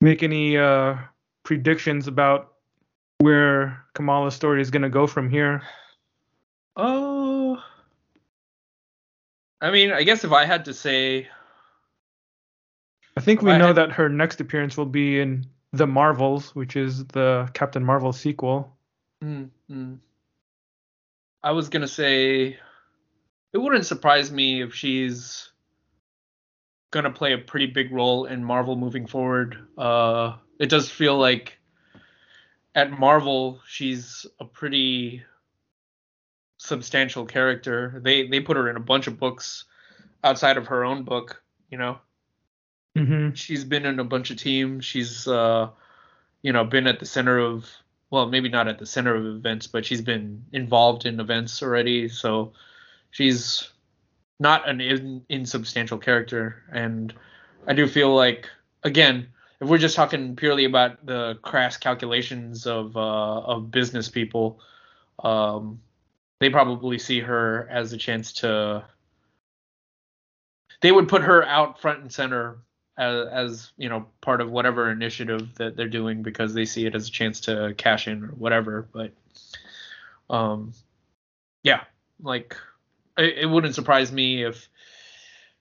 make any uh, predictions about where Kamala's story is going to go from here. Oh. I mean, I guess if I had to say, I think we I know had- that her next appearance will be in The Marvels, which is the Captain Marvel sequel. mm, mm, I was gonna say, it wouldn't surprise me if she's gonna play a pretty big role in Marvel moving forward. Uh, it does feel like at Marvel she's a pretty substantial character. They they put her in a bunch of books outside of her own book, you know. Mm-hmm. she's been in a bunch of teams. She's uh you know been at the center of well maybe not at the center of events, but she's been involved in events already. So she's not an in, insubstantial character, and I do feel like again if we're just talking purely about the crass calculations of uh, of business people, um, they probably see her as a chance to. They would put her out front and center as, as you know part of whatever initiative that they're doing because they see it as a chance to cash in or whatever. But um, yeah, like it, it wouldn't surprise me if.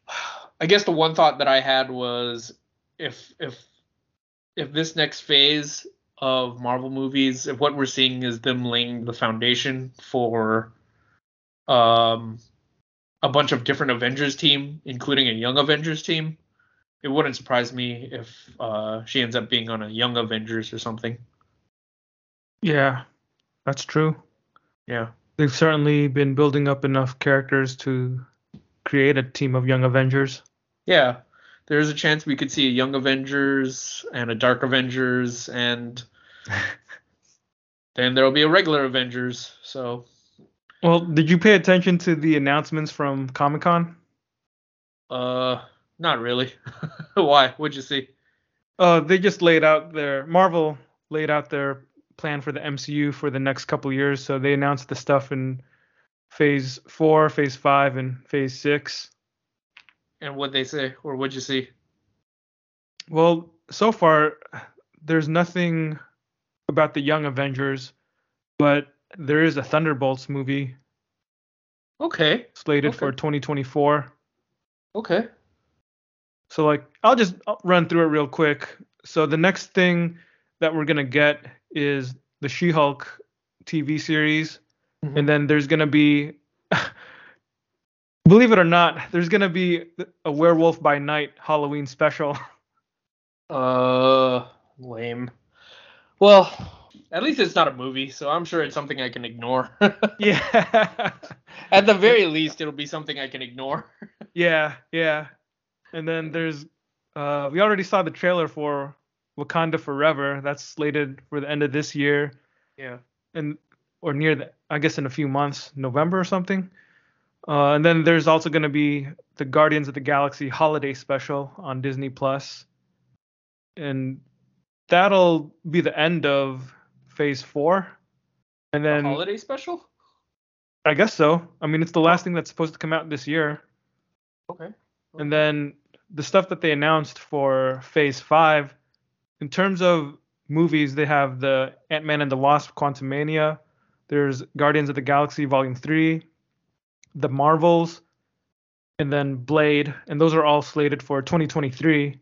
I guess the one thought that I had was if if if this next phase of Marvel movies, if what we're seeing is them laying the foundation for um a bunch of different Avengers team, including a young Avengers team, it wouldn't surprise me if uh, she ends up being on a young Avengers or something. Yeah, that's true. Yeah. They've certainly been building up enough characters to create a team of young Avengers. Yeah. There's a chance we could see a young Avengers and a dark Avengers and then there'll be a regular Avengers. So Well, did you pay attention to the announcements from Comic Con? uh not really. Why? What'd you see? Uh, they just laid out their Marvel laid out their plan for the MCU for the next couple years. So they announced the stuff in Phase Four, Phase Five, and Phase Six. And what'd they say? Or what'd you see? Well, so far there's nothing about the Young Avengers, but there is a Thunderbolts movie Okay. slated Okay. for 2024. Okay. So like I'll just run through it real quick. So the next thing that we're gonna get is the She-Hulk TV series, Mhm. and then there's gonna be, believe it or not, there's gonna be a Werewolf by Night Halloween special. Uh, lame. Well, at least it's not a movie, so I'm sure it's something I can ignore. yeah, At the very least, it'll be something I can ignore. yeah, yeah. And then there's, uh, we already saw the trailer for Wakanda Forever. That's slated for the end of this year. Yeah. and or near the I guess in a few months, November or something. Uh, and then there's also going to be the Guardians of the Galaxy holiday special on Disney Plus, and that'll be the end of Phase Four. And A then holiday special? I guess so. I mean, it's the last thing that's supposed to come out this year. Okay. And then the stuff that they announced for Phase Five, in terms of movies, they have the Ant Man and the Wasp: Quantumania. There's Guardians of the Galaxy Volume Three, The Marvels, and then Blade, and those are all slated for 2023.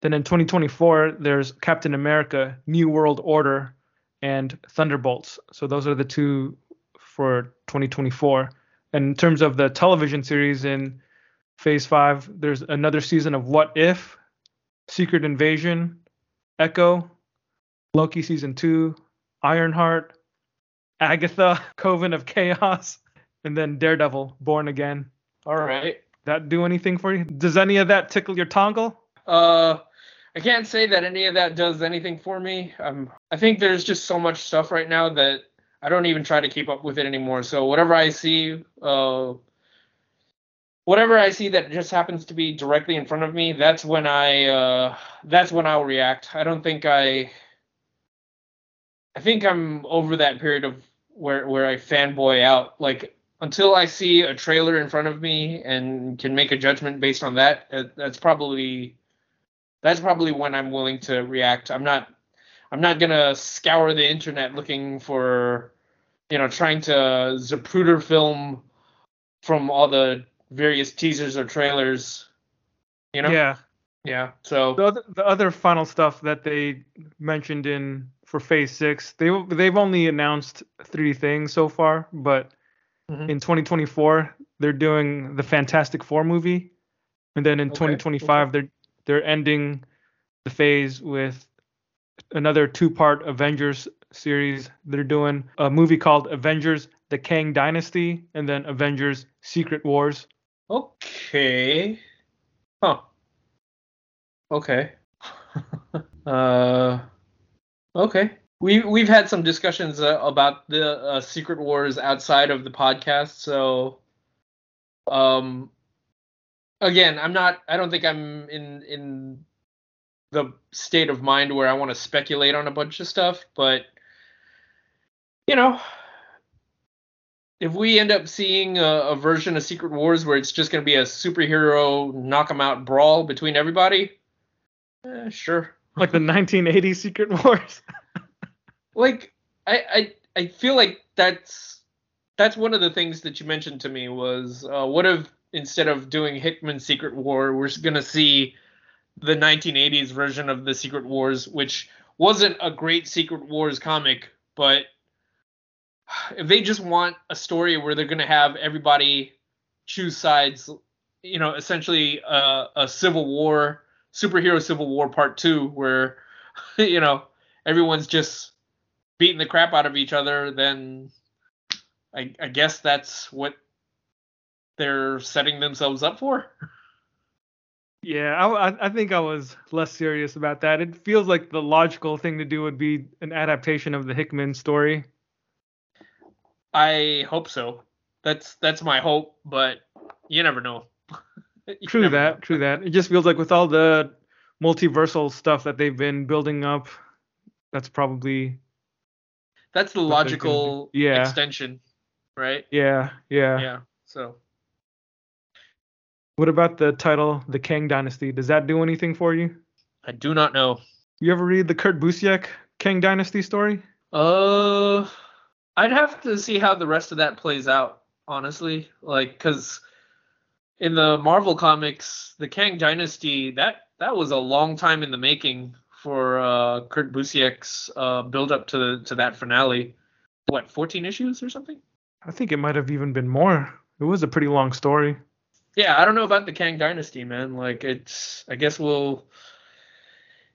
Then in 2024, there's Captain America: New World Order and Thunderbolts. So those are the two for 2024. And in terms of the television series in Phase 5, there's another season of What If Secret Invasion, Echo, Loki season two, Ironheart, Agatha, Coven of Chaos, and then Daredevil, Born Again. All right. That do anything for you? Does any of that tickle your tongle? Uh, I can't say that any of that does anything for me. Um, I think there's just so much stuff right now that I don't even try to keep up with it anymore. So whatever I see, uh, whatever I see that just happens to be directly in front of me, that's when I, uh, that's when I'll react. I don't think I, I think I'm over that period of where where I fanboy out. Like until I see a trailer in front of me and can make a judgment based on that, uh, that's probably that's probably when I'm willing to react. I'm not I'm not gonna scour the internet looking for you know trying to Zapruder film from all the various teasers or trailers. You know? Yeah. Yeah. So The other, the other final stuff that they mentioned in for Phase Six, they they've only announced three things so far, but Mhm. in 2024 they're doing the Fantastic Four movie, and then in Okay, 2025 they're they're ending the phase with another two-part Avengers series. They're doing a movie called Avengers: The Kang Dynasty, and then Avengers: Secret Wars. Okay. Huh. Okay. uh. Okay. We we've had some discussions uh, about the uh, Secret Wars outside of the podcast, so um again, I'm not I don't think I'm in in the state of mind where I want to speculate on a bunch of stuff, but you know, if we end up seeing a, a version of Secret Wars where it's just going to be a superhero knock knock 'em out brawl between everybody, eh, sure. Like the 1980 Secret Wars. Like I, I I feel like that's that's one of the things that you mentioned to me was uh, what if instead of doing Hickman's Secret War, we're to see the 1980s version of the Secret Wars, which wasn't a great Secret Wars comic, but if they just want a story where they're to have everybody choose sides, you know, essentially uh, a civil war, superhero civil war part two, where you know everyone's just beating the crap out of each other, then I, I guess that's what they're setting themselves up for. Yeah, I, I- think I was less serious about that. It feels like the logical thing to do would be an adaptation of the Hickman story. I hope so. That's that's my hope, but you never know. You True never that, know. true that. It just feels like with all the multiversal stuff that they've been building up, that's probably That's the what they're gonna do. logical Yeah. extension, right? yeah, yeah, Yeah. So What about the title, The Kang Dynasty? Does that do anything for you? I do not know. You ever read the Kurt Busiek Kang Dynasty story? Uh, I'd have to see how the rest of that plays out, honestly. Like, because in the Marvel comics, the Kang Dynasty that that was a long time in the making for uh, Kurt Busiek's uh, build up to to that finale. What, 14 issues or something? I think it might have even been more. It was a pretty long story. Yeah, I don't know about the Kang Dynasty, man. Like, it's I guess we'll.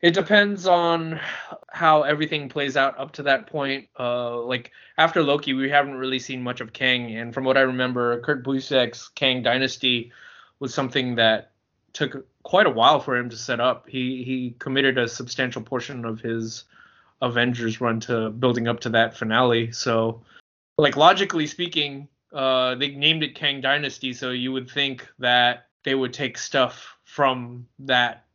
It depends on how everything plays out up to that point. Uh, like after Loki, we haven't really seen much of Kang, and from what I remember, Kurt Busiek's Kang Dynasty was something that took quite a while for him to set up. He he committed a substantial portion of his Avengers run to building up to that finale. So, like logically speaking, uh, they named it Kang Dynasty, so you would think that they would take stuff from that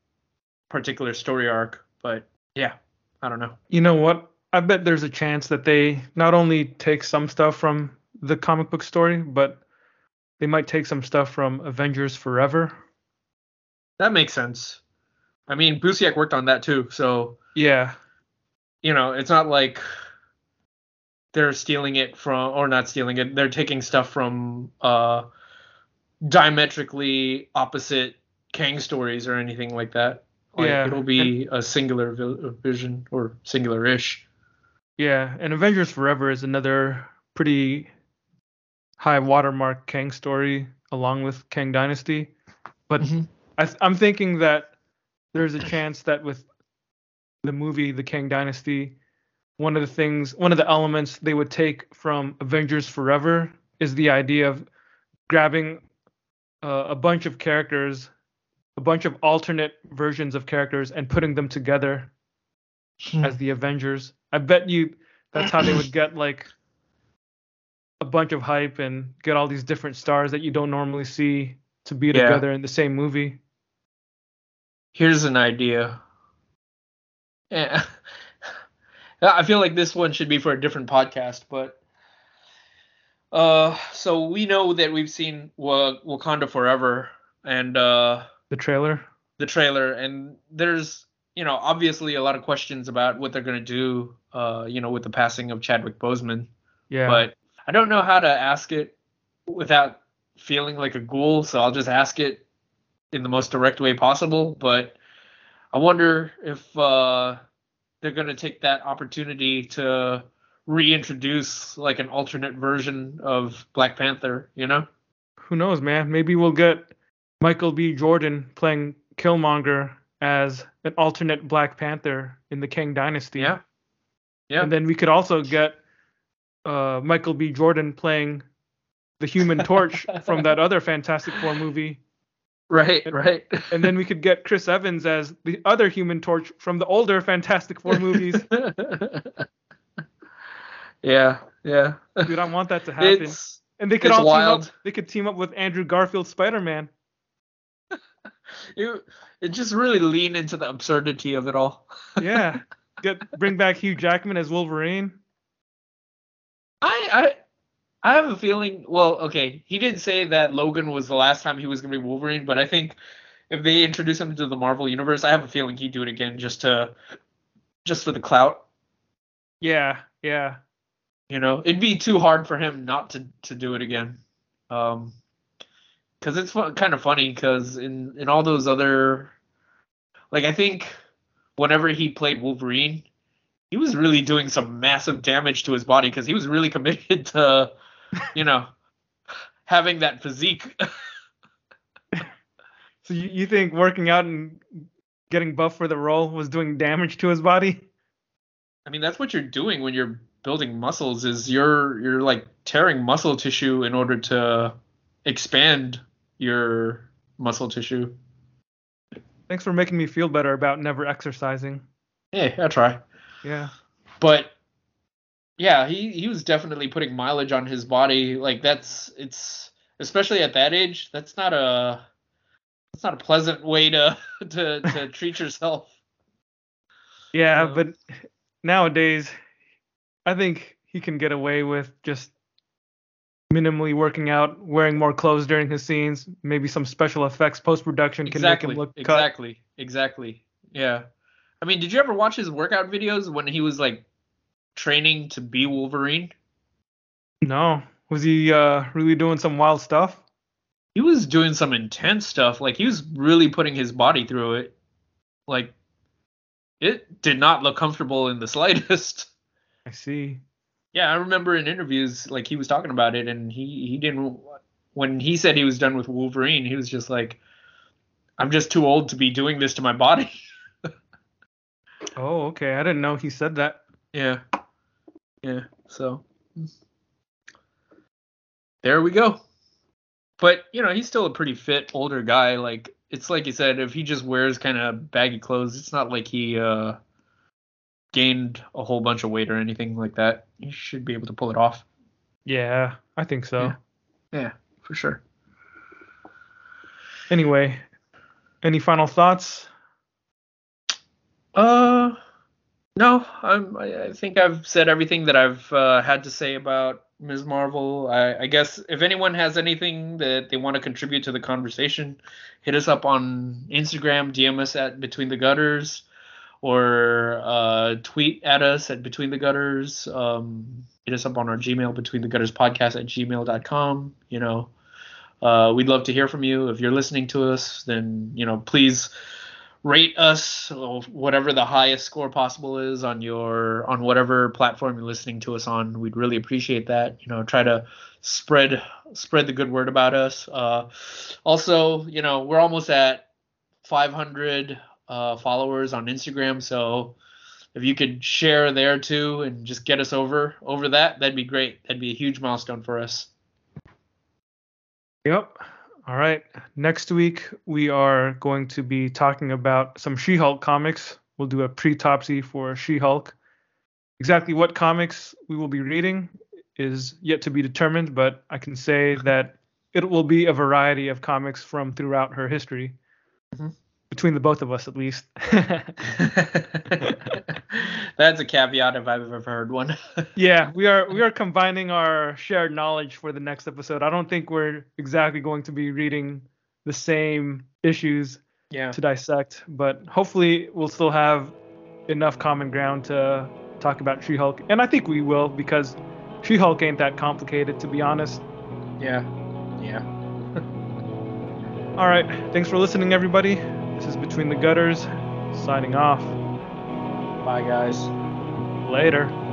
particular story arc. But yeah, I don't know. You know what? I bet there's a chance that they not only take some stuff from the comic book story, but they might take some stuff from Avengers Forever. That makes sense. I mean, Busiek worked on that too, so Yeah, you know, it's not like they're stealing it from or not stealing it. They're taking stuff from uh diametrically opposite Kang stories or anything like that. Like, Yeah, it'll be a singular vi- vision or singular-ish. yeah. And Avengers Forever is another pretty high watermark Kang story along with Kang Dynasty. But Mhm. I, I'm thinking that there's a chance that with the movie The Kang Dynasty, one of the things, one of the elements they would take from Avengers Forever is the idea of grabbing uh, a bunch of characters, a bunch of alternate versions of characters, and putting them together Hmm. as the Avengers. I bet you that's how they would get like a bunch of hype and get all these different stars that you don't normally see to be Yeah. together in the same movie. Here's an idea. Yeah. I feel like this one should be for a different podcast, but uh, so we know that we've seen Wa- Wakanda Forever and uh, The trailer. the trailer, and there's you know obviously a lot of questions about what they're gonna do, uh, you know, with the passing of Chadwick Boseman. Yeah. but I don't know how to ask it without feeling like a ghoul, so I'll just ask it in the most direct way possible. But I wonder if uh, they're going to take that opportunity to reintroduce like an alternate version of Black Panther, you know? Who knows, man? Maybe we'll get Michael B. Jordan playing Killmonger as an alternate Black Panther in the Kang Dynasty. Yeah. Yeah. And then we could also get uh, Michael B. Jordan playing the Human Torch from that other Fantastic Four movie. Right, right. And then we could get Chris Evans as the other Human Torch from the older Fantastic Four movies. yeah, yeah. Dude, I want that to happen. It's and they could all wild. team up. They could team up with Andrew Garfield Spider-Man. you it just really lean into the absurdity of it all. Yeah. Get bring back Hugh Jackman as Wolverine. I have a feeling. Well, okay, he didn't say that Logan was the last time he was going to be Wolverine, but I think if they introduce him to the Marvel universe, I have a feeling he'd do it again just to just for the clout. Yeah, yeah. You know, it'd be too hard for him not to to do it again. Um, because it's fun, kind of funny because in in all those other, like I think whenever he played Wolverine, he was really doing some massive damage to his body because he was really committed to, you know, having that physique. So you, you think working out and getting buff for the role was doing damage to his body? I mean, that's what you're doing when you're building muscles. Is you're you're like tearing muscle tissue in order to expand your muscle tissue. Thanks for making me feel better about never exercising. Hey, I try. Yeah. but yeah, he he was definitely putting mileage on his body. Like that's it's especially at that age, that's not a that's not a pleasant way to to to treat yourself. Yeah, but nowadays I think he can get away with just minimally working out, wearing more clothes during his scenes, maybe some special effects post production can exactly. make him look cut. exactly. Exactly. Yeah. I mean, did you ever watch his workout videos when he was like training to be Wolverine? No. Was he uh really doing some wild stuff? He was doing some intense stuff. Like he was really putting his body through it. Like it did not look comfortable in the slightest. I see. Yeah, I remember in interviews like he was talking about it, and he he didn't. When he said he was done with Wolverine, he was just like, "I'm just too old to be doing this to my body." Oh, okay. I didn't know he said that. yeah, yeah. So there we go. But you know, he's still a pretty fit older guy. Like it's like you said, if he just wears kind of baggy clothes, it's not like he uh gained a whole bunch of weight or anything like that. He should be able to pull it off. Yeah, I think so. Yeah. Yeah, for sure. Anyway, any final thoughts? Uh, no, I'm. I think I've said everything that I've uh, had to say about Ms. Marvel. I, I guess if anyone has anything that they want to contribute to the conversation, hit us up on Instagram, DM us at Between the Gutters, or uh, tweet at us at Between the Gutters. Um, hit us up on our Gmail, Between the Gutters Podcast at gmail.com. You know, uh, we'd love to hear from you. If you're listening to us, then you know, please rate us whatever the highest score possible is on your on whatever platform you're listening to us on we'd really appreciate that you know try to spread spread the good word about us uh also you know we're almost at 500 uh, followers on Instagram. So if you could share there too and just get us over over that, that'd be great. That'd be a huge milestone for us. Yep. All right. Next week we are going to be talking about some She-Hulk comics. We'll do a pre-topsy for She-Hulk. Exactly what comics we will be reading is yet to be determined, but I can say that it will be a variety of comics from throughout her history. Mm-hmm. Between the both of us, at least. That's a caveat if I've ever heard one. yeah, we are we are combining our shared knowledge for the next episode. I don't think we're exactly going to be reading the same issues yeah. to dissect, but hopefully we'll still have enough common ground to talk about She-Hulk, and I think we will because She-Hulk ain't that complicated, to be honest. Yeah. Yeah. All right. Thanks for listening, everybody. This is Between the Gutters, signing off. Bye, guys. Later.